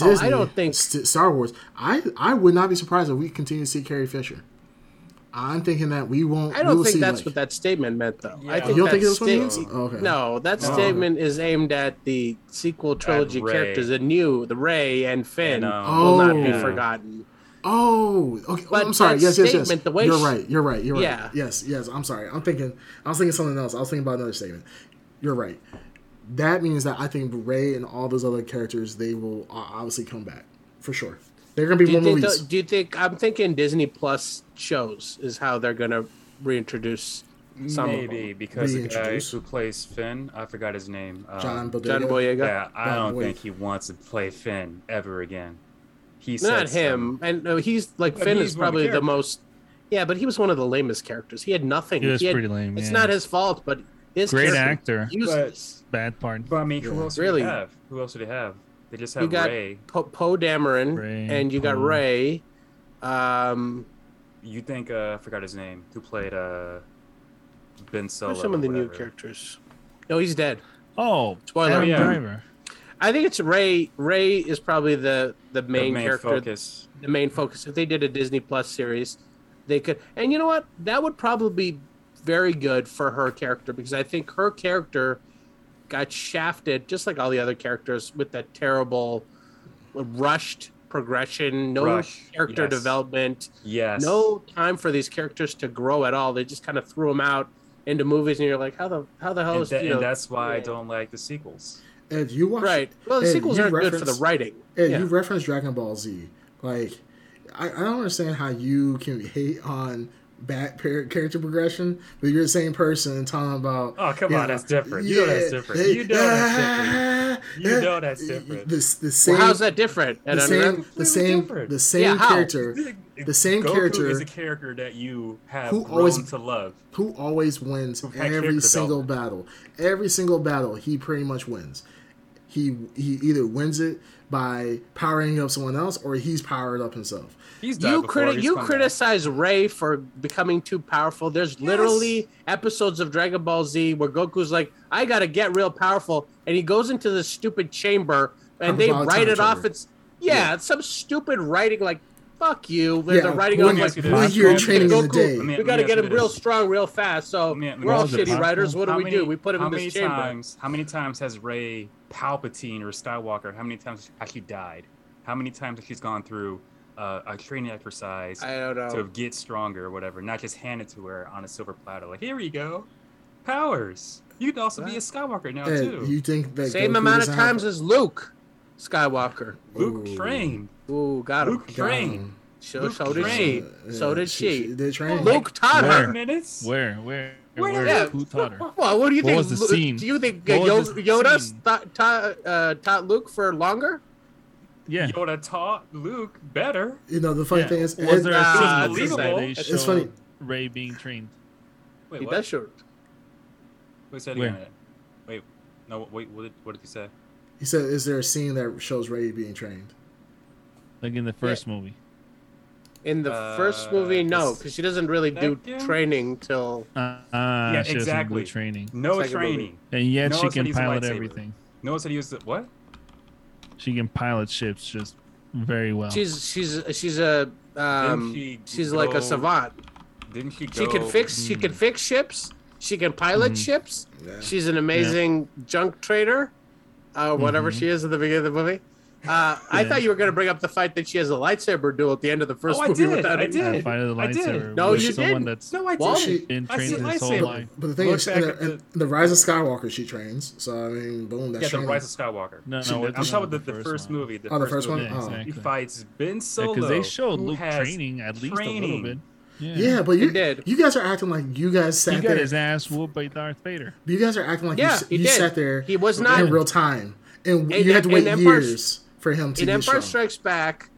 [SPEAKER 4] Oh, I don't think-
[SPEAKER 2] St- Star Wars. I I would not be surprised if we continue to see Carrie Fisher. I'm thinking that we won't.
[SPEAKER 4] I don't think
[SPEAKER 2] see,
[SPEAKER 4] that's
[SPEAKER 2] like-
[SPEAKER 4] what that statement meant, though. I think
[SPEAKER 2] You don't think
[SPEAKER 4] that
[SPEAKER 2] that's what it means? Okay.
[SPEAKER 4] No, that
[SPEAKER 2] Oh.
[SPEAKER 4] statement is aimed at the sequel trilogy characters, the new, the Rey and Finn,
[SPEAKER 5] And, um,
[SPEAKER 4] will not be
[SPEAKER 2] Oh.
[SPEAKER 4] forgotten.
[SPEAKER 2] Oh, okay.
[SPEAKER 4] But
[SPEAKER 2] I'm sorry.
[SPEAKER 4] that
[SPEAKER 2] Yes, yes, yes.
[SPEAKER 4] statement, the way
[SPEAKER 2] You're right. You're right. You're right.
[SPEAKER 4] Yeah.
[SPEAKER 2] Yes, yes. I'm sorry. I'm thinking. I was thinking something else. I was thinking about another statement. You're right. That means that I think Rey and all those other characters they will uh, obviously come back for sure. They're gonna be
[SPEAKER 4] Do
[SPEAKER 2] more movies.
[SPEAKER 4] the- do you think? I'm thinking Disney Plus shows is how they're gonna reintroduce some
[SPEAKER 5] Maybe
[SPEAKER 4] of
[SPEAKER 5] because the guy
[SPEAKER 2] Reintroduce.
[SPEAKER 5] who plays Finn, I forgot his name. Um,
[SPEAKER 2] John
[SPEAKER 4] them.
[SPEAKER 2] Bodega.
[SPEAKER 4] John Boyega.
[SPEAKER 5] Yeah, I
[SPEAKER 2] John
[SPEAKER 5] don't
[SPEAKER 2] Boy-
[SPEAKER 5] think he wants to play Finn ever again. He
[SPEAKER 4] Not
[SPEAKER 5] said so.
[SPEAKER 4] him, and no, he's like
[SPEAKER 5] But
[SPEAKER 4] Finn
[SPEAKER 5] he's
[SPEAKER 4] is
[SPEAKER 5] one the
[SPEAKER 4] probably the most. Yeah, but he was one of the lamest characters. He had nothing.
[SPEAKER 3] He was
[SPEAKER 4] had-
[SPEAKER 3] pretty lame.
[SPEAKER 4] It's
[SPEAKER 3] yeah.
[SPEAKER 4] not his fault, but his
[SPEAKER 3] great actor.
[SPEAKER 4] Useless.
[SPEAKER 3] Bad part.
[SPEAKER 5] But I mean, who else
[SPEAKER 4] Really?
[SPEAKER 5] they have? Who else do they have? They just
[SPEAKER 4] You
[SPEAKER 5] have
[SPEAKER 4] got
[SPEAKER 5] Rey.
[SPEAKER 4] Po, Poe Dameron,
[SPEAKER 3] Rey,
[SPEAKER 4] and you got Rey. Um,
[SPEAKER 5] You think uh, I forgot his name? Who played uh, Ben Solo?
[SPEAKER 4] who's some of the new characters? No, he's dead.
[SPEAKER 3] Oh,
[SPEAKER 4] Spoiler.
[SPEAKER 3] Adam
[SPEAKER 5] yeah.
[SPEAKER 3] Driver.
[SPEAKER 4] I think it's Rey. Rey is probably the the main,
[SPEAKER 5] The
[SPEAKER 4] main,
[SPEAKER 5] main
[SPEAKER 4] character,
[SPEAKER 5] focus.
[SPEAKER 4] the main focus. If they did a Disney Plus series, they could. And you know what? That would probably be very good for her character because I think her character got shafted just like all the other characters with that terrible rushed progression, no
[SPEAKER 5] Rush,
[SPEAKER 4] character
[SPEAKER 5] yes.
[SPEAKER 4] development,
[SPEAKER 5] Yes.
[SPEAKER 4] no time for these characters to grow at all. They just kind of threw them out into movies, and you're like, how the how the hell
[SPEAKER 5] And,
[SPEAKER 4] is
[SPEAKER 5] tha-
[SPEAKER 4] you
[SPEAKER 5] and that's why I don't like the sequels.
[SPEAKER 2] Ed, you watch
[SPEAKER 4] right? Well, the sequels
[SPEAKER 2] you
[SPEAKER 4] aren't good for the writing.
[SPEAKER 2] Ed,
[SPEAKER 4] yeah.
[SPEAKER 2] you reference Dragon Ball Z. Like, I, I don't understand how you can hate on bad par- character progression, but you're the same person talking about.
[SPEAKER 5] Oh, come
[SPEAKER 2] yeah,
[SPEAKER 5] on, that's different. You know that's different. You know that's different. You know that's different.
[SPEAKER 2] The, the same,
[SPEAKER 4] Well, how's that different?
[SPEAKER 2] the
[SPEAKER 4] And I'm
[SPEAKER 2] same, the same,
[SPEAKER 5] different.
[SPEAKER 2] the same
[SPEAKER 4] Yeah,
[SPEAKER 2] character the same
[SPEAKER 5] Goku
[SPEAKER 2] character
[SPEAKER 5] is a character that you have
[SPEAKER 2] who
[SPEAKER 5] grown
[SPEAKER 2] always-
[SPEAKER 5] to love.
[SPEAKER 2] who always wins every single battle. Every single battle, he pretty much wins. He he either wins it by powering up someone else, or he's powered up himself.
[SPEAKER 5] He's
[SPEAKER 4] you
[SPEAKER 5] before,
[SPEAKER 4] criti-
[SPEAKER 5] he's
[SPEAKER 4] you
[SPEAKER 5] come back.
[SPEAKER 4] criticize Rey for becoming too powerful. There's literally episodes of Dragon Ball Z where Goku's like, "I gotta get real powerful," and he goes into this stupid chamber, and they write
[SPEAKER 2] time
[SPEAKER 4] it off. It's yeah,
[SPEAKER 2] Yeah.
[SPEAKER 4] it's some stupid writing like, "Fuck you." They're,
[SPEAKER 2] Yeah,
[SPEAKER 4] they're writing
[SPEAKER 2] one-
[SPEAKER 4] on like,
[SPEAKER 5] ask you this.
[SPEAKER 2] one
[SPEAKER 5] Let me
[SPEAKER 2] year
[SPEAKER 5] ask you
[SPEAKER 2] training
[SPEAKER 5] this.
[SPEAKER 2] in the day.
[SPEAKER 5] Let me-
[SPEAKER 4] we
[SPEAKER 5] let
[SPEAKER 4] got
[SPEAKER 5] me
[SPEAKER 4] to get him real strong, real fast. So
[SPEAKER 5] me-
[SPEAKER 4] we're all shitty writers. What do
[SPEAKER 5] How
[SPEAKER 4] we
[SPEAKER 5] many-
[SPEAKER 4] do? We put him in this chamber.
[SPEAKER 5] times? How many times has Rey Palpatine or Skywalker? How many times has she died? How many times has she gone through uh, a training exercise
[SPEAKER 4] I don't know.
[SPEAKER 5] to get stronger or whatever? Not just hand it to her on a silver platter. Like here you go, powers. You could also be a Skywalker now
[SPEAKER 2] Ed,
[SPEAKER 5] too.
[SPEAKER 2] you think that
[SPEAKER 4] Same
[SPEAKER 2] Goku
[SPEAKER 4] amount of
[SPEAKER 2] doesn't have-
[SPEAKER 4] times as Luke Skywalker.
[SPEAKER 5] Luke
[SPEAKER 2] Ooh.
[SPEAKER 5] trained.
[SPEAKER 4] Ooh, got him.
[SPEAKER 5] Luke
[SPEAKER 2] Got
[SPEAKER 5] trained.
[SPEAKER 2] him.
[SPEAKER 4] So,
[SPEAKER 5] Luke
[SPEAKER 4] so did
[SPEAKER 5] trained.
[SPEAKER 4] she.
[SPEAKER 2] Yeah,
[SPEAKER 4] So did she.
[SPEAKER 2] did train.
[SPEAKER 4] Luke taught her.
[SPEAKER 5] minutes.
[SPEAKER 3] Where? Where?
[SPEAKER 5] Where
[SPEAKER 3] Where?
[SPEAKER 5] did-
[SPEAKER 3] Who taught her?
[SPEAKER 4] Well, what do you
[SPEAKER 3] What
[SPEAKER 4] think?
[SPEAKER 3] was the
[SPEAKER 4] Lu-
[SPEAKER 3] scene?
[SPEAKER 4] Do you think uh,
[SPEAKER 3] What
[SPEAKER 4] Yo- Yoda taught, taught, uh, taught Luke for longer?
[SPEAKER 3] Yeah.
[SPEAKER 5] Yoda taught Luke better.
[SPEAKER 2] You know the funny
[SPEAKER 3] Yeah.
[SPEAKER 2] thing is,
[SPEAKER 3] was
[SPEAKER 2] Ed-
[SPEAKER 3] there
[SPEAKER 4] Nah,
[SPEAKER 3] a
[SPEAKER 4] it's
[SPEAKER 3] scene where
[SPEAKER 5] believable.
[SPEAKER 3] they
[SPEAKER 4] It's
[SPEAKER 2] funny.
[SPEAKER 3] Rey being trained?
[SPEAKER 5] Wait,
[SPEAKER 4] he
[SPEAKER 5] what?
[SPEAKER 4] does short.
[SPEAKER 5] Wait, say it again. Wait, no, wait. What did, what did you say?
[SPEAKER 2] He said, "Is there a scene that shows Rey being trained?"
[SPEAKER 3] Like in the first movie.
[SPEAKER 4] In the
[SPEAKER 5] Uh,
[SPEAKER 4] first movie, no, because she doesn't really do
[SPEAKER 5] Second?
[SPEAKER 4] training till.
[SPEAKER 3] Uh, uh,
[SPEAKER 5] Yeah,
[SPEAKER 3] she doesn't do
[SPEAKER 5] exactly.
[SPEAKER 3] training.
[SPEAKER 5] No
[SPEAKER 4] Second movie.
[SPEAKER 5] training.
[SPEAKER 3] And yet
[SPEAKER 5] No,
[SPEAKER 3] she can
[SPEAKER 5] that he's a
[SPEAKER 3] pilot
[SPEAKER 5] lightsaber.
[SPEAKER 3] everything.
[SPEAKER 5] Notice that he used the what?
[SPEAKER 3] She can pilot ships just very well.
[SPEAKER 4] She's she's she's a um,
[SPEAKER 5] she
[SPEAKER 4] she's like a savant.
[SPEAKER 5] Didn't she go?
[SPEAKER 4] She can fix she can fix ships. She can pilot
[SPEAKER 3] Mhm.
[SPEAKER 4] ships.
[SPEAKER 2] Yeah.
[SPEAKER 4] She's an amazing junk trader, uh, whatever
[SPEAKER 3] Mhm.
[SPEAKER 4] she is at the beginning of the movie. Uh, I thought you were going to bring up the fact that she has a lightsaber duel at the end of the first
[SPEAKER 5] Oh, I
[SPEAKER 4] movie.
[SPEAKER 5] did,
[SPEAKER 4] without
[SPEAKER 5] I did.
[SPEAKER 3] Yeah, fight of the
[SPEAKER 5] I did.
[SPEAKER 4] No, you
[SPEAKER 3] someone
[SPEAKER 4] didn't.
[SPEAKER 3] that's
[SPEAKER 5] No, I
[SPEAKER 4] Well,
[SPEAKER 5] did.
[SPEAKER 2] she-
[SPEAKER 3] been
[SPEAKER 5] I
[SPEAKER 3] trained
[SPEAKER 5] see
[SPEAKER 3] his whole
[SPEAKER 5] lightsaber.
[SPEAKER 3] life.
[SPEAKER 2] But the thing
[SPEAKER 5] Look
[SPEAKER 2] is, in
[SPEAKER 5] at
[SPEAKER 2] the, in the Rise of Skywalker, she trains. So I mean, boom, that's
[SPEAKER 5] Yeah, the. Rise of Skywalker.
[SPEAKER 3] No, no,
[SPEAKER 5] I'm talking
[SPEAKER 3] talking
[SPEAKER 5] about the, the
[SPEAKER 3] first
[SPEAKER 5] first
[SPEAKER 3] one.
[SPEAKER 5] movie. The
[SPEAKER 2] Oh, the
[SPEAKER 5] first
[SPEAKER 2] first one?
[SPEAKER 5] movie.
[SPEAKER 3] Yeah,
[SPEAKER 2] Oh.
[SPEAKER 3] exactly.
[SPEAKER 5] He fights Ben Solo.
[SPEAKER 3] because they showed Luke training at least a little bit. Yeah.
[SPEAKER 2] Yeah, but you
[SPEAKER 4] did.
[SPEAKER 2] you guys are acting like you guys sat
[SPEAKER 3] He
[SPEAKER 2] sat
[SPEAKER 3] got
[SPEAKER 2] there.
[SPEAKER 3] his ass whooped by Darth Vader.
[SPEAKER 2] You guys are acting like
[SPEAKER 4] Yeah,
[SPEAKER 2] you,
[SPEAKER 4] he
[SPEAKER 2] you
[SPEAKER 4] did.
[SPEAKER 2] sat there
[SPEAKER 4] He was not in
[SPEAKER 2] real time, and
[SPEAKER 4] In-
[SPEAKER 2] you had to
[SPEAKER 4] in
[SPEAKER 2] wait
[SPEAKER 4] Empire-
[SPEAKER 2] years for him to
[SPEAKER 4] in Empire
[SPEAKER 2] strong.
[SPEAKER 4] Strikes Back.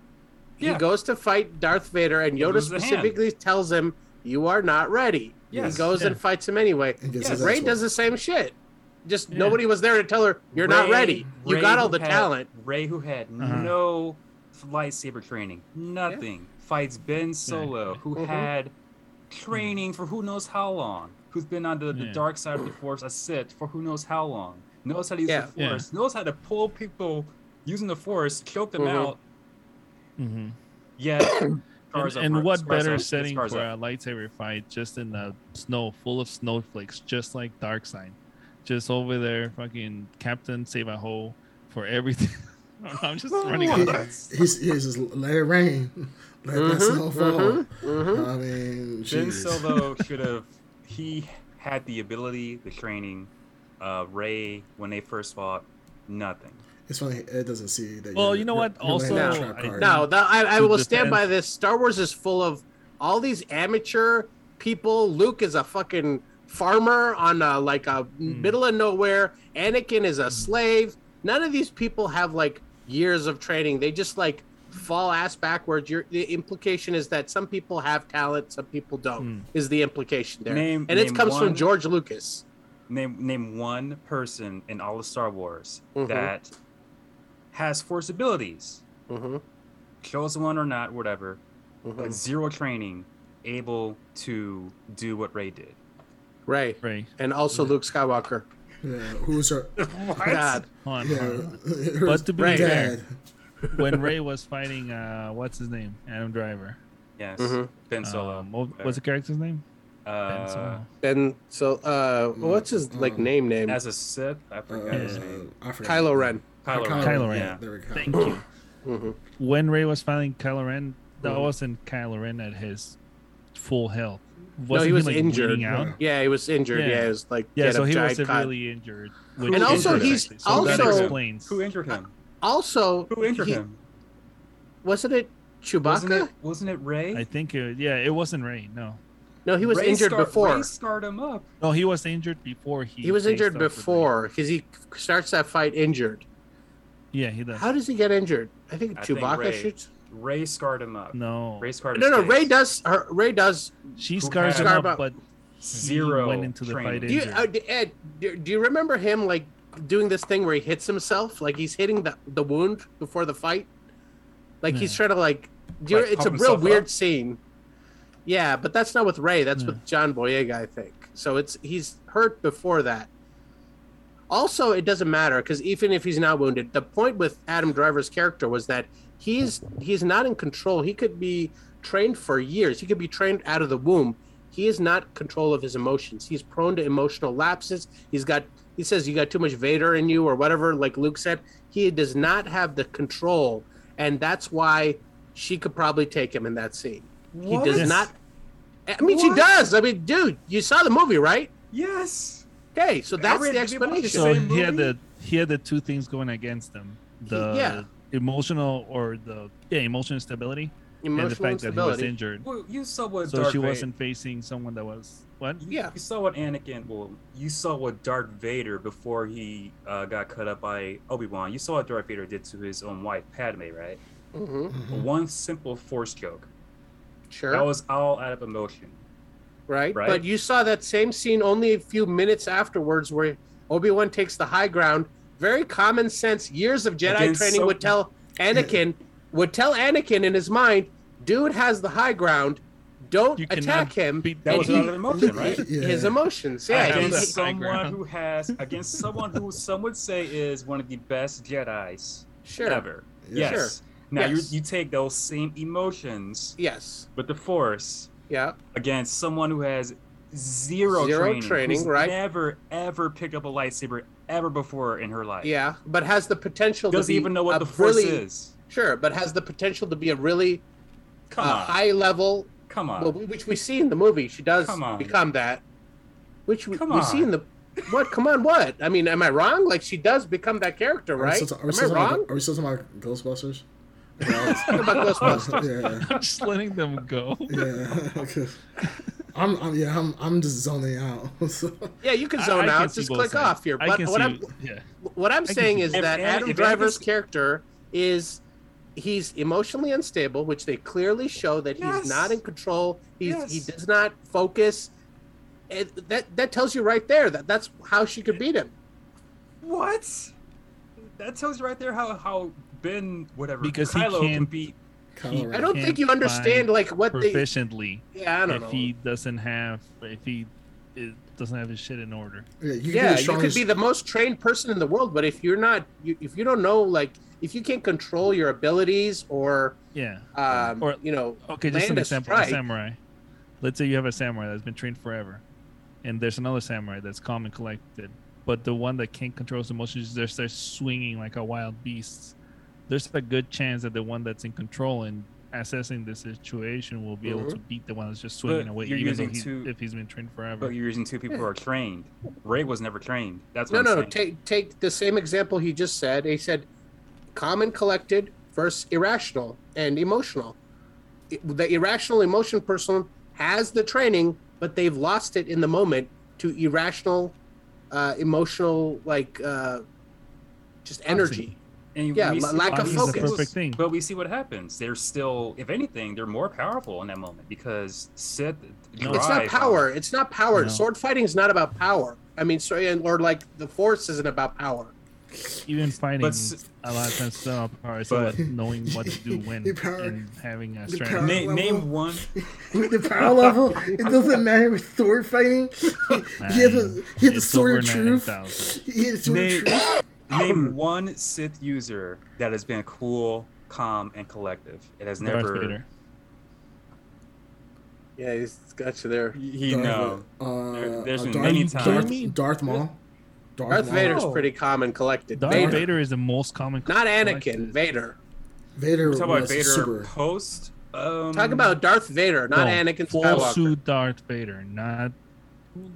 [SPEAKER 4] He
[SPEAKER 5] Yeah.
[SPEAKER 4] goes to fight Darth Vader, and Yoda
[SPEAKER 5] loses a hand.
[SPEAKER 4] specifically tells him, "You are not ready."
[SPEAKER 5] Yes.
[SPEAKER 4] He goes
[SPEAKER 3] Yeah.
[SPEAKER 4] and fights him anyway.
[SPEAKER 2] And gets
[SPEAKER 5] Yeah,
[SPEAKER 4] Rey
[SPEAKER 2] ass
[SPEAKER 4] does the same shit. Just
[SPEAKER 3] Yeah.
[SPEAKER 4] nobody was there to tell her, "You're not ready. You
[SPEAKER 5] Rey
[SPEAKER 4] got all the
[SPEAKER 5] had-
[SPEAKER 4] talent."
[SPEAKER 5] Rey, who had
[SPEAKER 3] Uh-huh.
[SPEAKER 5] no lightsaber training, nothing, fights Ben Solo, who
[SPEAKER 4] Mhm.
[SPEAKER 5] had training for who knows how long, who's been on the, the
[SPEAKER 3] Yeah.
[SPEAKER 5] dark side of the Force, a Sith, for who knows how long, knows how to use
[SPEAKER 4] Yeah.
[SPEAKER 5] the Force, knows how to pull people using the Force, choke them
[SPEAKER 4] Mhm.
[SPEAKER 5] out.
[SPEAKER 3] hmm
[SPEAKER 5] Yet Scars
[SPEAKER 3] And, and what
[SPEAKER 5] scars
[SPEAKER 3] better
[SPEAKER 5] up-
[SPEAKER 3] setting
[SPEAKER 5] scars
[SPEAKER 3] for a lightsaber fight just in the snow, full of snowflakes, just like Dark Side. Just over there, fucking Captain Save a Hole for everything. I'm just running
[SPEAKER 2] He,
[SPEAKER 3] out. of-
[SPEAKER 2] he's, he's just let it rain, let
[SPEAKER 4] Mm-hmm,
[SPEAKER 2] that snow fall. I mean,
[SPEAKER 5] Jin
[SPEAKER 2] jeez.
[SPEAKER 5] Solo should have. He had the ability, the training. Uh, Rey, when they first fought, nothing.
[SPEAKER 2] It's funny. It doesn't see that.
[SPEAKER 3] Well,
[SPEAKER 2] you're-
[SPEAKER 3] you know what? Also,
[SPEAKER 2] a trap
[SPEAKER 3] I-
[SPEAKER 2] card.
[SPEAKER 4] No, the, I, I
[SPEAKER 3] To
[SPEAKER 4] will stand by this. Star Wars is full of all these amateur people. Luke is a fucking farmer on a, like a
[SPEAKER 3] Hmm.
[SPEAKER 4] middle of nowhere. Anakin is a slave. None of these people have like years of training. They just like fall ass backwards. Your the implication is that some people have talent, some people don't.
[SPEAKER 3] Hmm.
[SPEAKER 4] Is the implication there?
[SPEAKER 5] Name-
[SPEAKER 4] and it
[SPEAKER 5] name
[SPEAKER 4] comes from George Lucas.
[SPEAKER 5] Name name one person in all of Star Wars
[SPEAKER 4] Mhm.
[SPEAKER 5] that has force abilities,
[SPEAKER 4] hmm
[SPEAKER 5] chosen one or not, whatever,
[SPEAKER 4] hmm
[SPEAKER 5] but zero training, able to do what Rey did.
[SPEAKER 4] Rey,
[SPEAKER 3] Rey,
[SPEAKER 4] and also Luke Skywalker.
[SPEAKER 2] Yeah, who's her?
[SPEAKER 4] God.
[SPEAKER 3] on,
[SPEAKER 2] Yeah, her
[SPEAKER 3] But to be
[SPEAKER 4] Right.
[SPEAKER 3] fair,
[SPEAKER 2] dad.
[SPEAKER 3] When Rey was fighting, uh, what's his name? Adam Driver.
[SPEAKER 5] Yes,
[SPEAKER 4] Mhm.
[SPEAKER 5] Ben Solo.
[SPEAKER 3] Um, what- what's the character's name? Ben
[SPEAKER 5] uh,
[SPEAKER 3] Solo.
[SPEAKER 4] And so, uh, what's his like
[SPEAKER 2] um,
[SPEAKER 4] name? Name
[SPEAKER 5] as a Sith, I forgot
[SPEAKER 2] Uh,
[SPEAKER 5] his name.
[SPEAKER 2] I forgot.
[SPEAKER 4] Kylo Ren.
[SPEAKER 5] Kylo,
[SPEAKER 2] Kylo,
[SPEAKER 5] Ren.
[SPEAKER 3] Kylo Ren.
[SPEAKER 5] Yeah.
[SPEAKER 2] There we go.
[SPEAKER 3] Thank you.
[SPEAKER 4] hmm
[SPEAKER 3] When Rey was fighting Kylo Ren, that
[SPEAKER 4] Mhm.
[SPEAKER 3] wasn't Kylo Ren at his full health.
[SPEAKER 4] No,
[SPEAKER 3] Wasn't
[SPEAKER 4] he was
[SPEAKER 3] like,
[SPEAKER 4] injured.
[SPEAKER 3] bleeding Out?
[SPEAKER 4] Yeah, he was injured.
[SPEAKER 3] Yeah.
[SPEAKER 4] Yeah, he was like
[SPEAKER 3] Yeah, so he was
[SPEAKER 4] giant cut.
[SPEAKER 3] severely injured. which
[SPEAKER 5] And
[SPEAKER 3] is
[SPEAKER 5] also
[SPEAKER 3] injured,
[SPEAKER 4] he's
[SPEAKER 3] actually. so that
[SPEAKER 4] also-
[SPEAKER 3] explains.
[SPEAKER 5] Who injured him?
[SPEAKER 4] Also,
[SPEAKER 5] Who injured
[SPEAKER 4] he-
[SPEAKER 5] him?
[SPEAKER 4] Wasn't it Chewbacca?
[SPEAKER 5] Wasn't it? Wasn't it Rey?
[SPEAKER 3] I think, it, yeah, it wasn't Rey. No,
[SPEAKER 4] No, he was
[SPEAKER 5] Rey
[SPEAKER 4] injured
[SPEAKER 5] scar-
[SPEAKER 4] before.
[SPEAKER 5] Rey scarred him up.
[SPEAKER 3] no, he was injured before he.
[SPEAKER 4] He was injured
[SPEAKER 3] up with Rey.
[SPEAKER 4] before because he starts that fight injured.
[SPEAKER 3] Yeah, he does.
[SPEAKER 4] How does he get injured? I think
[SPEAKER 5] I think
[SPEAKER 4] Chewbacca
[SPEAKER 5] Rey.
[SPEAKER 4] shoots.
[SPEAKER 5] Rey scarred him up.
[SPEAKER 3] no,
[SPEAKER 5] Rey scarred.
[SPEAKER 4] No,
[SPEAKER 5] his
[SPEAKER 4] no.
[SPEAKER 5] Rey
[SPEAKER 4] does. Her, Rey does.
[SPEAKER 3] she scars him
[SPEAKER 4] Scar
[SPEAKER 3] up,
[SPEAKER 4] up.
[SPEAKER 3] but
[SPEAKER 5] Zero
[SPEAKER 3] went into the fight
[SPEAKER 5] training.
[SPEAKER 4] Do you, uh, Ed, do, do you remember him like doing this thing where he hits himself, like he's hitting the, the wound before the fight? Like he's trying to like.
[SPEAKER 5] Like,
[SPEAKER 4] it's a real weird
[SPEAKER 5] up?
[SPEAKER 4] scene. Yeah, but that's not with Rey. That's
[SPEAKER 3] Yeah.
[SPEAKER 4] with John Boyega, I think. So it's he's hurt before that. Also, it doesn't matter because even if he's not wounded, the point with Adam Driver's character was that he's he's not in control. He could be trained for years. He could be trained out of the womb. He is not control of his emotions. He's prone to emotional lapses. He's got he says you got too much Vader in you or whatever, like Luke said. He does not have the control, and that's why she could probably take him in that scene. He does not. I mean, she does. I mean, dude, you saw the movie, right?
[SPEAKER 5] Yes.
[SPEAKER 4] Okay, so that's
[SPEAKER 5] read-
[SPEAKER 4] the
[SPEAKER 5] did you watch the
[SPEAKER 4] explanation.
[SPEAKER 3] so he had the he had the two things going against him: the
[SPEAKER 4] Yeah.
[SPEAKER 3] emotional or the yeah emotional stability and the fact that he was injured.
[SPEAKER 5] Well, you saw what
[SPEAKER 3] So
[SPEAKER 5] Darth
[SPEAKER 3] she
[SPEAKER 5] Vader-
[SPEAKER 3] wasn't facing someone that was what?
[SPEAKER 5] You,
[SPEAKER 4] Yeah.
[SPEAKER 5] You saw what Anakin. Well, you saw what Darth Vader before he uh, got cut up by Obi Wan. You saw what Darth Vader did to his own wife Padme, right?
[SPEAKER 4] hmm
[SPEAKER 5] One simple force joke.
[SPEAKER 4] Sure.
[SPEAKER 5] That was all out of emotion.
[SPEAKER 4] right?
[SPEAKER 5] Right.
[SPEAKER 4] But you saw that same scene only a few minutes afterwards where Obi Wan takes the high ground. Very common sense, years of Jedi
[SPEAKER 5] Against
[SPEAKER 4] training
[SPEAKER 5] so-
[SPEAKER 4] would tell Anakin, would tell Anakin in his mind, dude has the high ground. Don't
[SPEAKER 3] You
[SPEAKER 4] attack him.
[SPEAKER 3] beat
[SPEAKER 5] That
[SPEAKER 4] And
[SPEAKER 5] was
[SPEAKER 4] he-
[SPEAKER 5] out of emotion, right?
[SPEAKER 2] Yeah.
[SPEAKER 4] His emotions, yeah.
[SPEAKER 3] have
[SPEAKER 4] he-
[SPEAKER 3] that
[SPEAKER 5] against someone who has against someone who some would say is one of the best Jedi's
[SPEAKER 4] sure.
[SPEAKER 5] ever.
[SPEAKER 2] Yeah.
[SPEAKER 5] Yes. Now
[SPEAKER 4] Yes.
[SPEAKER 5] you you take those same emotions
[SPEAKER 4] Yes.
[SPEAKER 5] with the Force
[SPEAKER 4] Yeah.
[SPEAKER 5] against someone who has zero,
[SPEAKER 4] Zero
[SPEAKER 5] training,
[SPEAKER 4] training,
[SPEAKER 5] who's
[SPEAKER 4] right.
[SPEAKER 5] Never ever picked up a lightsaber ever before in her life.
[SPEAKER 4] Yeah. But has the potential
[SPEAKER 5] Doesn't
[SPEAKER 4] to be
[SPEAKER 5] even know what the Force
[SPEAKER 4] really,
[SPEAKER 5] is.
[SPEAKER 4] Sure, but has the potential to be a really
[SPEAKER 5] Come
[SPEAKER 4] uh,
[SPEAKER 5] on.
[SPEAKER 4] high level
[SPEAKER 5] Come on.
[SPEAKER 4] well, which we see in the movie. She does become that. Which we,
[SPEAKER 5] Come
[SPEAKER 4] we see in the what? Come on, what? I mean, am I wrong? Like she does become that character,
[SPEAKER 2] Are we
[SPEAKER 4] right?
[SPEAKER 2] still ta- are we
[SPEAKER 4] Am I
[SPEAKER 2] still talking
[SPEAKER 4] wrong?
[SPEAKER 2] about- Are we still talking about Ghostbusters?
[SPEAKER 4] About Ghostbusters.
[SPEAKER 2] yeah,
[SPEAKER 3] I'm just letting them go.
[SPEAKER 2] yeah. 'cause I'm, I'm, yeah, I'm, I'm just zoning out. So,
[SPEAKER 4] Yeah, you can zone
[SPEAKER 3] I can
[SPEAKER 4] out.
[SPEAKER 3] see
[SPEAKER 4] Just click off here. But what
[SPEAKER 3] see,
[SPEAKER 4] I'm
[SPEAKER 3] yeah.
[SPEAKER 4] what I'm saying is
[SPEAKER 5] both.
[SPEAKER 4] that Adam
[SPEAKER 5] if
[SPEAKER 4] Driver's
[SPEAKER 5] Anakin's-
[SPEAKER 4] character is he's emotionally unstable, which they clearly show that
[SPEAKER 5] Yes.
[SPEAKER 4] he's not in control. He's he does not focus. It, that that tells you right there that that's how she could beat him.
[SPEAKER 5] What? That tells you right there how how Ben whatever
[SPEAKER 3] Because he
[SPEAKER 5] Kylo can
[SPEAKER 3] can't-
[SPEAKER 5] beat.
[SPEAKER 2] Kylo
[SPEAKER 4] I don't think you understand like what they.
[SPEAKER 3] proficiently
[SPEAKER 4] Yeah, I don't
[SPEAKER 3] if
[SPEAKER 4] know.
[SPEAKER 3] he doesn't have if he it doesn't have his shit in order.
[SPEAKER 2] Yeah, you could
[SPEAKER 4] yeah,
[SPEAKER 2] be the
[SPEAKER 4] you could be the most trained person in the world, but if you're not, you, if you don't know like if you can't control your abilities or
[SPEAKER 3] Yeah.
[SPEAKER 4] um,
[SPEAKER 3] Or-
[SPEAKER 4] you know,
[SPEAKER 3] Okay, just an
[SPEAKER 4] a
[SPEAKER 3] example. A
[SPEAKER 4] strike.
[SPEAKER 3] samurai. Let's say you have a samurai that's been trained forever, and there's another samurai that's calm and collected, but the one that can't control his emotions just starts swinging like a wild beast. There's a good chance that the one that's in control and assessing the situation will be able
[SPEAKER 4] Mhm.
[SPEAKER 3] to beat the one that's just swinging
[SPEAKER 5] But
[SPEAKER 3] away,
[SPEAKER 5] you're
[SPEAKER 3] even though
[SPEAKER 5] using
[SPEAKER 3] he,
[SPEAKER 5] two-
[SPEAKER 3] if he's been trained forever.
[SPEAKER 5] But you're using two people who are trained. Rey was never trained. That's
[SPEAKER 4] No,
[SPEAKER 5] what
[SPEAKER 4] no,
[SPEAKER 5] I'm
[SPEAKER 4] no.
[SPEAKER 5] saying.
[SPEAKER 4] Take take the same example he just said. He said, calm and collected versus irrational and emotional. The irrational emotion person has the training, but they've lost it in the moment to irrational, uh, emotional, like uh, just energy.
[SPEAKER 5] And
[SPEAKER 4] Yeah,
[SPEAKER 5] we see-
[SPEAKER 4] lack of focus.
[SPEAKER 3] thing.
[SPEAKER 5] But we see what happens. They're still, if anything, they're more powerful in that moment because Sith.
[SPEAKER 3] No.
[SPEAKER 4] It's not power.
[SPEAKER 5] on-
[SPEAKER 4] It's not power.
[SPEAKER 3] No.
[SPEAKER 4] Sword fighting is not about power. I mean, so or like the force isn't about power.
[SPEAKER 3] Even fighting
[SPEAKER 5] But s-
[SPEAKER 3] a lot of times it's not about power. It's
[SPEAKER 5] But-
[SPEAKER 3] knowing what to do when
[SPEAKER 2] power-
[SPEAKER 3] and having a
[SPEAKER 2] the
[SPEAKER 3] strategy.
[SPEAKER 2] power-
[SPEAKER 5] Name, one.
[SPEAKER 2] With the power level, it doesn't matter with sword fighting. he had the, he had the
[SPEAKER 3] It's
[SPEAKER 2] sword
[SPEAKER 3] over
[SPEAKER 2] of truth.
[SPEAKER 3] 9,000.
[SPEAKER 2] He had the sword of
[SPEAKER 5] Name,
[SPEAKER 2] truth.
[SPEAKER 5] name one Sith user that has been cool, calm, and collective. It has
[SPEAKER 3] Darth
[SPEAKER 5] never.
[SPEAKER 3] Vader.
[SPEAKER 4] Yeah, he's got you there.
[SPEAKER 5] You know.
[SPEAKER 2] Uh,
[SPEAKER 5] There- there's
[SPEAKER 2] uh,
[SPEAKER 5] been
[SPEAKER 2] Darth,
[SPEAKER 5] many
[SPEAKER 3] Darth,
[SPEAKER 5] times-
[SPEAKER 2] Darth Maul. Darth,
[SPEAKER 4] Darth
[SPEAKER 2] Maul.
[SPEAKER 4] Vader's
[SPEAKER 5] Oh.
[SPEAKER 4] pretty common collected.
[SPEAKER 3] Darth
[SPEAKER 4] Vader,
[SPEAKER 3] Vader. is the most common.
[SPEAKER 4] not Anakin.
[SPEAKER 3] collected.
[SPEAKER 4] Vader.
[SPEAKER 2] Vader
[SPEAKER 5] We're about Vader
[SPEAKER 2] super.
[SPEAKER 5] post. Um,
[SPEAKER 4] Talk about Darth Vader, not
[SPEAKER 3] No,
[SPEAKER 4] Anakin
[SPEAKER 3] Full
[SPEAKER 4] Skywalker.
[SPEAKER 3] suit Darth Vader, not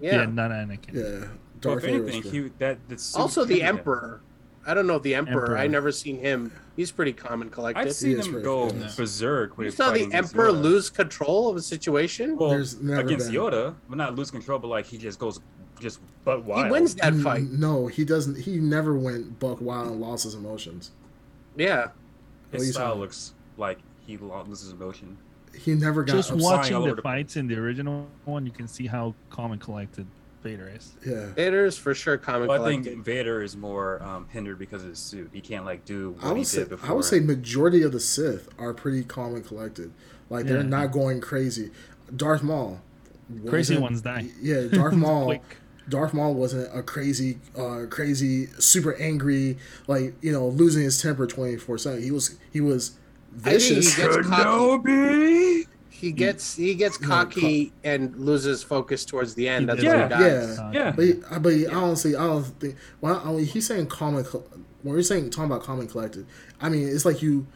[SPEAKER 4] Yeah.
[SPEAKER 3] yeah, not Anakin.
[SPEAKER 2] Yeah,
[SPEAKER 5] Well,
[SPEAKER 2] Darth
[SPEAKER 5] if
[SPEAKER 2] Vader
[SPEAKER 5] anything,
[SPEAKER 2] good.
[SPEAKER 5] he, that the suit
[SPEAKER 4] Also, the. Emperor. I don't know the Emperor.
[SPEAKER 3] Emperor.
[SPEAKER 4] I never seen him. He's pretty common and collected.
[SPEAKER 5] I've seen him go
[SPEAKER 2] good.
[SPEAKER 5] berserk when
[SPEAKER 4] you saw the Emperor
[SPEAKER 5] Yoda.
[SPEAKER 4] lose control of a situation.
[SPEAKER 5] Well, against
[SPEAKER 2] been.
[SPEAKER 5] Yoda, but not lose control, but like he just goes just but wild.
[SPEAKER 4] he wins that fight.
[SPEAKER 2] No, he doesn't. He never went buck wild and lost his emotions.
[SPEAKER 4] Yeah.
[SPEAKER 2] What
[SPEAKER 5] His
[SPEAKER 2] you
[SPEAKER 5] style
[SPEAKER 2] saying?
[SPEAKER 5] looks like he lost his emotion.
[SPEAKER 2] He never got
[SPEAKER 3] Just
[SPEAKER 2] upset.
[SPEAKER 3] watching the
[SPEAKER 5] over the
[SPEAKER 3] fights in the original one, you can see how calm and collected Vader is.
[SPEAKER 2] Yeah,
[SPEAKER 4] Vader is for sure calm and
[SPEAKER 5] Well, I think Vader is more um, hindered because of his suit. He can't like do what
[SPEAKER 2] I
[SPEAKER 5] he
[SPEAKER 2] would say.
[SPEAKER 5] did before.
[SPEAKER 2] I would say majority of the Sith are pretty calm and collected. Like they're not going crazy. Darth Maul.
[SPEAKER 3] Crazy ones die.
[SPEAKER 2] Yeah, Darth Maul.
[SPEAKER 3] Quick.
[SPEAKER 2] Darth Maul wasn't a crazy, uh, crazy, super angry, like you know, losing his temper twenty four seven. He was he was
[SPEAKER 4] I think he
[SPEAKER 2] vicious.
[SPEAKER 4] gets cocky. He gets he gets
[SPEAKER 2] Yeah,
[SPEAKER 4] cocky and loses focus towards the end.
[SPEAKER 3] He
[SPEAKER 4] That's
[SPEAKER 5] Yeah,
[SPEAKER 4] he dies.
[SPEAKER 2] yeah.
[SPEAKER 5] Yeah.
[SPEAKER 2] But, he, but he, honestly, I don't think. Well, I mean, he's saying calm and col- when you're saying talking about calm and collected. I mean, it's like you,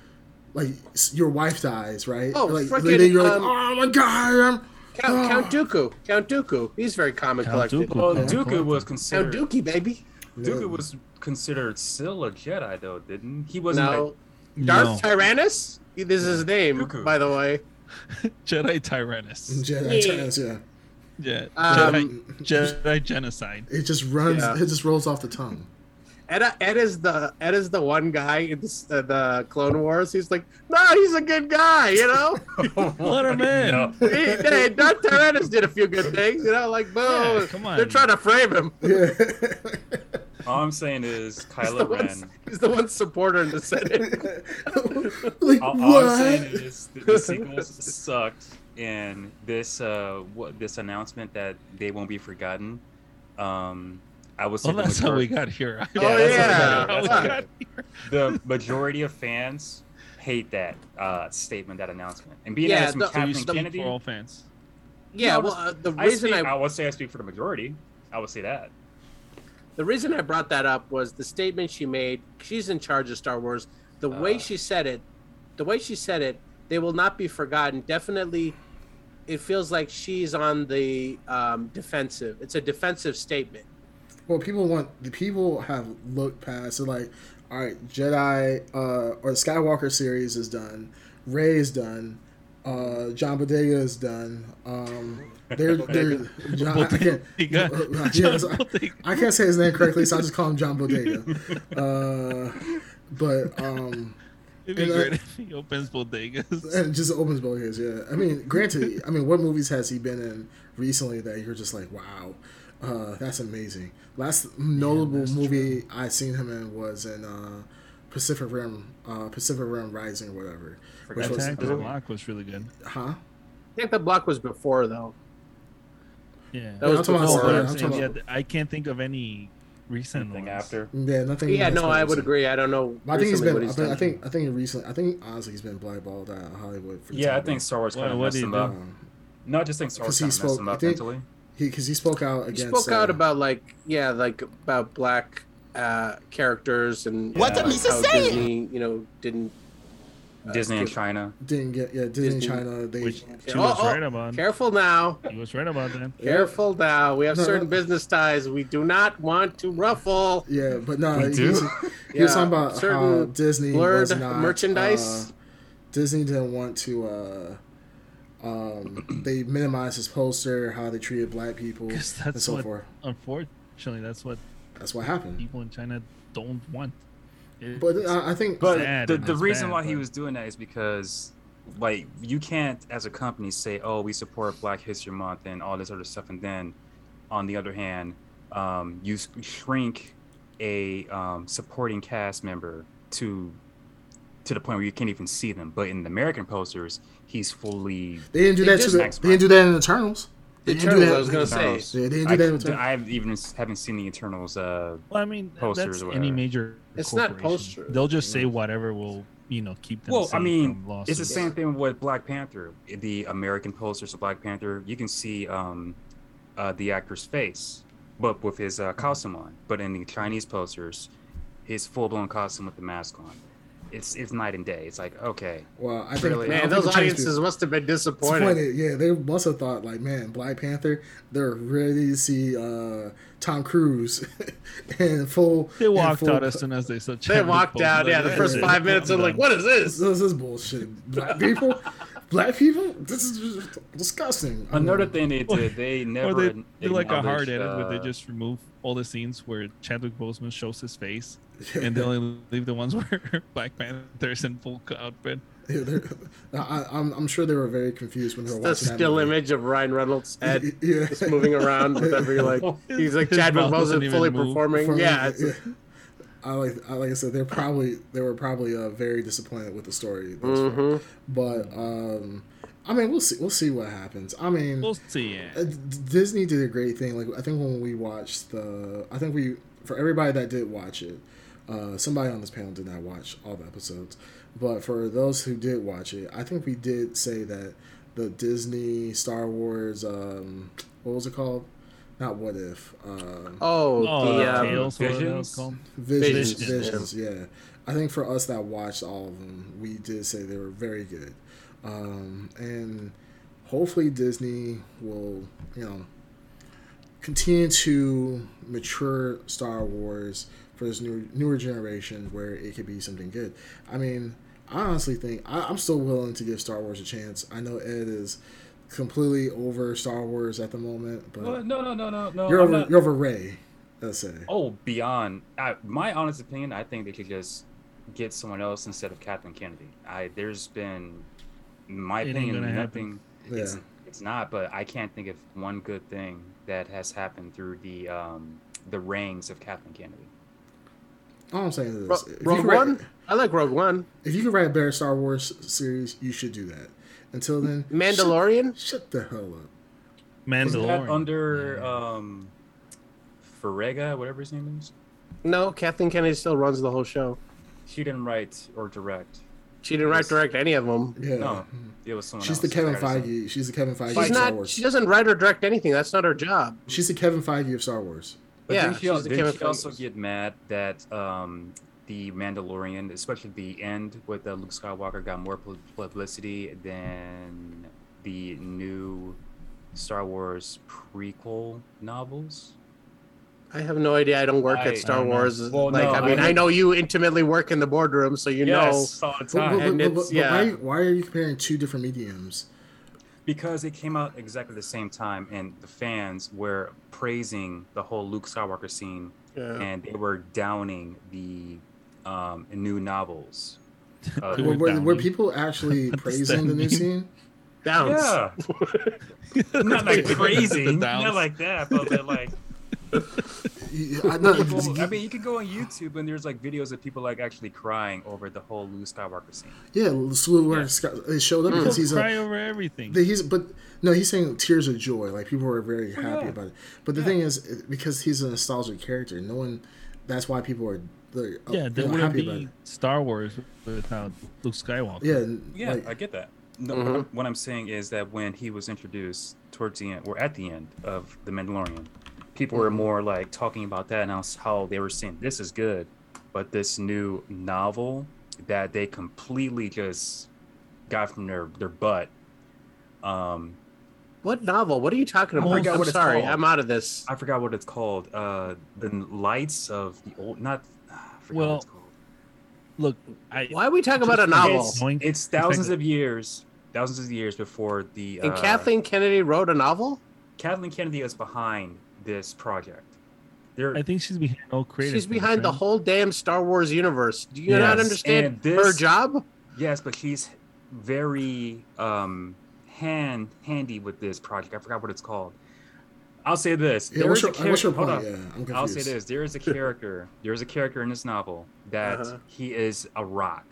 [SPEAKER 2] like your wife dies, right?
[SPEAKER 4] Oh,
[SPEAKER 2] like
[SPEAKER 4] frickin',
[SPEAKER 2] then you're like,
[SPEAKER 4] um,
[SPEAKER 2] oh my god, I'm,
[SPEAKER 4] Count. Count Dooku. Count Dooku. He's very common and
[SPEAKER 3] Count
[SPEAKER 4] collected.
[SPEAKER 3] Dooku.
[SPEAKER 5] Well,
[SPEAKER 3] Yeah.
[SPEAKER 5] Dooku was considered.
[SPEAKER 4] Count
[SPEAKER 5] considered.
[SPEAKER 4] Dookie, baby.
[SPEAKER 5] Dooku was considered still a Jedi, though, didn't he? He wasn't.
[SPEAKER 4] No.
[SPEAKER 5] Like,
[SPEAKER 4] Darth
[SPEAKER 3] No.
[SPEAKER 4] Tyrannus? This is his name,
[SPEAKER 5] Dooku.
[SPEAKER 4] by the way.
[SPEAKER 3] Jedi Tyrannus.
[SPEAKER 2] Jedi
[SPEAKER 4] Yeah.
[SPEAKER 2] Giants, yeah.
[SPEAKER 3] Yeah.
[SPEAKER 4] Um,
[SPEAKER 3] Jedi, Jedi genocide.
[SPEAKER 2] It just runs.
[SPEAKER 4] Yeah.
[SPEAKER 2] It just rolls off the tongue.
[SPEAKER 4] Ed, Ed is the Ed is the one guy in this, uh, the Clone Wars. He's like, no, he's a good guy, you know.
[SPEAKER 3] Let him in.
[SPEAKER 5] No.
[SPEAKER 4] he, hey, Darth Tyrannus did a few good things, you know. Like, boom,
[SPEAKER 3] Yeah, come on.
[SPEAKER 4] they're trying to frame him.
[SPEAKER 2] Yeah.
[SPEAKER 5] All I'm saying is
[SPEAKER 4] He's the,
[SPEAKER 5] Kylo
[SPEAKER 4] one,
[SPEAKER 5] Ren.
[SPEAKER 4] he's the one supporter in the Senate.
[SPEAKER 2] like
[SPEAKER 5] All, all I'm saying
[SPEAKER 2] what?
[SPEAKER 5] is the, the sequels sucked, and this uh, what this announcement that they won't be forgotten. Um, I was.
[SPEAKER 3] Well,
[SPEAKER 5] the
[SPEAKER 3] that's how we
[SPEAKER 5] majority-
[SPEAKER 3] got here.
[SPEAKER 4] Oh,
[SPEAKER 5] that's
[SPEAKER 4] yeah.
[SPEAKER 5] how we got-
[SPEAKER 3] How we
[SPEAKER 5] that's how we
[SPEAKER 3] got
[SPEAKER 5] got-
[SPEAKER 3] here.
[SPEAKER 5] the majority of fans hate that uh, statement, that announcement, and being
[SPEAKER 4] Yeah,
[SPEAKER 5] as
[SPEAKER 4] the-
[SPEAKER 3] So you
[SPEAKER 5] Kathleen
[SPEAKER 3] speak
[SPEAKER 5] Kennedy,
[SPEAKER 3] for all fans.
[SPEAKER 4] yeah,
[SPEAKER 5] No,
[SPEAKER 4] well, uh, the
[SPEAKER 5] I,
[SPEAKER 4] reason
[SPEAKER 5] speak,
[SPEAKER 4] I
[SPEAKER 5] I would say I speak for the majority. I would say that.
[SPEAKER 4] The reason I brought that up was the statement she made. She's in charge of Star Wars. The way
[SPEAKER 5] Uh.
[SPEAKER 4] she said it, the way she said it, they will not be forgotten. Definitely, it feels like she's on the um, defensive. It's a defensive statement.
[SPEAKER 2] Well, people want the people have looked past. They're like, all right, Jedi uh, or the Skywalker series is done. Rey is done. Uh, John Bodega is done. Um, they're, they're John, I can't. Uh, yes, I- I can't say his name correctly, so I just call him John Bodega. Uh, but um,
[SPEAKER 3] It'd be
[SPEAKER 2] And, uh,
[SPEAKER 3] great if he opens bodegas.
[SPEAKER 2] and just opens bodegas. Yeah, I mean, granted, I mean, what movies has he been in recently that you're just like, wow, uh, that's amazing. Last notable
[SPEAKER 3] that's
[SPEAKER 2] movie I seen him in was in uh, Pacific Rim, uh, Pacific Rim Rising or whatever. Which was,
[SPEAKER 3] Attack
[SPEAKER 2] uh,
[SPEAKER 3] the Block was really good.
[SPEAKER 2] huh?
[SPEAKER 4] I think the block was before though.
[SPEAKER 3] Yeah.
[SPEAKER 4] That was
[SPEAKER 2] I'm talking about-
[SPEAKER 3] No,
[SPEAKER 2] yeah,
[SPEAKER 3] I'm
[SPEAKER 2] I'm
[SPEAKER 3] saying, yeah, I can't think of any recent
[SPEAKER 5] Thing after.
[SPEAKER 2] Yeah, nothing.
[SPEAKER 4] Yeah, no, I would agree. I don't know.
[SPEAKER 2] I think he's been.
[SPEAKER 4] what
[SPEAKER 2] I think, I
[SPEAKER 4] done.
[SPEAKER 2] think. I think recently. I think honestly, he's been blackballed out of Hollywood. For the
[SPEAKER 5] Yeah, I think Star Wars
[SPEAKER 3] What-
[SPEAKER 5] kind of
[SPEAKER 3] what
[SPEAKER 5] messed him up.
[SPEAKER 2] Um,
[SPEAKER 5] No, I just think Star Wars
[SPEAKER 2] he
[SPEAKER 5] kind of messed him up mentally.
[SPEAKER 2] He because he spoke out
[SPEAKER 4] He
[SPEAKER 2] against.
[SPEAKER 4] spoke out
[SPEAKER 2] uh,
[SPEAKER 4] about like yeah, like about black uh, characters and
[SPEAKER 5] What
[SPEAKER 4] uh,
[SPEAKER 5] the
[SPEAKER 4] like how Disney, you know, didn't. uh,
[SPEAKER 5] Disney and China.
[SPEAKER 2] Didn't get yeah Disney,
[SPEAKER 4] Disney-
[SPEAKER 2] China. They
[SPEAKER 3] Which
[SPEAKER 4] Yeah,
[SPEAKER 3] she
[SPEAKER 4] oh,
[SPEAKER 3] was
[SPEAKER 4] oh,
[SPEAKER 3] right about.
[SPEAKER 4] Careful now.
[SPEAKER 3] He was right about that.
[SPEAKER 4] Careful now. We have
[SPEAKER 2] No,
[SPEAKER 4] certain
[SPEAKER 2] no.
[SPEAKER 4] business ties we do not want to ruffle.
[SPEAKER 2] yeah, but no,
[SPEAKER 5] We
[SPEAKER 2] he,
[SPEAKER 5] do?
[SPEAKER 2] was, he was talking about how
[SPEAKER 4] certain
[SPEAKER 2] Disney
[SPEAKER 4] blurred
[SPEAKER 2] was not
[SPEAKER 4] merchandise.
[SPEAKER 2] uh, Disney didn't want to. Um, they minimized his poster, how they treated black people,
[SPEAKER 3] 'Cause
[SPEAKER 2] and
[SPEAKER 3] that's
[SPEAKER 2] so
[SPEAKER 3] what,
[SPEAKER 2] forth.
[SPEAKER 3] unfortunately, that's what
[SPEAKER 2] That's what happened.
[SPEAKER 3] people in China don't want. It's-
[SPEAKER 2] But uh, I think,
[SPEAKER 5] But the, the reason
[SPEAKER 3] bad,
[SPEAKER 5] why he was doing that is because, like, you can't, as a company, say, "Oh, we support Black History Month" and all this other stuff, and then, on the other hand, um, you shrink a um, supporting cast member to to the point where you can't even see them. But in the American posters, he's fully.
[SPEAKER 2] they didn't do
[SPEAKER 4] They
[SPEAKER 2] that. To the,
[SPEAKER 5] Thanks,
[SPEAKER 2] they didn't do that in Eternals. They didn't do
[SPEAKER 4] Eternals,
[SPEAKER 2] that.
[SPEAKER 4] I was gonna say.
[SPEAKER 2] Yeah, they didn't do
[SPEAKER 5] I,
[SPEAKER 2] that in Eternals.
[SPEAKER 5] I even haven't seen the Eternals. Uh,
[SPEAKER 3] Well, I mean,
[SPEAKER 5] posters
[SPEAKER 3] that's
[SPEAKER 5] or
[SPEAKER 3] any major.
[SPEAKER 4] It's not
[SPEAKER 3] corporation.
[SPEAKER 4] posters.
[SPEAKER 3] They'll just say whatever will, you know, keep them.
[SPEAKER 5] well, I mean,
[SPEAKER 3] from
[SPEAKER 5] it's the same thing with Black Panther. The American posters of Black Panther, you can see um, uh, the actor's face, but with his uh, costume on. But in the Chinese posters, his full blown costume with the mask on. It's it's night and day. It's like okay,
[SPEAKER 2] Well, I think
[SPEAKER 5] Really?
[SPEAKER 2] I
[SPEAKER 4] Man,
[SPEAKER 2] don't
[SPEAKER 4] those
[SPEAKER 2] think
[SPEAKER 4] audiences
[SPEAKER 2] people-
[SPEAKER 4] must have been disappointed.
[SPEAKER 2] disappointed. Yeah, they must have thought like, man, Black Panther. They're ready to see uh, Tom Cruise in full.
[SPEAKER 3] They walked
[SPEAKER 2] full-
[SPEAKER 3] out as soon as they saw.
[SPEAKER 4] They walked
[SPEAKER 3] Boseman,
[SPEAKER 4] out. Yeah, the first five minutes,
[SPEAKER 3] I'm
[SPEAKER 4] they're like, "What is
[SPEAKER 2] This,
[SPEAKER 4] this?"
[SPEAKER 2] this is bullshit. Black people, black people. This is just disgusting. I mean,
[SPEAKER 5] another thing they
[SPEAKER 3] Or-
[SPEAKER 5] did, they never.
[SPEAKER 3] Or they do like a hard
[SPEAKER 5] acknowledged,
[SPEAKER 3] edit where they
[SPEAKER 5] uh,
[SPEAKER 3] just remove all the scenes where Chadwick Boseman shows his face, and they only leave the ones where Black Panther's in full outfit.
[SPEAKER 2] Yeah, they're- I, I'm, I'm sure they were very confused when they were
[SPEAKER 4] The
[SPEAKER 2] watching that
[SPEAKER 4] still
[SPEAKER 2] movie.
[SPEAKER 4] image of Ryan Reynolds' head
[SPEAKER 2] Yeah.
[SPEAKER 4] just moving around with every like. He's like
[SPEAKER 3] His
[SPEAKER 4] Chadwick Boseman fully
[SPEAKER 3] move.
[SPEAKER 4] performing.
[SPEAKER 2] From-
[SPEAKER 4] Yeah, it's,
[SPEAKER 2] I like, I, like I said, they're probably they were probably uh, very disappointed with the story. thus far.
[SPEAKER 4] Mhm.
[SPEAKER 2] But um, I mean, we'll see. We'll see what happens. I mean,
[SPEAKER 3] We'll see. Yeah.
[SPEAKER 2] Uh, Disney did a great thing. Like I think when we watched the, I think we for everybody that did watch it, uh, somebody on this panel did not watch all the episodes, but for those who did watch it, I think we did say that the Disney Star Wars, um, what was it called? Not what if, um,
[SPEAKER 4] oh,
[SPEAKER 3] Oh,
[SPEAKER 4] the
[SPEAKER 3] uh,
[SPEAKER 4] um,
[SPEAKER 3] Tales, whatever that was
[SPEAKER 5] Visions?
[SPEAKER 2] Visions,
[SPEAKER 4] Visions,
[SPEAKER 2] Visions, yeah. I think for us that watched all of them, we did say they were very good, um, and hopefully Disney will, you know, continue to mature Star Wars for this new newer generation where it could be something good. I mean, I honestly think I, I'm still willing to give Star Wars a chance. I know Ed is completely over Star Wars at the moment, but
[SPEAKER 5] Well, no, no, no, no, no.
[SPEAKER 2] you're
[SPEAKER 5] I'm
[SPEAKER 2] over
[SPEAKER 5] not-
[SPEAKER 2] you're over Rey. Let's say.
[SPEAKER 5] Oh, beyond. I, my honest opinion, I think they could just get someone else instead of Kathleen Kennedy. I there's been, in my
[SPEAKER 3] It
[SPEAKER 5] opinion, nothing.
[SPEAKER 2] Yeah.
[SPEAKER 5] It's it's not, but I can't think of one good thing that has happened through the um the reigns of Kathleen Kennedy.
[SPEAKER 2] All I'm saying is this: if
[SPEAKER 4] Rogue
[SPEAKER 2] could write-
[SPEAKER 4] One. I like Rogue One.
[SPEAKER 2] If you can write a better Star Wars series, you should do that. Until then,
[SPEAKER 4] Mandalorian.
[SPEAKER 2] Shut, shut the hell up.
[SPEAKER 5] Was that
[SPEAKER 3] Mandalorian.
[SPEAKER 5] under um, Farega, whatever his name is?
[SPEAKER 4] No, Kathleen Kennedy still runs the whole show.
[SPEAKER 5] She didn't write or direct.
[SPEAKER 4] She didn't write
[SPEAKER 5] Yes.
[SPEAKER 4] direct any of them.
[SPEAKER 2] Yeah.
[SPEAKER 5] No, it was someone
[SPEAKER 2] She's
[SPEAKER 5] else.
[SPEAKER 2] the Kevin
[SPEAKER 5] I gotta say.
[SPEAKER 2] Feige. She's the Kevin Feige
[SPEAKER 4] She's
[SPEAKER 2] of Star
[SPEAKER 4] not.
[SPEAKER 2] Wars.
[SPEAKER 4] She doesn't write or direct anything. That's not her job.
[SPEAKER 2] She's the Kevin Feige of Star Wars.
[SPEAKER 5] But
[SPEAKER 4] Yeah,
[SPEAKER 5] didn't she,
[SPEAKER 4] she's
[SPEAKER 5] al- didn't she also get mad that um, the Mandalorian, especially the end with uh, Luke Skywalker, got more publicity than the new Star Wars prequel novels?
[SPEAKER 4] I have no idea. I don't work
[SPEAKER 5] I-
[SPEAKER 4] at Star
[SPEAKER 3] I don't know.
[SPEAKER 4] Wars.
[SPEAKER 5] Well,
[SPEAKER 4] like,
[SPEAKER 5] no,
[SPEAKER 4] I mean,
[SPEAKER 5] I
[SPEAKER 4] I,
[SPEAKER 5] know-
[SPEAKER 4] know you intimately work in the boardroom, so you know.
[SPEAKER 5] yes, all the time.
[SPEAKER 2] but,
[SPEAKER 4] And
[SPEAKER 2] but,
[SPEAKER 4] it's-
[SPEAKER 2] but, but
[SPEAKER 4] yeah.
[SPEAKER 2] why, why are you comparing two different mediums?
[SPEAKER 5] Because it came out exactly the same time, and the fans were praising the whole Luke Skywalker scene.
[SPEAKER 4] Yeah.
[SPEAKER 5] and they were downing the um, new novels. Uh,
[SPEAKER 2] Were,
[SPEAKER 3] were
[SPEAKER 2] were, were people actually praising the new scene?
[SPEAKER 4] Downs.
[SPEAKER 5] yeah, not like crazy, not like that, but they're like,
[SPEAKER 2] You- I, no,
[SPEAKER 5] Well, I mean, you could go on YouTube and there's like videos of people like actually crying over the whole Luke Skywalker scene.
[SPEAKER 2] yeah, Luke Scott they showed up because he's a
[SPEAKER 3] cry over everything.
[SPEAKER 2] He's but no, he's saying tears of joy. Like people are very happy
[SPEAKER 5] yeah.
[SPEAKER 2] about it. But the thing is, because he's a nostalgic character, no one. That's why people are. They're, uh,
[SPEAKER 3] yeah,
[SPEAKER 2] you
[SPEAKER 3] there wouldn't
[SPEAKER 2] happy about
[SPEAKER 3] be
[SPEAKER 2] it.
[SPEAKER 3] Star Wars without Luke Skywalker.
[SPEAKER 2] Yeah,
[SPEAKER 5] Yeah,
[SPEAKER 2] like,
[SPEAKER 5] I get that. No, what, I'm, what I'm saying is that when he was introduced towards the end, or at the end of The Mandalorian, people were more like talking about that and how, how they were saying this is good, but this new novel that they completely just got from their their butt. Um,
[SPEAKER 4] What novel? What are you talking
[SPEAKER 5] I
[SPEAKER 4] about?
[SPEAKER 5] forgot
[SPEAKER 4] I'm
[SPEAKER 5] what
[SPEAKER 4] sorry,
[SPEAKER 5] called.
[SPEAKER 4] I'm out of this.
[SPEAKER 5] I forgot what it's called. Uh, the lights of the old, not. I forgot
[SPEAKER 3] Well,
[SPEAKER 5] what it's called.
[SPEAKER 3] Look, I
[SPEAKER 4] Why are we talking about a novel?
[SPEAKER 5] It's, it's thousands of years, thousands of years before the.
[SPEAKER 4] And
[SPEAKER 5] uh,
[SPEAKER 4] Kathleen Kennedy wrote a novel.
[SPEAKER 5] Kathleen Kennedy is behind this project. There,
[SPEAKER 3] I think she's behind all creative.
[SPEAKER 4] She's
[SPEAKER 3] things,
[SPEAKER 4] behind the
[SPEAKER 3] right?
[SPEAKER 4] whole damn Star Wars universe. Do you not understand
[SPEAKER 5] this-
[SPEAKER 4] her job?
[SPEAKER 5] yes, but she's very um, hand handy with this project. I forgot what it's called. I'll say this.
[SPEAKER 2] yeah.
[SPEAKER 5] There
[SPEAKER 2] What's
[SPEAKER 5] is a
[SPEAKER 2] what's your
[SPEAKER 5] character-
[SPEAKER 2] point?
[SPEAKER 5] hold on.
[SPEAKER 2] Yeah, I'm
[SPEAKER 5] I'll say this: there is a character. there is a character in this novel that
[SPEAKER 4] Uh-huh.
[SPEAKER 5] he is a rock.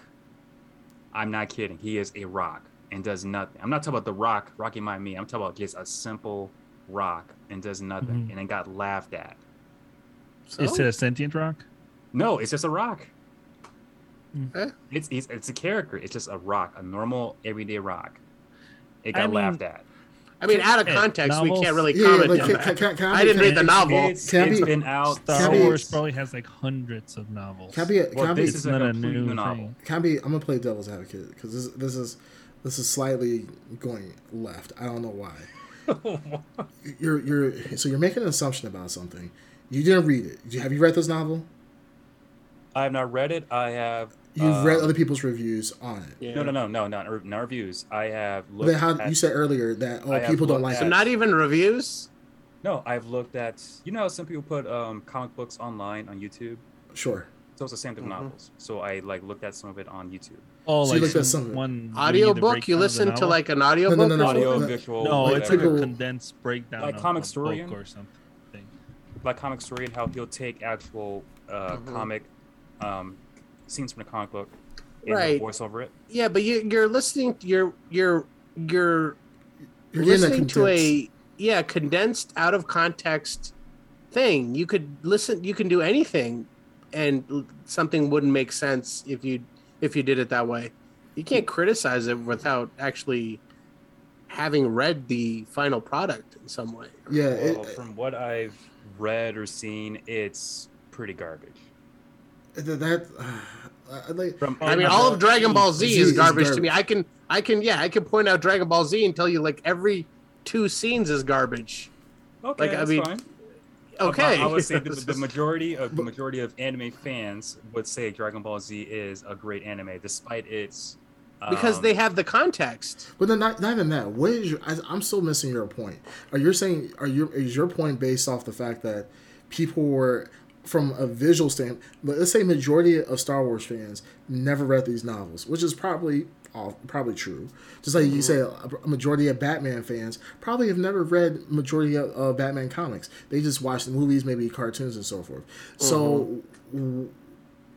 [SPEAKER 5] I'm not kidding. He is a rock and does nothing. I'm not talking about the rock, Rocky Me. I'm talking about just a simple rock and does nothing,
[SPEAKER 3] Mhm.
[SPEAKER 5] and it got laughed at.
[SPEAKER 3] Is it a sentient rock?
[SPEAKER 5] No, it's just a rock.
[SPEAKER 3] Hmm.
[SPEAKER 4] Eh?
[SPEAKER 5] It's, it's it's a character. It's just a rock, a normal everyday rock. It got
[SPEAKER 3] I mean-
[SPEAKER 5] laughed at.
[SPEAKER 4] I mean, out of context, we can't really
[SPEAKER 2] Yeah,
[SPEAKER 4] comment
[SPEAKER 2] but
[SPEAKER 4] on
[SPEAKER 2] can,
[SPEAKER 4] that.
[SPEAKER 2] can, can, can
[SPEAKER 4] I didn't read the novel.
[SPEAKER 5] It's,
[SPEAKER 2] Can
[SPEAKER 5] it's
[SPEAKER 2] be-
[SPEAKER 5] been out.
[SPEAKER 3] Star
[SPEAKER 2] Can I be-
[SPEAKER 3] Wars probably has like hundreds of novels.
[SPEAKER 2] Can I be? Can
[SPEAKER 5] Well,
[SPEAKER 2] be?
[SPEAKER 5] this is a
[SPEAKER 3] not a
[SPEAKER 5] complete
[SPEAKER 3] new
[SPEAKER 5] new novel.
[SPEAKER 3] thing.
[SPEAKER 2] Can I be? I'm gonna play devil's advocate because this this is this is slightly going left. I don't know why. You're you're so you're making an assumption about something. You didn't read it. Have you read this novel?
[SPEAKER 5] I have not read it. I have.
[SPEAKER 2] You've
[SPEAKER 5] um,
[SPEAKER 2] read other people's reviews on it.
[SPEAKER 4] Yeah.
[SPEAKER 5] No, no, no, no, not not reviews. I have looked.
[SPEAKER 2] then how
[SPEAKER 5] at,
[SPEAKER 2] you said earlier that oh people don't
[SPEAKER 5] looked
[SPEAKER 2] like
[SPEAKER 4] So
[SPEAKER 2] it.
[SPEAKER 5] at-
[SPEAKER 4] not even reviews.
[SPEAKER 5] No, I've looked at. You know, how some people put um, comic books online on YouTube.
[SPEAKER 2] Sure.
[SPEAKER 5] So it's the same thing with
[SPEAKER 4] Mhm.
[SPEAKER 5] novels. So I like looked at some of it on YouTube.
[SPEAKER 3] Oh,
[SPEAKER 2] So you
[SPEAKER 3] like
[SPEAKER 2] looked at
[SPEAKER 3] some,
[SPEAKER 2] some of it.
[SPEAKER 3] one
[SPEAKER 4] Audiobook? You listen to like an audiobook?
[SPEAKER 2] no, no, no.
[SPEAKER 5] Audio,
[SPEAKER 2] no.
[SPEAKER 5] visual.
[SPEAKER 3] No,
[SPEAKER 2] like
[SPEAKER 3] it's like a condensed breakdown.
[SPEAKER 5] Like
[SPEAKER 3] of
[SPEAKER 5] Comic
[SPEAKER 3] story or something.
[SPEAKER 5] like comic story and how he'll take actual uh,
[SPEAKER 4] Mhm.
[SPEAKER 5] comic um, scenes from the comic book and
[SPEAKER 4] Right.
[SPEAKER 5] right. voice over it.
[SPEAKER 4] Yeah, but you, you're listening. You're you're you're
[SPEAKER 2] You're getting that
[SPEAKER 4] listening to a yeah condensed out of context thing. You could listen. You can do anything, and something wouldn't make sense if you if you did it that way. You can't criticize it without actually having read the final product in some way.
[SPEAKER 2] Yeah, it,
[SPEAKER 5] Well, from what I've read or seen, it's pretty garbage.
[SPEAKER 2] that, that uh, I like.
[SPEAKER 5] From
[SPEAKER 4] I mean, all of Dragon Ball Z
[SPEAKER 2] Z
[SPEAKER 4] is
[SPEAKER 2] is
[SPEAKER 4] garbage to me. I can, I can, yeah, I can point out Dragon Ball Z and tell you like every two scenes is garbage.
[SPEAKER 5] okay,
[SPEAKER 4] like, I
[SPEAKER 5] that's
[SPEAKER 4] mean,
[SPEAKER 5] fine.
[SPEAKER 4] Okay,
[SPEAKER 5] I, I would say the, the majority of the majority of anime fans would say Dragon Ball Z is a great anime, despite its
[SPEAKER 4] because
[SPEAKER 5] um,
[SPEAKER 4] they have the context.
[SPEAKER 2] But then not, not even that. What is your? I, I'm still missing your point. Are you saying? Are you? Is your point based off the fact that people were from a visual standpoint? But let's say majority of Star Wars fans never read these novels, which is probably all probably true. Just like you say, a, a majority of Batman fans probably have never read majority of uh, Batman comics. They just watch the movies, maybe cartoons, and so forth. So w-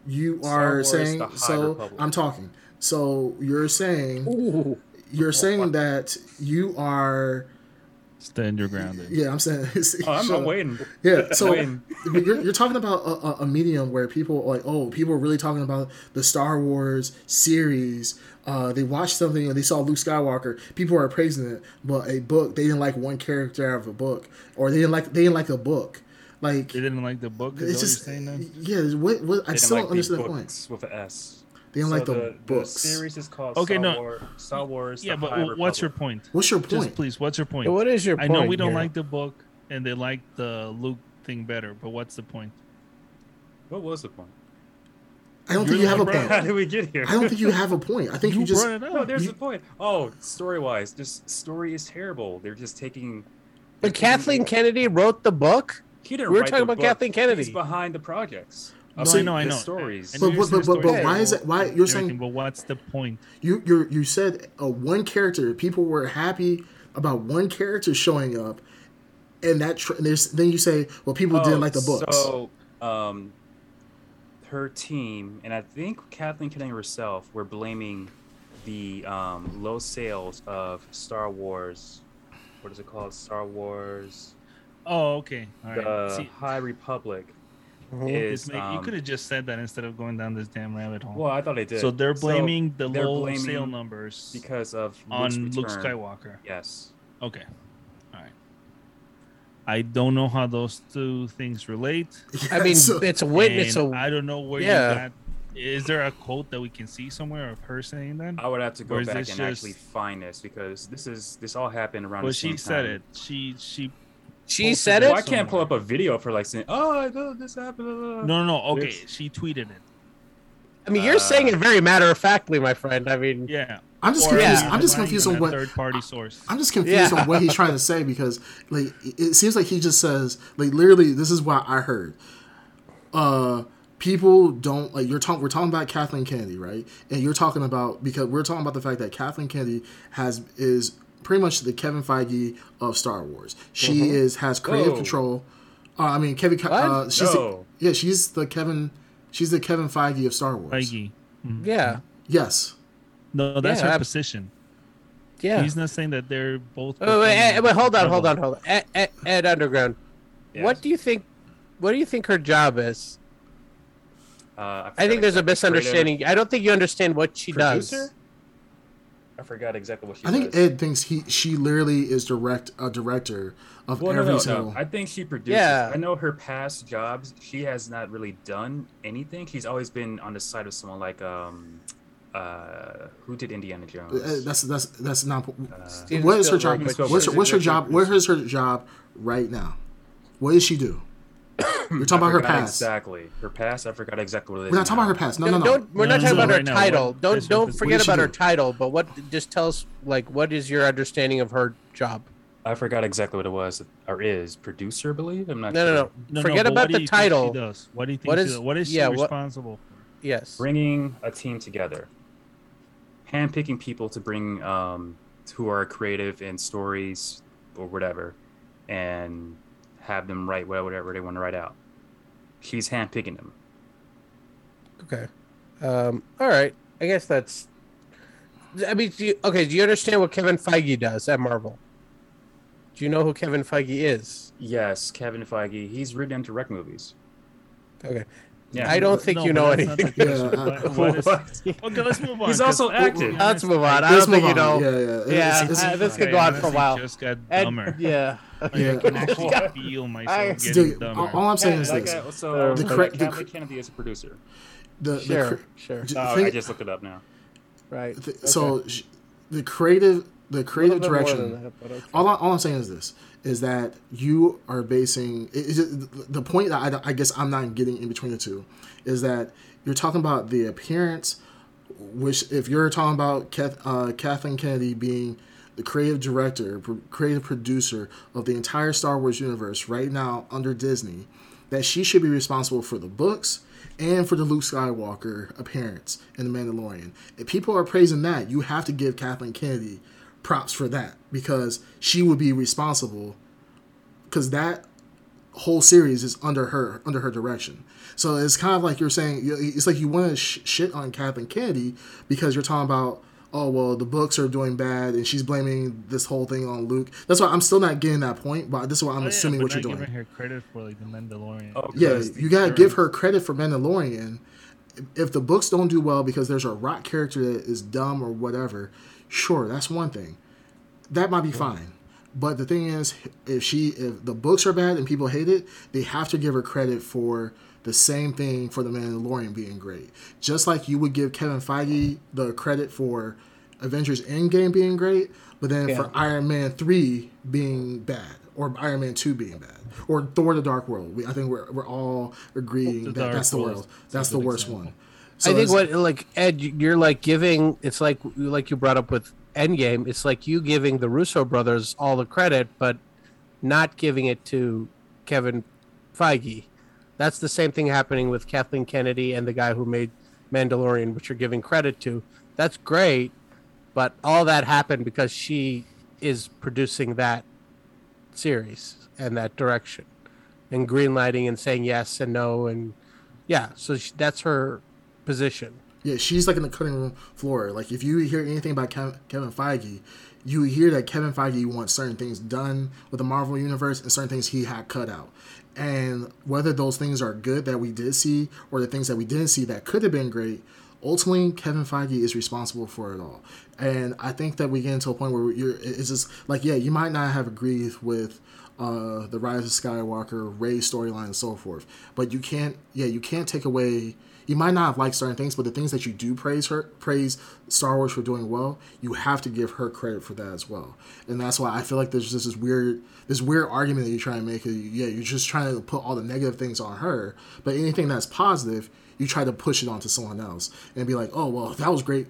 [SPEAKER 2] you are saying. So
[SPEAKER 5] Republic.
[SPEAKER 2] I'm talking. So you're saying
[SPEAKER 4] Ooh.
[SPEAKER 2] you're saying that you are
[SPEAKER 3] Stand your ground. then.
[SPEAKER 2] yeah i'm saying
[SPEAKER 5] Oh, I'm,
[SPEAKER 2] Shut
[SPEAKER 5] I'm waiting.
[SPEAKER 2] yeah so
[SPEAKER 5] waiting.
[SPEAKER 2] you're, you're talking about a, a- a medium where people are like oh people are really talking about the star wars series uh, they watched something and they saw luke skywalker people are praising it but a book they didn't like one character out of a book or they didn't like they didn't like a book like
[SPEAKER 3] They didn't like the book. Is
[SPEAKER 2] it's just
[SPEAKER 3] saying then?
[SPEAKER 2] yeah what, what i
[SPEAKER 5] They didn't
[SPEAKER 2] still
[SPEAKER 5] like
[SPEAKER 2] don't understand
[SPEAKER 5] the
[SPEAKER 2] the point
[SPEAKER 5] with an S.
[SPEAKER 2] they don't
[SPEAKER 5] So
[SPEAKER 2] like the, books
[SPEAKER 5] The series is called
[SPEAKER 3] Okay,
[SPEAKER 5] Star,
[SPEAKER 3] no.
[SPEAKER 5] Wars, Star Wars.
[SPEAKER 3] Yeah,
[SPEAKER 5] the
[SPEAKER 3] but
[SPEAKER 5] High
[SPEAKER 3] w- what's your point?
[SPEAKER 2] what's your
[SPEAKER 3] Just
[SPEAKER 2] point
[SPEAKER 3] please, what's your point?
[SPEAKER 4] What is your
[SPEAKER 3] I know we don't
[SPEAKER 4] here?
[SPEAKER 3] like the book and they like the Luke thing better, but what's the point?
[SPEAKER 5] What was the point?
[SPEAKER 2] I don't
[SPEAKER 3] You're
[SPEAKER 2] think you have a point
[SPEAKER 5] How did we get here?
[SPEAKER 2] i don't think you have a point i think you,
[SPEAKER 3] you
[SPEAKER 2] just
[SPEAKER 3] brought it up.
[SPEAKER 5] No, there's
[SPEAKER 2] You-
[SPEAKER 5] the point. Oh, story wise, just story is terrible. They're just taking.
[SPEAKER 4] But Kathleen Kennedy wrote the book.
[SPEAKER 5] He didn't
[SPEAKER 4] We were
[SPEAKER 5] write
[SPEAKER 4] talking
[SPEAKER 5] the
[SPEAKER 4] about
[SPEAKER 5] book.
[SPEAKER 4] Kathleen Kennedy.
[SPEAKER 5] He's behind the projects.
[SPEAKER 3] No,
[SPEAKER 5] Of
[SPEAKER 3] I know, I know.
[SPEAKER 5] Stories.
[SPEAKER 3] I
[SPEAKER 2] But- but- but- but- but
[SPEAKER 3] story
[SPEAKER 2] why is it- why- you're saying-
[SPEAKER 3] But what's the point?
[SPEAKER 2] you you you said uh, one character people were happy about one character showing up and that tr- there's then you say, well, people didn't like the books.
[SPEAKER 5] Oh, So, um, her team, and I think Kathleen Kennedy herself, were blaming the um, low sales of Star Wars. What is it called? Star Wars:
[SPEAKER 3] Oh, okay. All right.
[SPEAKER 5] The
[SPEAKER 3] See,
[SPEAKER 5] High Republic. Is
[SPEAKER 3] ma- you
[SPEAKER 5] um,
[SPEAKER 3] could have just said that instead of going down this damn rabbit hole.
[SPEAKER 5] well, I thought I did.
[SPEAKER 3] so they're blaming the
[SPEAKER 5] they're
[SPEAKER 3] low
[SPEAKER 5] blaming
[SPEAKER 3] sale numbers
[SPEAKER 5] because of
[SPEAKER 3] on
[SPEAKER 5] Luke's
[SPEAKER 3] Luke. Skywalker.
[SPEAKER 5] Yes.
[SPEAKER 3] Okay. All right. I don't know how those two things relate.
[SPEAKER 4] I mean,
[SPEAKER 2] So-
[SPEAKER 4] it's a witness.
[SPEAKER 3] and
[SPEAKER 4] A,
[SPEAKER 3] I don't know where
[SPEAKER 4] Yeah.
[SPEAKER 3] you got. Is there a quote that we can see somewhere of her saying that?
[SPEAKER 5] I would have to go back and
[SPEAKER 3] this
[SPEAKER 5] actually find this because this is this all happened around
[SPEAKER 3] Well,
[SPEAKER 5] the same
[SPEAKER 3] she said
[SPEAKER 5] time.
[SPEAKER 3] it. She she.
[SPEAKER 4] she said
[SPEAKER 3] it
[SPEAKER 5] Well. I can't pull up a video for like saying, "Oh, I know this happened."
[SPEAKER 3] No, no, no. Okay,
[SPEAKER 5] It's-
[SPEAKER 3] she tweeted it.
[SPEAKER 4] I mean, you're saying it
[SPEAKER 5] Uh,
[SPEAKER 4] very matter of factly, my friend. I mean,
[SPEAKER 3] Yeah.
[SPEAKER 2] I'm just
[SPEAKER 3] Or
[SPEAKER 2] confused.
[SPEAKER 4] Yeah.
[SPEAKER 2] I'm just confused
[SPEAKER 3] on
[SPEAKER 2] on what
[SPEAKER 3] third-party source.
[SPEAKER 2] I'm just confused
[SPEAKER 4] Yeah.
[SPEAKER 2] on what he's trying to say because like it seems like he just says like literally this is what I heard. Uh people don't like you're talking we're talking about Kathleen Kennedy, right? And you're talking about because we're talking about the fact that Kathleen Kennedy has is pretty much the Kevin Feige of Star Wars. She is has creative
[SPEAKER 5] Whoa.
[SPEAKER 2] control. Uh, I mean Kevin
[SPEAKER 4] What?
[SPEAKER 2] uh she's the, yeah, she's the Kevin she's the Kevin Feige of Star Wars.
[SPEAKER 3] Feige. Mhm.
[SPEAKER 4] yeah,
[SPEAKER 2] Yes.
[SPEAKER 3] No, that's
[SPEAKER 4] Yeah,
[SPEAKER 3] her
[SPEAKER 4] ab-
[SPEAKER 3] position.
[SPEAKER 4] yeah.
[SPEAKER 3] He's not saying that they're both.
[SPEAKER 4] Wait, wait, eh,
[SPEAKER 3] performing
[SPEAKER 4] wait, hold on, hold on, hold on. Ed, Ed, Ed Underground.
[SPEAKER 5] Yes.
[SPEAKER 4] What do you think? What do you think her job is?
[SPEAKER 5] Uh,
[SPEAKER 4] I
[SPEAKER 5] forgot
[SPEAKER 4] think there's a
[SPEAKER 5] exactly. Creative
[SPEAKER 4] misunderstanding. I don't think you understand what she
[SPEAKER 5] Producer?
[SPEAKER 4] does.
[SPEAKER 5] I forgot exactly what she
[SPEAKER 2] I think
[SPEAKER 5] does.
[SPEAKER 2] Ed thinks he she literally is direct a director of
[SPEAKER 5] Well, no,
[SPEAKER 2] every
[SPEAKER 5] no,
[SPEAKER 2] single
[SPEAKER 5] no. I think she produces.
[SPEAKER 4] Yeah.
[SPEAKER 5] I know her past jobs. She has not really done anything. She's always been on the side of someone like um, uh, who did Indiana Jones?
[SPEAKER 2] Uh, that's that's that's not.
[SPEAKER 4] Steven
[SPEAKER 2] what is her job?
[SPEAKER 4] Spielberg,
[SPEAKER 2] What's her, what's her job? What is her job right now? What does she do? You're talking about her past.
[SPEAKER 5] Exactly. Her past. I forgot exactly what it is.
[SPEAKER 2] We're not talking about her past. No, no,
[SPEAKER 4] No,
[SPEAKER 2] no.
[SPEAKER 4] Don't, we're
[SPEAKER 3] No,
[SPEAKER 4] not
[SPEAKER 3] no,
[SPEAKER 4] talking
[SPEAKER 3] no,
[SPEAKER 4] about her
[SPEAKER 3] right
[SPEAKER 4] title.
[SPEAKER 3] what-
[SPEAKER 4] don't don't forget
[SPEAKER 2] what does she
[SPEAKER 4] about her title. But what? Just tell us like what is your understanding of her job?
[SPEAKER 5] I forgot exactly what it was or is producer. I believe I'm not.
[SPEAKER 4] No, no,
[SPEAKER 5] sure.
[SPEAKER 4] no.
[SPEAKER 3] No,
[SPEAKER 4] Forget
[SPEAKER 3] no,
[SPEAKER 4] about the title.
[SPEAKER 3] She does? What do you think?
[SPEAKER 4] What
[SPEAKER 3] she
[SPEAKER 4] is-
[SPEAKER 3] does? what is she
[SPEAKER 4] what-
[SPEAKER 3] responsible for?
[SPEAKER 4] Yes.
[SPEAKER 5] Bringing a team together, handpicking people to bring um, who are creative in stories or whatever, and have them write whatever they want to write out. She's handpicking them.
[SPEAKER 4] Okay. Um, all right. I guess that's. I mean, do you, okay. Do you understand what Kevin Feige does at Marvel? Do you know who Kevin Feige is?
[SPEAKER 5] Yes, Kevin Feige. He's written and direct movies.
[SPEAKER 4] Okay.
[SPEAKER 5] Yeah,
[SPEAKER 4] I don't think
[SPEAKER 3] No,
[SPEAKER 4] you know anything.
[SPEAKER 2] Yeah,
[SPEAKER 3] What- what is-
[SPEAKER 5] What?
[SPEAKER 3] Okay, let's move on.
[SPEAKER 5] He's also acted.
[SPEAKER 4] Let's move on. I
[SPEAKER 2] Let's
[SPEAKER 4] don't think you know.
[SPEAKER 2] Yeah, yeah.
[SPEAKER 4] Yeah,
[SPEAKER 2] It's- it's-
[SPEAKER 4] uh, this could go on for a while.
[SPEAKER 3] Just got
[SPEAKER 4] Ed-
[SPEAKER 3] dumber.
[SPEAKER 4] yeah.
[SPEAKER 2] Yeah.
[SPEAKER 3] I can actually feel myself
[SPEAKER 4] I-
[SPEAKER 3] getting
[SPEAKER 2] Dude,
[SPEAKER 3] dumber.
[SPEAKER 2] all, all I'm saying is
[SPEAKER 5] like,
[SPEAKER 2] this:
[SPEAKER 5] uh, so
[SPEAKER 2] The
[SPEAKER 5] correct
[SPEAKER 2] cre- the
[SPEAKER 5] Kathleen
[SPEAKER 2] cre-
[SPEAKER 5] Kennedy is a producer.
[SPEAKER 2] the, the
[SPEAKER 4] Sure.
[SPEAKER 2] cre-
[SPEAKER 4] Sure.
[SPEAKER 2] the
[SPEAKER 5] Oh,
[SPEAKER 2] thing-
[SPEAKER 5] I just looked it up now.
[SPEAKER 4] Right.
[SPEAKER 2] th- so sh- the creative the creative
[SPEAKER 4] little bit more
[SPEAKER 2] direction
[SPEAKER 4] that, okay.
[SPEAKER 2] all, I, all I'm saying is this: is that you are basing it, the point that I, I guess I'm not getting in between the two is that you're talking about the appearance, which if you're talking about Kath, uh, Kathleen Kennedy being the creative director, pr- creative producer of the entire Star Wars universe right now under Disney, that she should be responsible for the books and for the Luke Skywalker appearance in The Mandalorian. If people are praising that, you have to give Kathleen Kennedy props for that because she would be responsible because that whole series is under her under her direction. So it's kind of like you're saying it's like you want to sh- shit on Kathleen Kennedy because you're talking about oh well the books are doing bad and she's blaming this whole thing on Luke. That's why I'm still not getting that point, but this is what I'm
[SPEAKER 3] Oh, yeah,
[SPEAKER 2] assuming
[SPEAKER 3] but
[SPEAKER 2] what you're doing.
[SPEAKER 3] giving her credit for like the Mandalorian.
[SPEAKER 5] Oh,
[SPEAKER 2] Yeah, you gotta give her credit for Mandalorian. If the books don't do well because there's a rock character that is dumb or whatever, sure, that's one thing. That might be fine. But the thing is, if she if the books are bad and people hate it, they have to give her credit for the same thing for the Mandalorian being great. Just like you would give Kevin Feige the credit for Avengers Endgame being great, but then for Iron Man three being bad or Iron Man two being bad or Thor: The Dark World. We, I think we're we're all agreeing that that's the
[SPEAKER 3] world.
[SPEAKER 2] That's the worst
[SPEAKER 3] example.
[SPEAKER 2] one. So
[SPEAKER 4] I think what like Ed, you're like giving. It's like like you brought up with Endgame. It's like you giving the Russo brothers all the credit, but not giving it to Kevin Feige. That's the same thing happening with Kathleen Kennedy and the guy who made Mandalorian, which you're giving credit to. That's great, but all that happened because she is producing that series. and that direction, and green lighting and saying yes and no and yeah. So she, that's her position.
[SPEAKER 2] Yeah, she's like in the cutting room floor. Like if you hear anything about Kev- Kevin Feige, you hear that Kevin Feige wants certain things done with the Marvel universe and certain things he had cut out. And whether those things are good that we did see or the things that we didn't see that could have been great, ultimately Kevin Feige is responsible for it all. And I think that we get into a point where you're it's just like yeah, you might not have agreed with uh, the Rise of Skywalker, Rey storyline, and so forth, but you can't yeah you can't take away you might not have liked certain things, but the things that you do praise her, praise Star Wars for doing well, you have to give her credit for that as well. And that's why I feel like there's just this weird, this weird argument that you're trying to make. Yeah, you're just trying to put all the negative things on her, but anything that's positive, you try to push it onto someone else and be like, oh well, that was great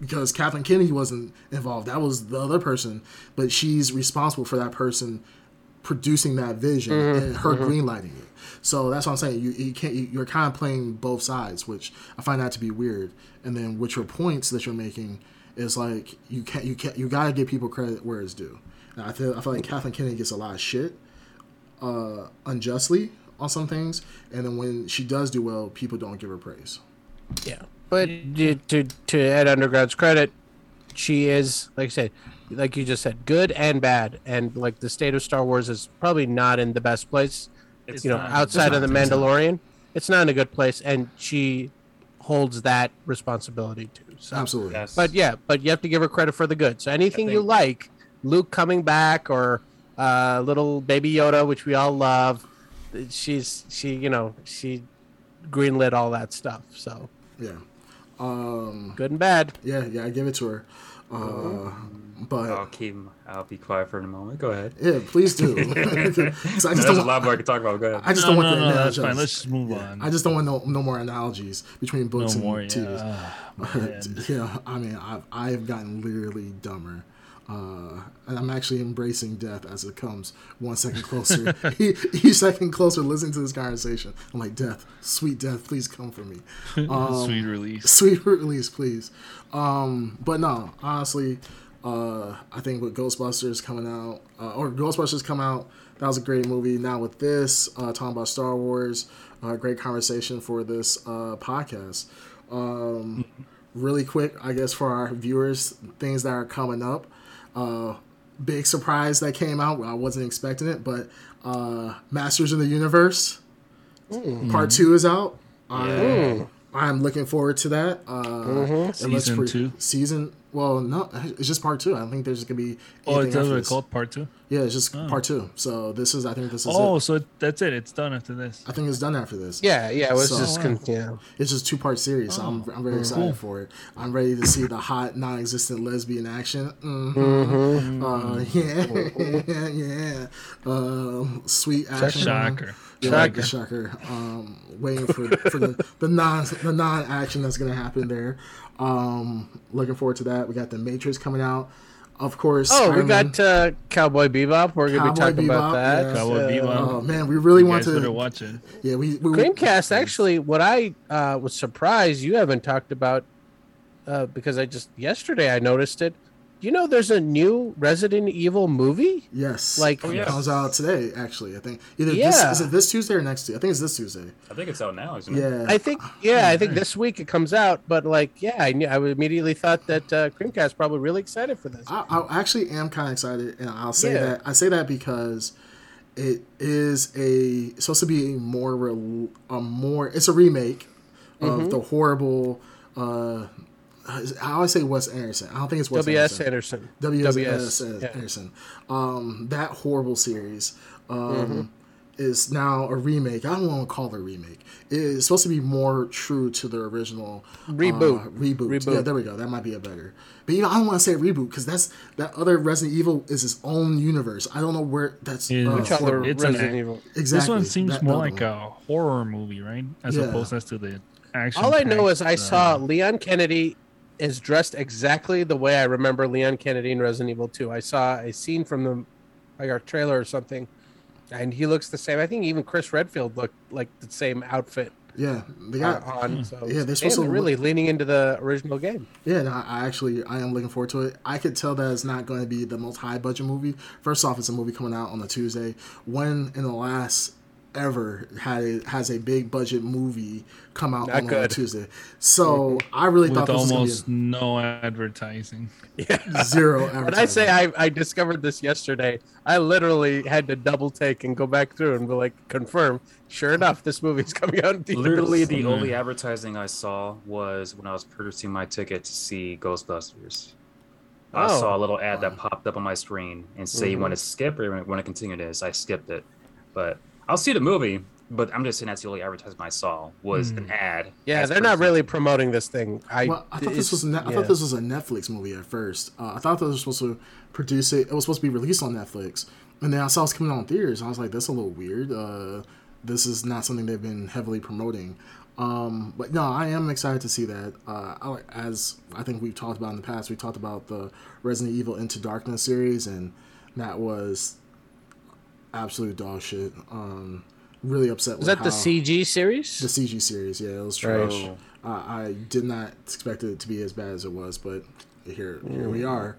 [SPEAKER 2] because Kathleen Kennedy wasn't involved. That was the other person, but she's responsible for that person producing that vision mm-hmm. and her mm-hmm. greenlighting it. So that's what I'm saying. You, you can't. You, you're kind of playing both sides, which I find that to be weird. And then with your points that you're making is like you can't. You can't. You gotta give people credit where it's due. And I feel. I feel like Kathleen Kennedy gets a lot of shit uh, unjustly on some things, and then when she does do well, people don't give her praise.
[SPEAKER 4] Yeah, but to to, to Ed Underground's credit, she is like I said, like you just said, good and bad, and like the state of Star Wars is probably not in the best place.
[SPEAKER 5] It's
[SPEAKER 4] you know,
[SPEAKER 5] not-
[SPEAKER 4] outside of the
[SPEAKER 2] not, it's.
[SPEAKER 4] Mandalorian, it's not in a good place, and she holds that responsibility too. So,
[SPEAKER 2] Absolutely.
[SPEAKER 5] Yes.
[SPEAKER 4] but yeah, but you have to give her credit for the good. So anything you like, Luke coming back or uh, little baby Yoda, which we all love, she's she you know she greenlit all that stuff. So
[SPEAKER 2] Yeah. Um.
[SPEAKER 4] good and bad.
[SPEAKER 2] Yeah. Yeah. I give it to her. Uh. But
[SPEAKER 5] I'll keep. I'll be quiet for a moment. Go ahead.
[SPEAKER 2] yeah, please do. 'Cause I just
[SPEAKER 5] There's
[SPEAKER 2] don't.
[SPEAKER 5] a lot more I can talk about. Go ahead.
[SPEAKER 2] I just
[SPEAKER 3] No,
[SPEAKER 2] don't
[SPEAKER 3] no,
[SPEAKER 2] want
[SPEAKER 3] no,
[SPEAKER 2] the
[SPEAKER 3] that's
[SPEAKER 2] analogies.
[SPEAKER 3] fine. Let's just move on.
[SPEAKER 2] I just don't want no, no more analogies between books
[SPEAKER 3] more.
[SPEAKER 2] and
[SPEAKER 3] Yeah.
[SPEAKER 2] TVs.
[SPEAKER 3] Ah, man.
[SPEAKER 2] yeah, I mean, I've, I have gotten literally dumber. Uh, and I'm actually embracing death as it comes one second closer. Each second closer, listening to this conversation. I'm like, death, sweet death, please come for me. Um,
[SPEAKER 3] Sweet release.
[SPEAKER 2] Sweet release, please. Um, but no, honestly, uh, I think with Ghostbusters coming out, uh, or Ghostbusters come out, that was a great movie. Now with this, uh, talking about Star Wars, uh, great conversation for this uh, podcast. Um, really quick, I guess for our viewers, things that are coming up. Uh, big surprise that came out. I wasn't expecting it, but uh, Masters of the Universe Part Two is out. I, I'm looking forward to that. Uh, it looks
[SPEAKER 3] Season
[SPEAKER 2] pretty-
[SPEAKER 3] two?
[SPEAKER 2] Season. Well, no, it's just part two. I don't think there's gonna be.
[SPEAKER 3] Oh,
[SPEAKER 2] anything
[SPEAKER 3] it's
[SPEAKER 2] after
[SPEAKER 3] what
[SPEAKER 2] this.
[SPEAKER 3] called part two.
[SPEAKER 2] Yeah, it's just part two. So this is. I think this is.
[SPEAKER 3] Oh,
[SPEAKER 2] it.
[SPEAKER 3] so that's it. It's done after this.
[SPEAKER 2] I think it's done after this.
[SPEAKER 4] Yeah, yeah, it was
[SPEAKER 2] So-
[SPEAKER 4] just con- yeah.
[SPEAKER 2] It's just two part series, so I'm,
[SPEAKER 3] Oh,
[SPEAKER 2] I'm very excited for it. I'm ready to see the hot non-existent lesbian action. hmm
[SPEAKER 3] Mm-hmm.
[SPEAKER 2] Uh, yeah, yeah. Um, sweet action.
[SPEAKER 3] Shocker.
[SPEAKER 2] Yeah,
[SPEAKER 4] Shocker.
[SPEAKER 2] shocker. Um, waiting for for the, the non the non action that's gonna happen there. Um, looking forward to that. We got the Matrix coming out, of course.
[SPEAKER 4] Oh, we
[SPEAKER 2] Spider-Man.
[SPEAKER 4] got uh, Cowboy Bebop. We're gonna be
[SPEAKER 2] Cowboy
[SPEAKER 4] talking about that.
[SPEAKER 2] yeah.
[SPEAKER 3] Cowboy
[SPEAKER 4] Uh,
[SPEAKER 3] Bebop.
[SPEAKER 2] Oh man, we really
[SPEAKER 3] You
[SPEAKER 2] want
[SPEAKER 3] guys
[SPEAKER 2] to.
[SPEAKER 3] watch it.
[SPEAKER 2] Yeah, we, we
[SPEAKER 4] Creamcast. Actually, what I uh, was surprised you haven't talked about uh, because I just yesterday I noticed it. You know, there's a new Resident Evil movie.
[SPEAKER 2] Yes,
[SPEAKER 4] Like-
[SPEAKER 2] it
[SPEAKER 4] Oh,
[SPEAKER 5] yeah.
[SPEAKER 2] comes out today. Actually, I think either this
[SPEAKER 4] Yeah.
[SPEAKER 2] is it this Tuesday or next Tuesday. I think it's this Tuesday.
[SPEAKER 5] I think it's out now, isn't it?
[SPEAKER 2] Yeah,
[SPEAKER 4] I think, yeah, I think this week it comes out. But like, yeah, I knew, I immediately thought that uh, Creamcast probably really excited for this.
[SPEAKER 2] I, I actually am kind of excited, and I'll say
[SPEAKER 4] Yeah.
[SPEAKER 2] that I say that because it is a supposed to be a more a more it's a remake
[SPEAKER 4] Mm-hmm.
[SPEAKER 2] of the horrible. uh I always say Wes Anderson. I don't think it's Wes
[SPEAKER 4] W.S.
[SPEAKER 2] Anderson.
[SPEAKER 4] Anderson.
[SPEAKER 2] W.S.
[SPEAKER 4] WS, yeah.
[SPEAKER 2] Anderson. Um, that horrible series um,
[SPEAKER 4] Mm-hmm.
[SPEAKER 2] is now a remake. I don't want to call it a remake. It is supposed to be more true to the original uh,
[SPEAKER 4] Reboot.
[SPEAKER 2] reboot.
[SPEAKER 4] Reboot.
[SPEAKER 2] Yeah, there we go. That might be a better. But you know, I don't want to say reboot because that's that other Resident Evil is its own universe. I don't know where that's.
[SPEAKER 3] Yeah.
[SPEAKER 2] uh,
[SPEAKER 3] Which
[SPEAKER 4] Which other
[SPEAKER 3] It's an
[SPEAKER 4] Resident
[SPEAKER 3] act-
[SPEAKER 4] Evil?
[SPEAKER 2] exactly.
[SPEAKER 3] This one seems
[SPEAKER 2] that-
[SPEAKER 3] more
[SPEAKER 2] that
[SPEAKER 3] like
[SPEAKER 2] one.
[SPEAKER 3] a horror movie, right? As
[SPEAKER 2] Yeah.
[SPEAKER 3] opposed to the action.
[SPEAKER 4] All I know is I
[SPEAKER 3] uh,
[SPEAKER 4] saw Leon Kennedy is dressed exactly the way I remember Leon Kennedy in Resident Evil 2. I saw a scene from the like our trailer or something, and he looks the same. I think even Chris Redfield looked like the same outfit.
[SPEAKER 2] Yeah, they
[SPEAKER 4] uh,
[SPEAKER 2] got.
[SPEAKER 4] on. So
[SPEAKER 2] Yeah, they're
[SPEAKER 4] man,
[SPEAKER 2] supposed to
[SPEAKER 4] they're really leaning into the original game.
[SPEAKER 2] Yeah, no, I actually I am looking forward to it. I could tell that it's not going to be the most high budget movie. First off, it's a movie coming out on a Tuesday. When in the last ever had a, has a big budget movie come out
[SPEAKER 4] Not
[SPEAKER 2] on a
[SPEAKER 4] good.
[SPEAKER 2] Tuesday? So I really
[SPEAKER 3] with
[SPEAKER 2] thought this was going
[SPEAKER 3] almost
[SPEAKER 2] to
[SPEAKER 3] no advertising.
[SPEAKER 2] be zero.
[SPEAKER 4] When I say I, I discovered this yesterday, I literally had to double take and go back through and be like, confirm. Sure enough, this movie's coming out in theaters.
[SPEAKER 5] Literally, the only advertising I saw was when I was purchasing my ticket to see Ghostbusters. I
[SPEAKER 4] Oh.
[SPEAKER 5] saw a little ad that popped up on my screen and say you want to mm-hmm. skip or you want to continue this. I skipped it, but I'll see the movie. But I'm just saying that's the only advertisement I saw was an ad.
[SPEAKER 4] Yeah, they're not really promoting this thing. I,
[SPEAKER 2] Well, I thought this was a ne- I thought this was a Netflix movie at first. Uh, I thought they were supposed to produce it. It was supposed to be released on Netflix, and then I saw it was coming out in theaters. I was like, "That's a little weird. Uh, this is not something they've been heavily promoting." Um, but no, I am excited to see that. Uh, I, as I think we've talked about in the past, we talked about the Resident Evil Infinite Darkness series, and that was absolute dog shit. Um, really upset.
[SPEAKER 4] Was
[SPEAKER 2] with
[SPEAKER 4] that the CG series?
[SPEAKER 2] the CG series, yeah, it was
[SPEAKER 4] Right.
[SPEAKER 2] trash. Uh, I did not expect it to be as bad as it was, but here, here we are.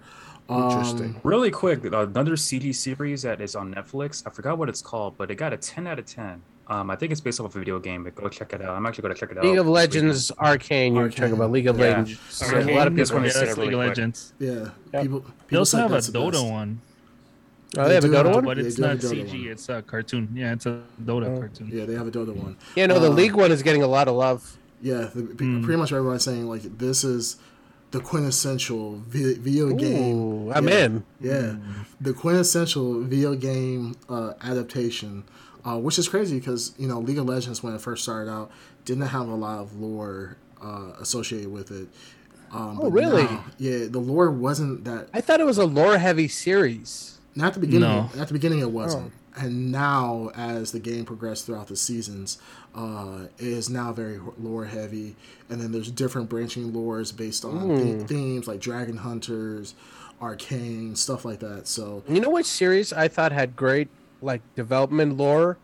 [SPEAKER 2] Um,
[SPEAKER 4] Interesting.
[SPEAKER 5] Really quick, another CG series that is on Netflix. I forgot what it's called, but it got a 10 out of 10. Um, I think it's based off of a video game, but go check it out. I'm actually going to check it out.
[SPEAKER 4] League of Legends Arcane. You're
[SPEAKER 2] Arcane.
[SPEAKER 4] talking about League of
[SPEAKER 5] Yeah.
[SPEAKER 4] Legends. So
[SPEAKER 5] Arcane
[SPEAKER 4] a lot of people.
[SPEAKER 5] one
[SPEAKER 3] Yeah,
[SPEAKER 5] of say
[SPEAKER 3] that's
[SPEAKER 5] it really
[SPEAKER 3] League of. Legends.
[SPEAKER 2] Yeah,
[SPEAKER 4] Yep.
[SPEAKER 2] people.
[SPEAKER 3] They also have a
[SPEAKER 2] that's the best.
[SPEAKER 3] Dota one,
[SPEAKER 4] Oh, they have a Dota one.
[SPEAKER 3] but it's not CG.
[SPEAKER 2] one.
[SPEAKER 3] It's a cartoon. Yeah, it's a Dota
[SPEAKER 4] Oh.
[SPEAKER 3] cartoon.
[SPEAKER 2] Yeah, they have a Dota one.
[SPEAKER 4] Yeah, no, the
[SPEAKER 2] Uh,
[SPEAKER 4] League one is getting a lot of love.
[SPEAKER 2] Yeah, the, pe-
[SPEAKER 3] Hmm.
[SPEAKER 2] pretty much everybody's saying like this is the quintessential vi- video game.
[SPEAKER 4] Ooh, I'm
[SPEAKER 2] yeah,
[SPEAKER 4] in.
[SPEAKER 2] Yeah, the quintessential video game uh, adaptation, uh, which is crazy because you know League of Legends when it first started out didn't have a lot of lore uh, associated with it. Um,
[SPEAKER 4] Oh,
[SPEAKER 2] but
[SPEAKER 4] really?
[SPEAKER 2] now- yeah, the lore wasn't that.
[SPEAKER 4] I thought it was a lore-heavy series.
[SPEAKER 2] Not at the beginning.
[SPEAKER 3] No.
[SPEAKER 2] At the beginning, it wasn't.
[SPEAKER 4] Oh.
[SPEAKER 2] And now, as the game progressed throughout the seasons, uh, it is now very lore heavy. And then there's different branching lores based on the- themes like Dragon Hunters, Arcane, stuff like that. So
[SPEAKER 4] You know which series I thought had great like development lore,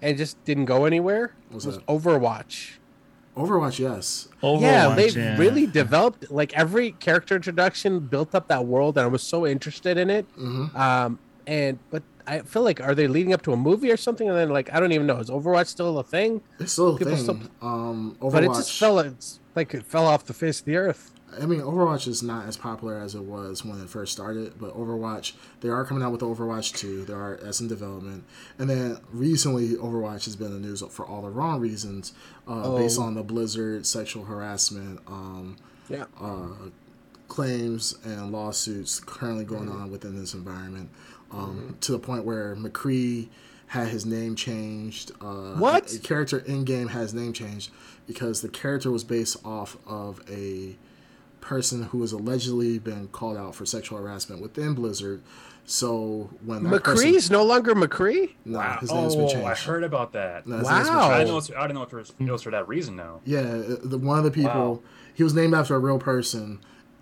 [SPEAKER 4] and just didn't go anywhere?
[SPEAKER 2] What's
[SPEAKER 4] was
[SPEAKER 2] that?
[SPEAKER 4] Overwatch.
[SPEAKER 2] Overwatch, yes,
[SPEAKER 3] Overwatch,
[SPEAKER 4] yeah, they
[SPEAKER 3] yeah.
[SPEAKER 4] really developed like every character introduction built up that world, and I was so interested in it.
[SPEAKER 2] Mhm.
[SPEAKER 4] Um, and but I feel like are they leading up to a movie or something? And then like I don't even know. Is Overwatch still a thing?
[SPEAKER 2] it's still a
[SPEAKER 4] People
[SPEAKER 2] thing.
[SPEAKER 4] still-
[SPEAKER 2] um, Overwatch.
[SPEAKER 4] But it just fell. It's like it fell off the face of the earth.
[SPEAKER 2] I mean, Overwatch is not as popular as it was when it first started, but Overwatch, they are coming out with Overwatch 2. There are that's in development. And then recently, Overwatch has been in the news for all the wrong reasons, uh, based
[SPEAKER 4] Oh.
[SPEAKER 2] on the Blizzard sexual harassment um,
[SPEAKER 4] Yeah.
[SPEAKER 2] uh, claims and lawsuits currently going on within this environment, um, to the point where McCree had his name changed. Uh,
[SPEAKER 4] What?
[SPEAKER 2] A character in game has name changed because the character was based off of a person who has allegedly been called out for sexual harassment within Blizzard. So when that person,
[SPEAKER 4] McCree's no longer McCree.
[SPEAKER 2] no,
[SPEAKER 5] Wow.
[SPEAKER 2] his name's been
[SPEAKER 5] Oh,
[SPEAKER 2] changed.
[SPEAKER 5] I heard about that.
[SPEAKER 2] No, his name's been
[SPEAKER 4] Wow.
[SPEAKER 5] I
[SPEAKER 2] changed.
[SPEAKER 5] didn't know. I didn't know if it was, it was for that reason though.
[SPEAKER 2] Yeah, uh, the, one of the people,
[SPEAKER 5] Wow.
[SPEAKER 2] he was named after a real person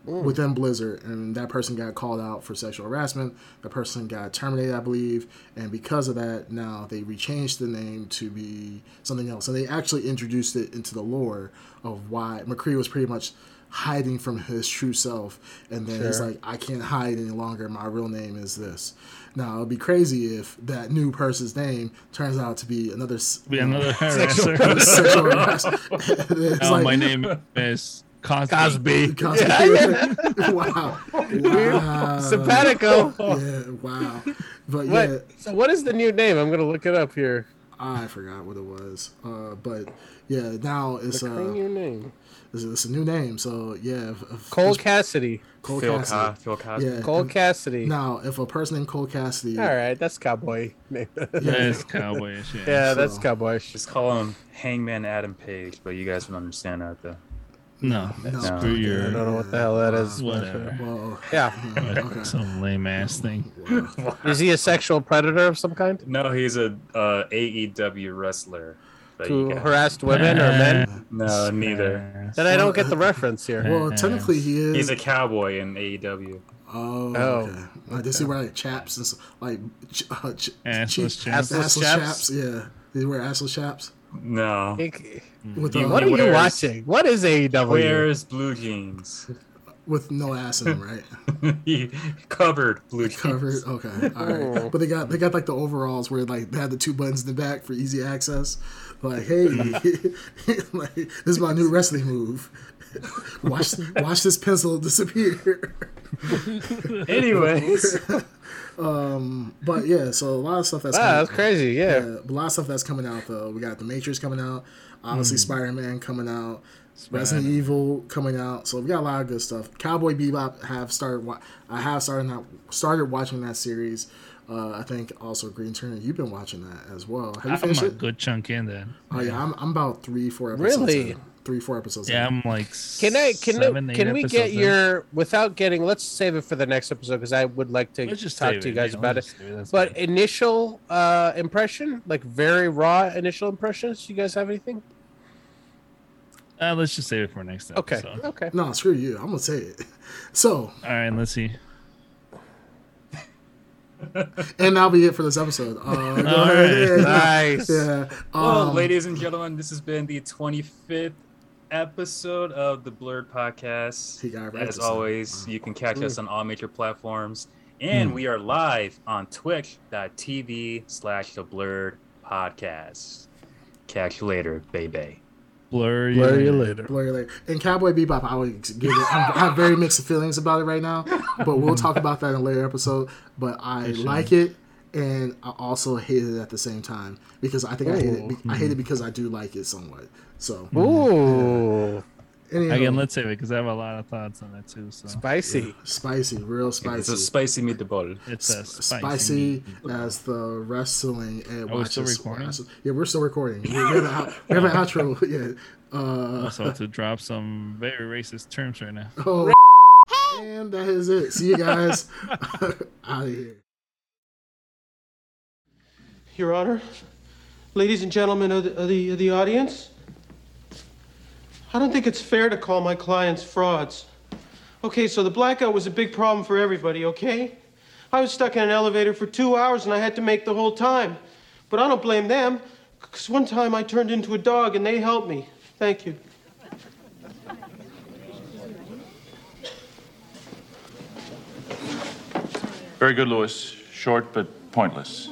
[SPEAKER 4] Mm.
[SPEAKER 2] within Blizzard, and that person got called out for sexual harassment. The person got terminated, I believe, and because of that, now they rechanged the name to be something else, and they actually introduced it into the lore of why McCree was pretty much hiding from his true self, and then he's like, "I can't hide any longer. My real name is this." Now it'd be crazy if that new person's name turns out to be another
[SPEAKER 3] Be another
[SPEAKER 2] sexual,
[SPEAKER 3] harasser.
[SPEAKER 2] sexual harassment. It's
[SPEAKER 3] Oh,
[SPEAKER 2] like-
[SPEAKER 3] my name is Cosby.
[SPEAKER 4] Cosby.
[SPEAKER 2] Cosby. wow. wow.
[SPEAKER 4] Simpatico.
[SPEAKER 2] Yeah, wow. But
[SPEAKER 4] What?
[SPEAKER 2] yeah,
[SPEAKER 4] So what is the new name? I'm gonna look it up here.
[SPEAKER 2] I forgot what it was. Uh, but yeah, now it's
[SPEAKER 4] The
[SPEAKER 2] uh,
[SPEAKER 4] new name.
[SPEAKER 2] It's, it's a new name. So yeah, if, if
[SPEAKER 4] Cole Cassidy.
[SPEAKER 2] Cole
[SPEAKER 5] Phil,
[SPEAKER 2] Cassidy.
[SPEAKER 5] Ca- Phil Cosby.
[SPEAKER 2] Yeah.
[SPEAKER 4] Cole
[SPEAKER 2] and
[SPEAKER 4] Cassidy.
[SPEAKER 2] Now, if a person named Cole Cassidy,
[SPEAKER 4] All right, that's cowboy name.
[SPEAKER 3] Yeah, it's cowboyish. Yeah.
[SPEAKER 4] yeah, that's cowboyish.
[SPEAKER 5] Just call him Hangman Adam Page, but you guys don't understand that though.
[SPEAKER 3] No,
[SPEAKER 2] No.
[SPEAKER 3] screw
[SPEAKER 4] I don't know what the hell that is.
[SPEAKER 3] whatever.
[SPEAKER 2] well,
[SPEAKER 4] Yeah.
[SPEAKER 2] okay.
[SPEAKER 3] Some lame ass thing.
[SPEAKER 4] Is he a sexual predator of some kind?
[SPEAKER 5] No, he's a uh, AEW wrestler. But you
[SPEAKER 4] To
[SPEAKER 5] guys-
[SPEAKER 4] harassed women or men?
[SPEAKER 5] No, neither.
[SPEAKER 4] Then I don't get the reference here.
[SPEAKER 2] Well, technically he is.
[SPEAKER 5] He's a cowboy in AEW.
[SPEAKER 2] oh,
[SPEAKER 4] Oh.
[SPEAKER 2] okay. Like, does he wear like chaps and s- like ch- uh, ch-
[SPEAKER 3] Assless
[SPEAKER 2] cheap-
[SPEAKER 3] chaps.
[SPEAKER 4] Assless
[SPEAKER 2] assless
[SPEAKER 4] chaps?
[SPEAKER 2] chaps? Yeah. Did he wear assless chaps?
[SPEAKER 5] No.
[SPEAKER 2] With,
[SPEAKER 3] You-
[SPEAKER 2] uh,
[SPEAKER 4] What are you watching? What is AEW?
[SPEAKER 5] Wears blue jeans?
[SPEAKER 2] with no ass in them, right?
[SPEAKER 5] he covered blue jeans.
[SPEAKER 2] Covered. Okay. All right. But they got they got like the overalls where like they had the two buttons in the back for easy access. Like, hey, like this is my new wrestling move. watch watch this pencil disappear.
[SPEAKER 5] Anyways, um,
[SPEAKER 2] But yeah, so a lot of stuff that's
[SPEAKER 4] Wow,
[SPEAKER 2] coming,
[SPEAKER 4] that's crazy. Yeah.
[SPEAKER 2] Yeah, a lot of stuff that's coming out though. We got the Matrix coming out, obviously hmm. Spider Man coming out, Resident Evil coming out. So we got a lot of good stuff. Cowboy Bebop have started. I have started not started watching that series. Uh, I think also Green Turner. You've been watching that as well. Have you
[SPEAKER 3] I'm
[SPEAKER 2] finished
[SPEAKER 3] a
[SPEAKER 2] it?
[SPEAKER 3] good chunk in that.
[SPEAKER 2] Oh yeah, I'm, I'm about three, four episodes.
[SPEAKER 4] Really?
[SPEAKER 2] in. Three, four episodes.
[SPEAKER 3] Yeah,
[SPEAKER 2] in.
[SPEAKER 3] I'm like
[SPEAKER 4] Can I can
[SPEAKER 3] seven,
[SPEAKER 4] I,
[SPEAKER 3] eight
[SPEAKER 4] can we get
[SPEAKER 3] in.
[SPEAKER 4] your without getting let's save it for the next episode because I would like to
[SPEAKER 3] Let's just
[SPEAKER 4] talk
[SPEAKER 3] save
[SPEAKER 4] to you guys
[SPEAKER 3] yeah,
[SPEAKER 4] about
[SPEAKER 3] let's
[SPEAKER 4] it.
[SPEAKER 3] it,
[SPEAKER 4] But
[SPEAKER 3] fine.
[SPEAKER 4] initial uh impression, like very raw initial impressions. Do You guys have anything?
[SPEAKER 3] Uh, let's just save it for next
[SPEAKER 4] Okay. Okay.
[SPEAKER 2] No, screw you. I'm gonna say it. So,
[SPEAKER 3] All right, let's see.
[SPEAKER 2] And that'll be it for this episode. Uh, go
[SPEAKER 3] right.
[SPEAKER 4] Nice.
[SPEAKER 2] Yeah.
[SPEAKER 5] well,
[SPEAKER 2] Um,
[SPEAKER 5] ladies and gentlemen, this has been the 25th episode of the Blurred Podcast.
[SPEAKER 2] He got it right
[SPEAKER 5] As
[SPEAKER 2] this time.
[SPEAKER 5] always, you can catch us on all major platforms, and we are live on Twitch.tv slash the Blurred Podcast. Catch you later, baby.
[SPEAKER 3] Blur you.
[SPEAKER 4] Blur you
[SPEAKER 3] later.
[SPEAKER 4] later.
[SPEAKER 2] Blur later. And Cowboy Bebop, I would give it. I'm, I have very mixed feelings about it right now, but we'll talk about that in a later episode. But I like it, and I also hate it at the same time because I think I hate it. I hate it because I do like it somewhat. So
[SPEAKER 4] Ooh,
[SPEAKER 2] anyhow,
[SPEAKER 3] Again, let's save it because I have a lot of thoughts on that too. So
[SPEAKER 4] spicy.
[SPEAKER 2] spicy, real spicy.
[SPEAKER 5] It's a
[SPEAKER 2] spicy.
[SPEAKER 5] spicy meatball.
[SPEAKER 3] it's a
[SPEAKER 2] S-
[SPEAKER 3] spicy.
[SPEAKER 2] spicy as the wrestling and
[SPEAKER 3] Are we still recording?
[SPEAKER 2] wrestle- Yeah, we're still recording. We, we have, an, out- we have an outro. Yeah. Uh,
[SPEAKER 3] Also, to drop some very racist terms right now.
[SPEAKER 2] oh, and that is it. See you guys out of here.
[SPEAKER 7] Your Honor, ladies and gentlemen of the, of the, of the audience, I don't think it's fair to call my clients frauds. Okay, so the blackout was a big problem for everybody, okay? I was stuck in an elevator for two hours and I had to make the whole time. But I don't blame them, because one time I turned into a dog and they helped me. Thank you.
[SPEAKER 8] Very good, Lewis. Short but pointless.